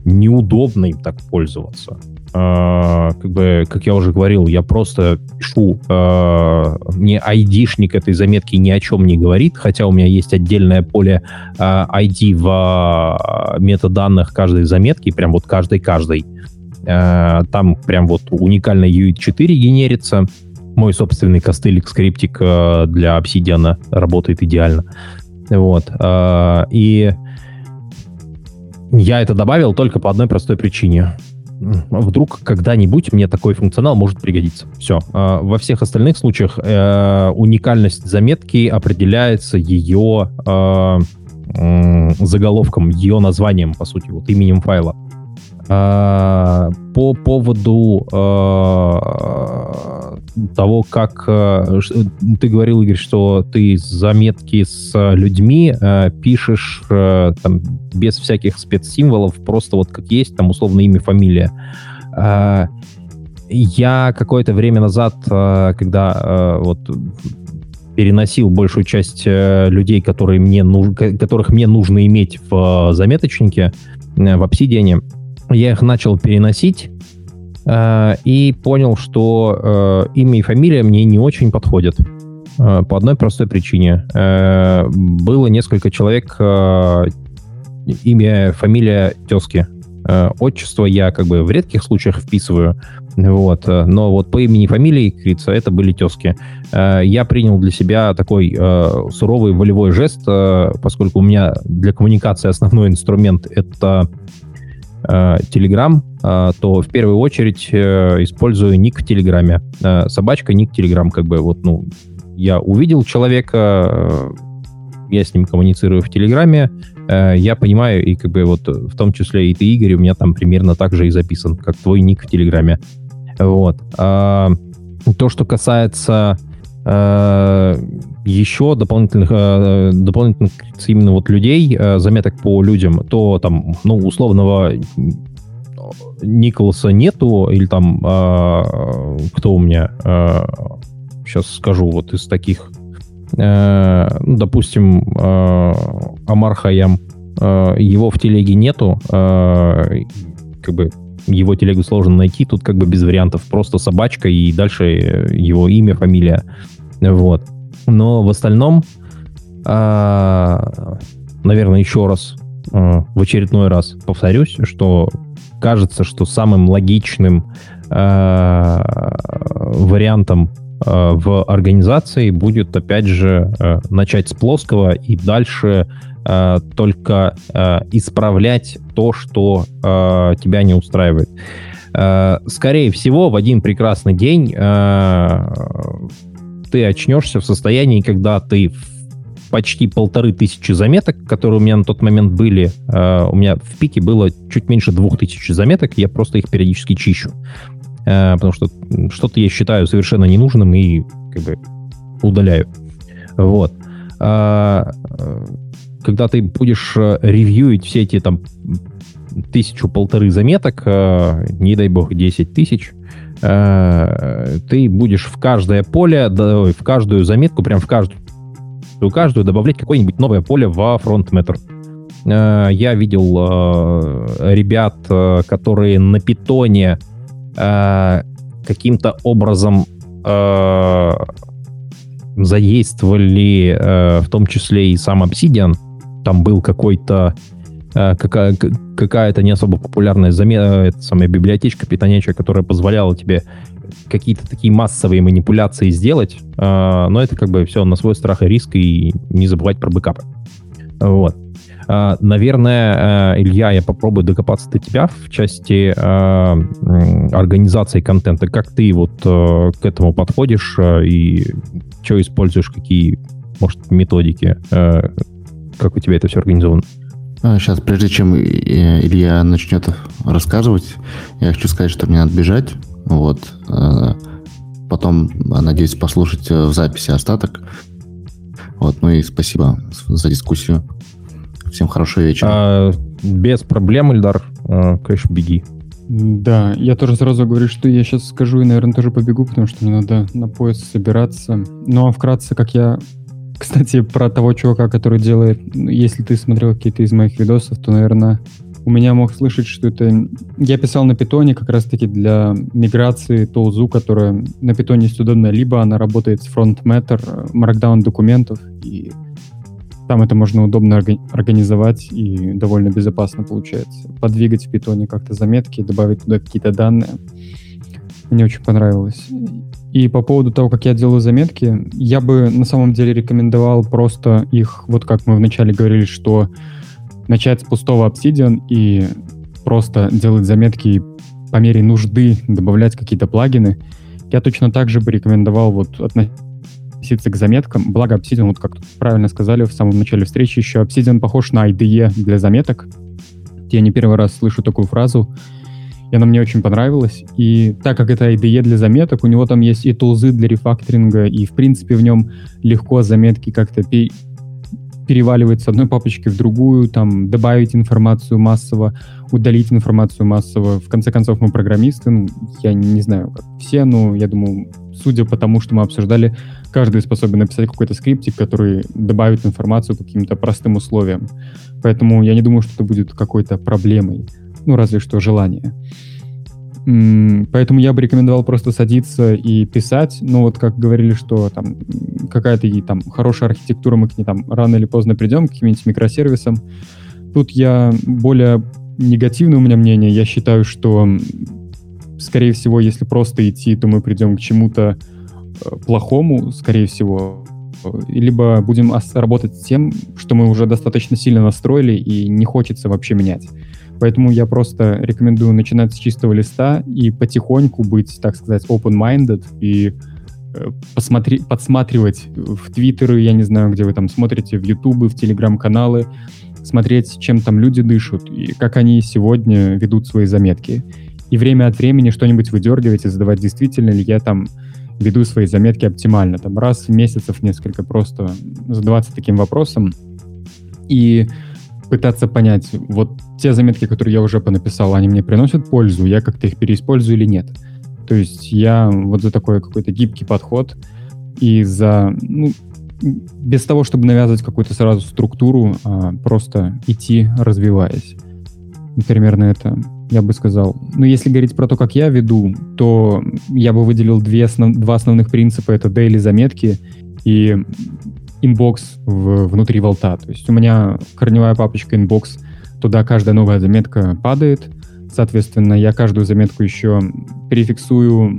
неудобно им так пользоваться. Uh, как бы, как я уже говорил, я просто пишу, uh, мне айдишник этой заметки ни о чем не говорит, хотя у меня есть отдельное поле ID в метаданных каждой заметки, прям вот каждой-каждой. Там прям вот уникальный UID4 генерится. Мой собственный костылик скриптик для Obsidian работает идеально. Вот. И я это добавил только по одной простой причине вдруг когда-нибудь мне такой функционал может пригодиться. Все. А, во всех остальных случаях э, уникальность заметки определяется ее э, заголовком, ее названием, по сути, вот именем файла. А, по поводу а, того, как ты говорил, Игорь, что ты заметки с людьми пишешь там, без всяких спецсимволов, просто вот как есть, там условно имя, фамилия. я какое-то время назад, э, когда э, вот переносил большую часть э, людей, которые мне нуж... которых мне нужно иметь в э, заметочнике, э, в Obsidian, я их начал переносить э, и понял, что э, имя и фамилия мне не очень подходят. Э, по одной простой причине. Э, было несколько человек, э, имя, фамилия тезки. Э, отчество я как бы в редких случаях вписываю, вот, э, но вот по имени и фамилии, как говорится, это были тески. Э, я принял для себя такой суровый волевой жест, поскольку у меня для коммуникации основной инструмент это Telegram, то в первую очередь использую ник в Телеграме. Собачка, ник Telegram, как бы вот, ну, я увидел человека, я с ним коммуницирую в Телеграме, Э, я понимаю, и как бы вот в том числе и ты, Игорь, у меня там примерно так же и записан, как твой ник в Телеграме. Вот. А, то, что касается еще дополнительных, а, дополнительных именно вот людей, а, заметок по людям, то там, ну, условного Николаса нету, или там, кто у меня, сейчас скажу, вот из таких э, допустим, э, Амар Хаям, э, его в телеге нету, э, как бы его телегу сложно найти, тут как бы без вариантов, просто собачка и дальше его имя, фамилия, вот. Но в остальном, э, наверное, еще раз, э, в очередной раз повторюсь, что кажется, что самым логичным э, вариантом Э, в организации будет, опять же, э, начать с плоского и дальше э, только исправлять то, что тебя не устраивает. Скорее всего, в один прекрасный день ты очнешься в состоянии, когда ты почти полторы тысячи заметок, которые у меня на тот момент были. у меня в пике было чуть меньше двух тысяч заметок, я просто их периодически чищу. Э, потому что что-то я считаю совершенно ненужным и как бы удаляю. Вот. А, э, когда ты будешь э, ревьюить все эти там тысячу-полторы заметок, не дай бог 10 тысяч, ты будешь в каждое поле, в каждую заметку, прям в каждую, в каждую добавлять какое-нибудь новое поле во фронтметр. Я видел ребят, которые на питоне э, каким-то образом э, задействовали э, в том числе и сам Obsidian. Там был какой-то э, какая, какая-то не особо популярная замена, это самая библиотечка питонячая, которая позволяла тебе какие-то такие массовые манипуляции сделать, э, но это как бы все на свой страх и риск, и не забывать про бэкапы. Вот. Наверное, э, Илья, я попробую докопаться до тебя в части э, организации контента. Как ты вот э, к этому подходишь и что используешь, какие, может, методики? Как у тебя это все организовано? Сейчас, а, прежде чем Илья начнет рассказывать, я хочу сказать, что мне надо бежать. Вот. Потом, надеюсь, послушать в записи остаток. Вот, ну и спасибо за дискуссию. Всем хорошего вечера. А, без проблем, Ильдар. А, конечно, беги. Да, я тоже сразу говорю, что я сейчас скажу и, наверное, тоже побегу, потому что мне надо на поезд собираться. Ну, а вкратце, как я... Кстати, про того чувака, который делает... Ну, если ты смотрел какие-то из моих видосов, то, наверное, у меня мог слышать, что это... Я писал на питоне как раз-таки для миграции толзу, которая на питоне есть удобно. Либо она работает с front matter, markdown документов, и там это можно удобно организовать и довольно безопасно получается. Подвигать в питоне как-то заметки, добавить туда какие-то данные. Мне очень понравилось. И по поводу того, как я делаю заметки, я бы на самом деле рекомендовал просто их, вот как мы вначале говорили, что начать с пустого Obsidian и просто делать заметки по мере нужды добавлять какие-то плагины. Я точно так же бы рекомендовал вот относиться к заметкам. Благо Obsidian, вот как правильно сказали в самом начале встречи, еще Obsidian похож на IDE для заметок. Я не первый раз слышу такую фразу, и она мне очень понравилась. И так как это IDE для заметок, у него там есть и тулзы для рефакторинга, и в принципе в нем легко заметки как-то переваливать с одной папочки в другую, там, добавить информацию массово, удалить информацию массово. В конце концов, мы программисты, ну, я не знаю, как все, но я думаю, судя по тому, что мы обсуждали, каждый способен написать какой-то скриптик, который добавит информацию по каким-то простым условиям. Поэтому я не думаю, что это будет какой-то проблемой. Ну, разве что желание. Поэтому я бы рекомендовал просто садиться и писать. Ну, вот как говорили, что там какая-то и там хорошая архитектура, мы к ней там рано или поздно придем, к каким-нибудь микросервисам. Тут я более негативное у меня мнение. Я считаю, что, скорее всего, если просто идти, то мы придем к чему-то э, плохому, скорее всего. Либо будем работать с тем, что мы уже достаточно сильно настроили и не хочется вообще менять. Поэтому я просто рекомендую начинать с чистого листа и потихоньку быть, так сказать, open-minded и э, посмотри, подсматривать в Твиттеры, я не знаю, где вы там смотрите, в Ютубы, в Телеграм-каналы, смотреть, чем там люди дышат и как они сегодня ведут свои заметки. И время от времени что-нибудь выдергивать и задавать, действительно ли я там веду свои заметки оптимально. Там раз в месяцев несколько просто задаваться таким вопросом. И пытаться понять, вот те заметки, которые я уже понаписал, они мне приносят пользу, я как-то их переиспользую или нет. То есть я вот за такой какой-то гибкий подход и за, ну, без того, чтобы навязывать какую-то сразу структуру, а просто идти, развиваясь. Примерно это я бы сказал. Ну, если говорить про то, как я веду, то я бы выделил две основ... два основных принципа. Это daily заметки и инбокс в, внутри волта. То есть у меня корневая папочка инбокс, туда каждая новая заметка падает. Соответственно, я каждую заметку еще перефиксую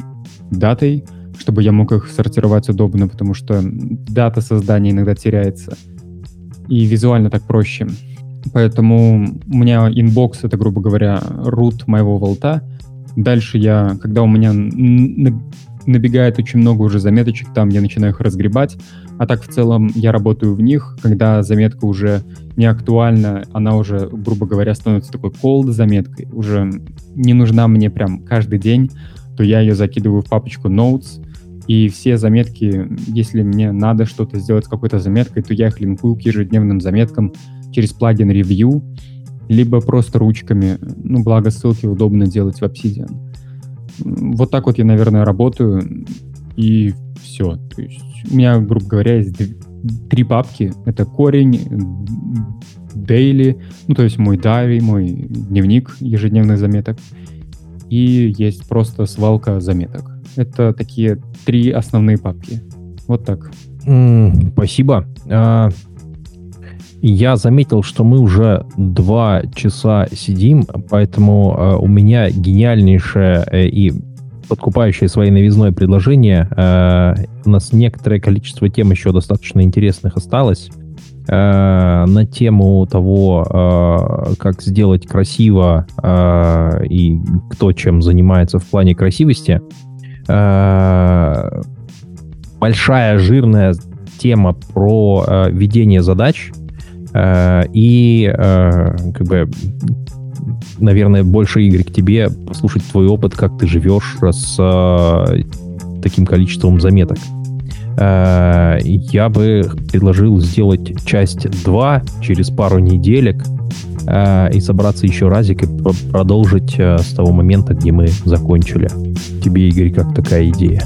датой, чтобы я мог их сортировать удобно, потому что дата создания иногда теряется. И визуально так проще. Поэтому у меня инбокс — это, грубо говоря, root моего волта. Дальше я, когда у меня набегает очень много уже заметочек, там я начинаю их разгребать, а так в целом я работаю в них, когда заметка уже не актуальна, она уже, грубо говоря, становится такой cold заметкой, уже не нужна мне прям каждый день, то я ее закидываю в папочку notes, и все заметки, если мне надо что-то сделать с какой-то заметкой, то я их линкую к ежедневным заметкам через плагин Review, либо просто ручками. Ну, благо ссылки удобно делать в Obsidian. Вот так вот я, наверное, работаю, и все. То есть у меня, грубо говоря, есть три папки. Это корень, daily, ну, то есть мой дайри, мой дневник ежедневных заметок. И есть просто свалка заметок. Это такие три основные папки. Вот так. Mm, спасибо. А, я заметил, что мы уже два часа сидим, поэтому а, у меня гениальнейшее э, и подкупающее своей новизной предложение. Э, у нас некоторое количество тем еще достаточно интересных осталось. Э, на тему того, э, как сделать красиво и кто чем занимается в плане красивости. Большая жирная тема про э, ведение задач и как бы наверное, больше, Игорь, к тебе послушать твой опыт, как ты живешь с э, таким количеством заметок. Э, я бы предложил сделать часть 2 через пару неделек э, и собраться еще разик и продолжить э, с того момента, где мы закончили. Тебе, Игорь, как такая идея?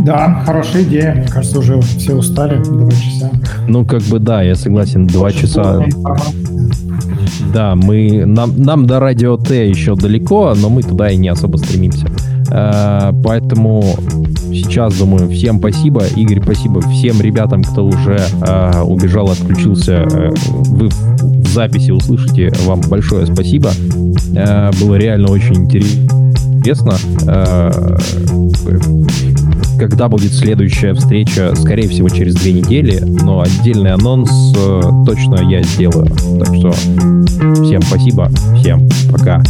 Да, хорошая идея. Мне кажется, уже все устали. Два часа. Ну, как бы да, я согласен. Два часа. Да, мы нам, нам до радио Т еще далеко, но мы туда и не особо стремимся. Э, поэтому сейчас, думаю, всем спасибо. Игорь, спасибо всем ребятам, кто уже э, убежал, отключился. Э, вы в записи услышите. Вам большое спасибо. Э, было реально очень интересно. Э, когда будет следующая встреча, скорее всего, через две недели, но отдельный анонс э, точно я сделаю. Так что всем спасибо, всем пока.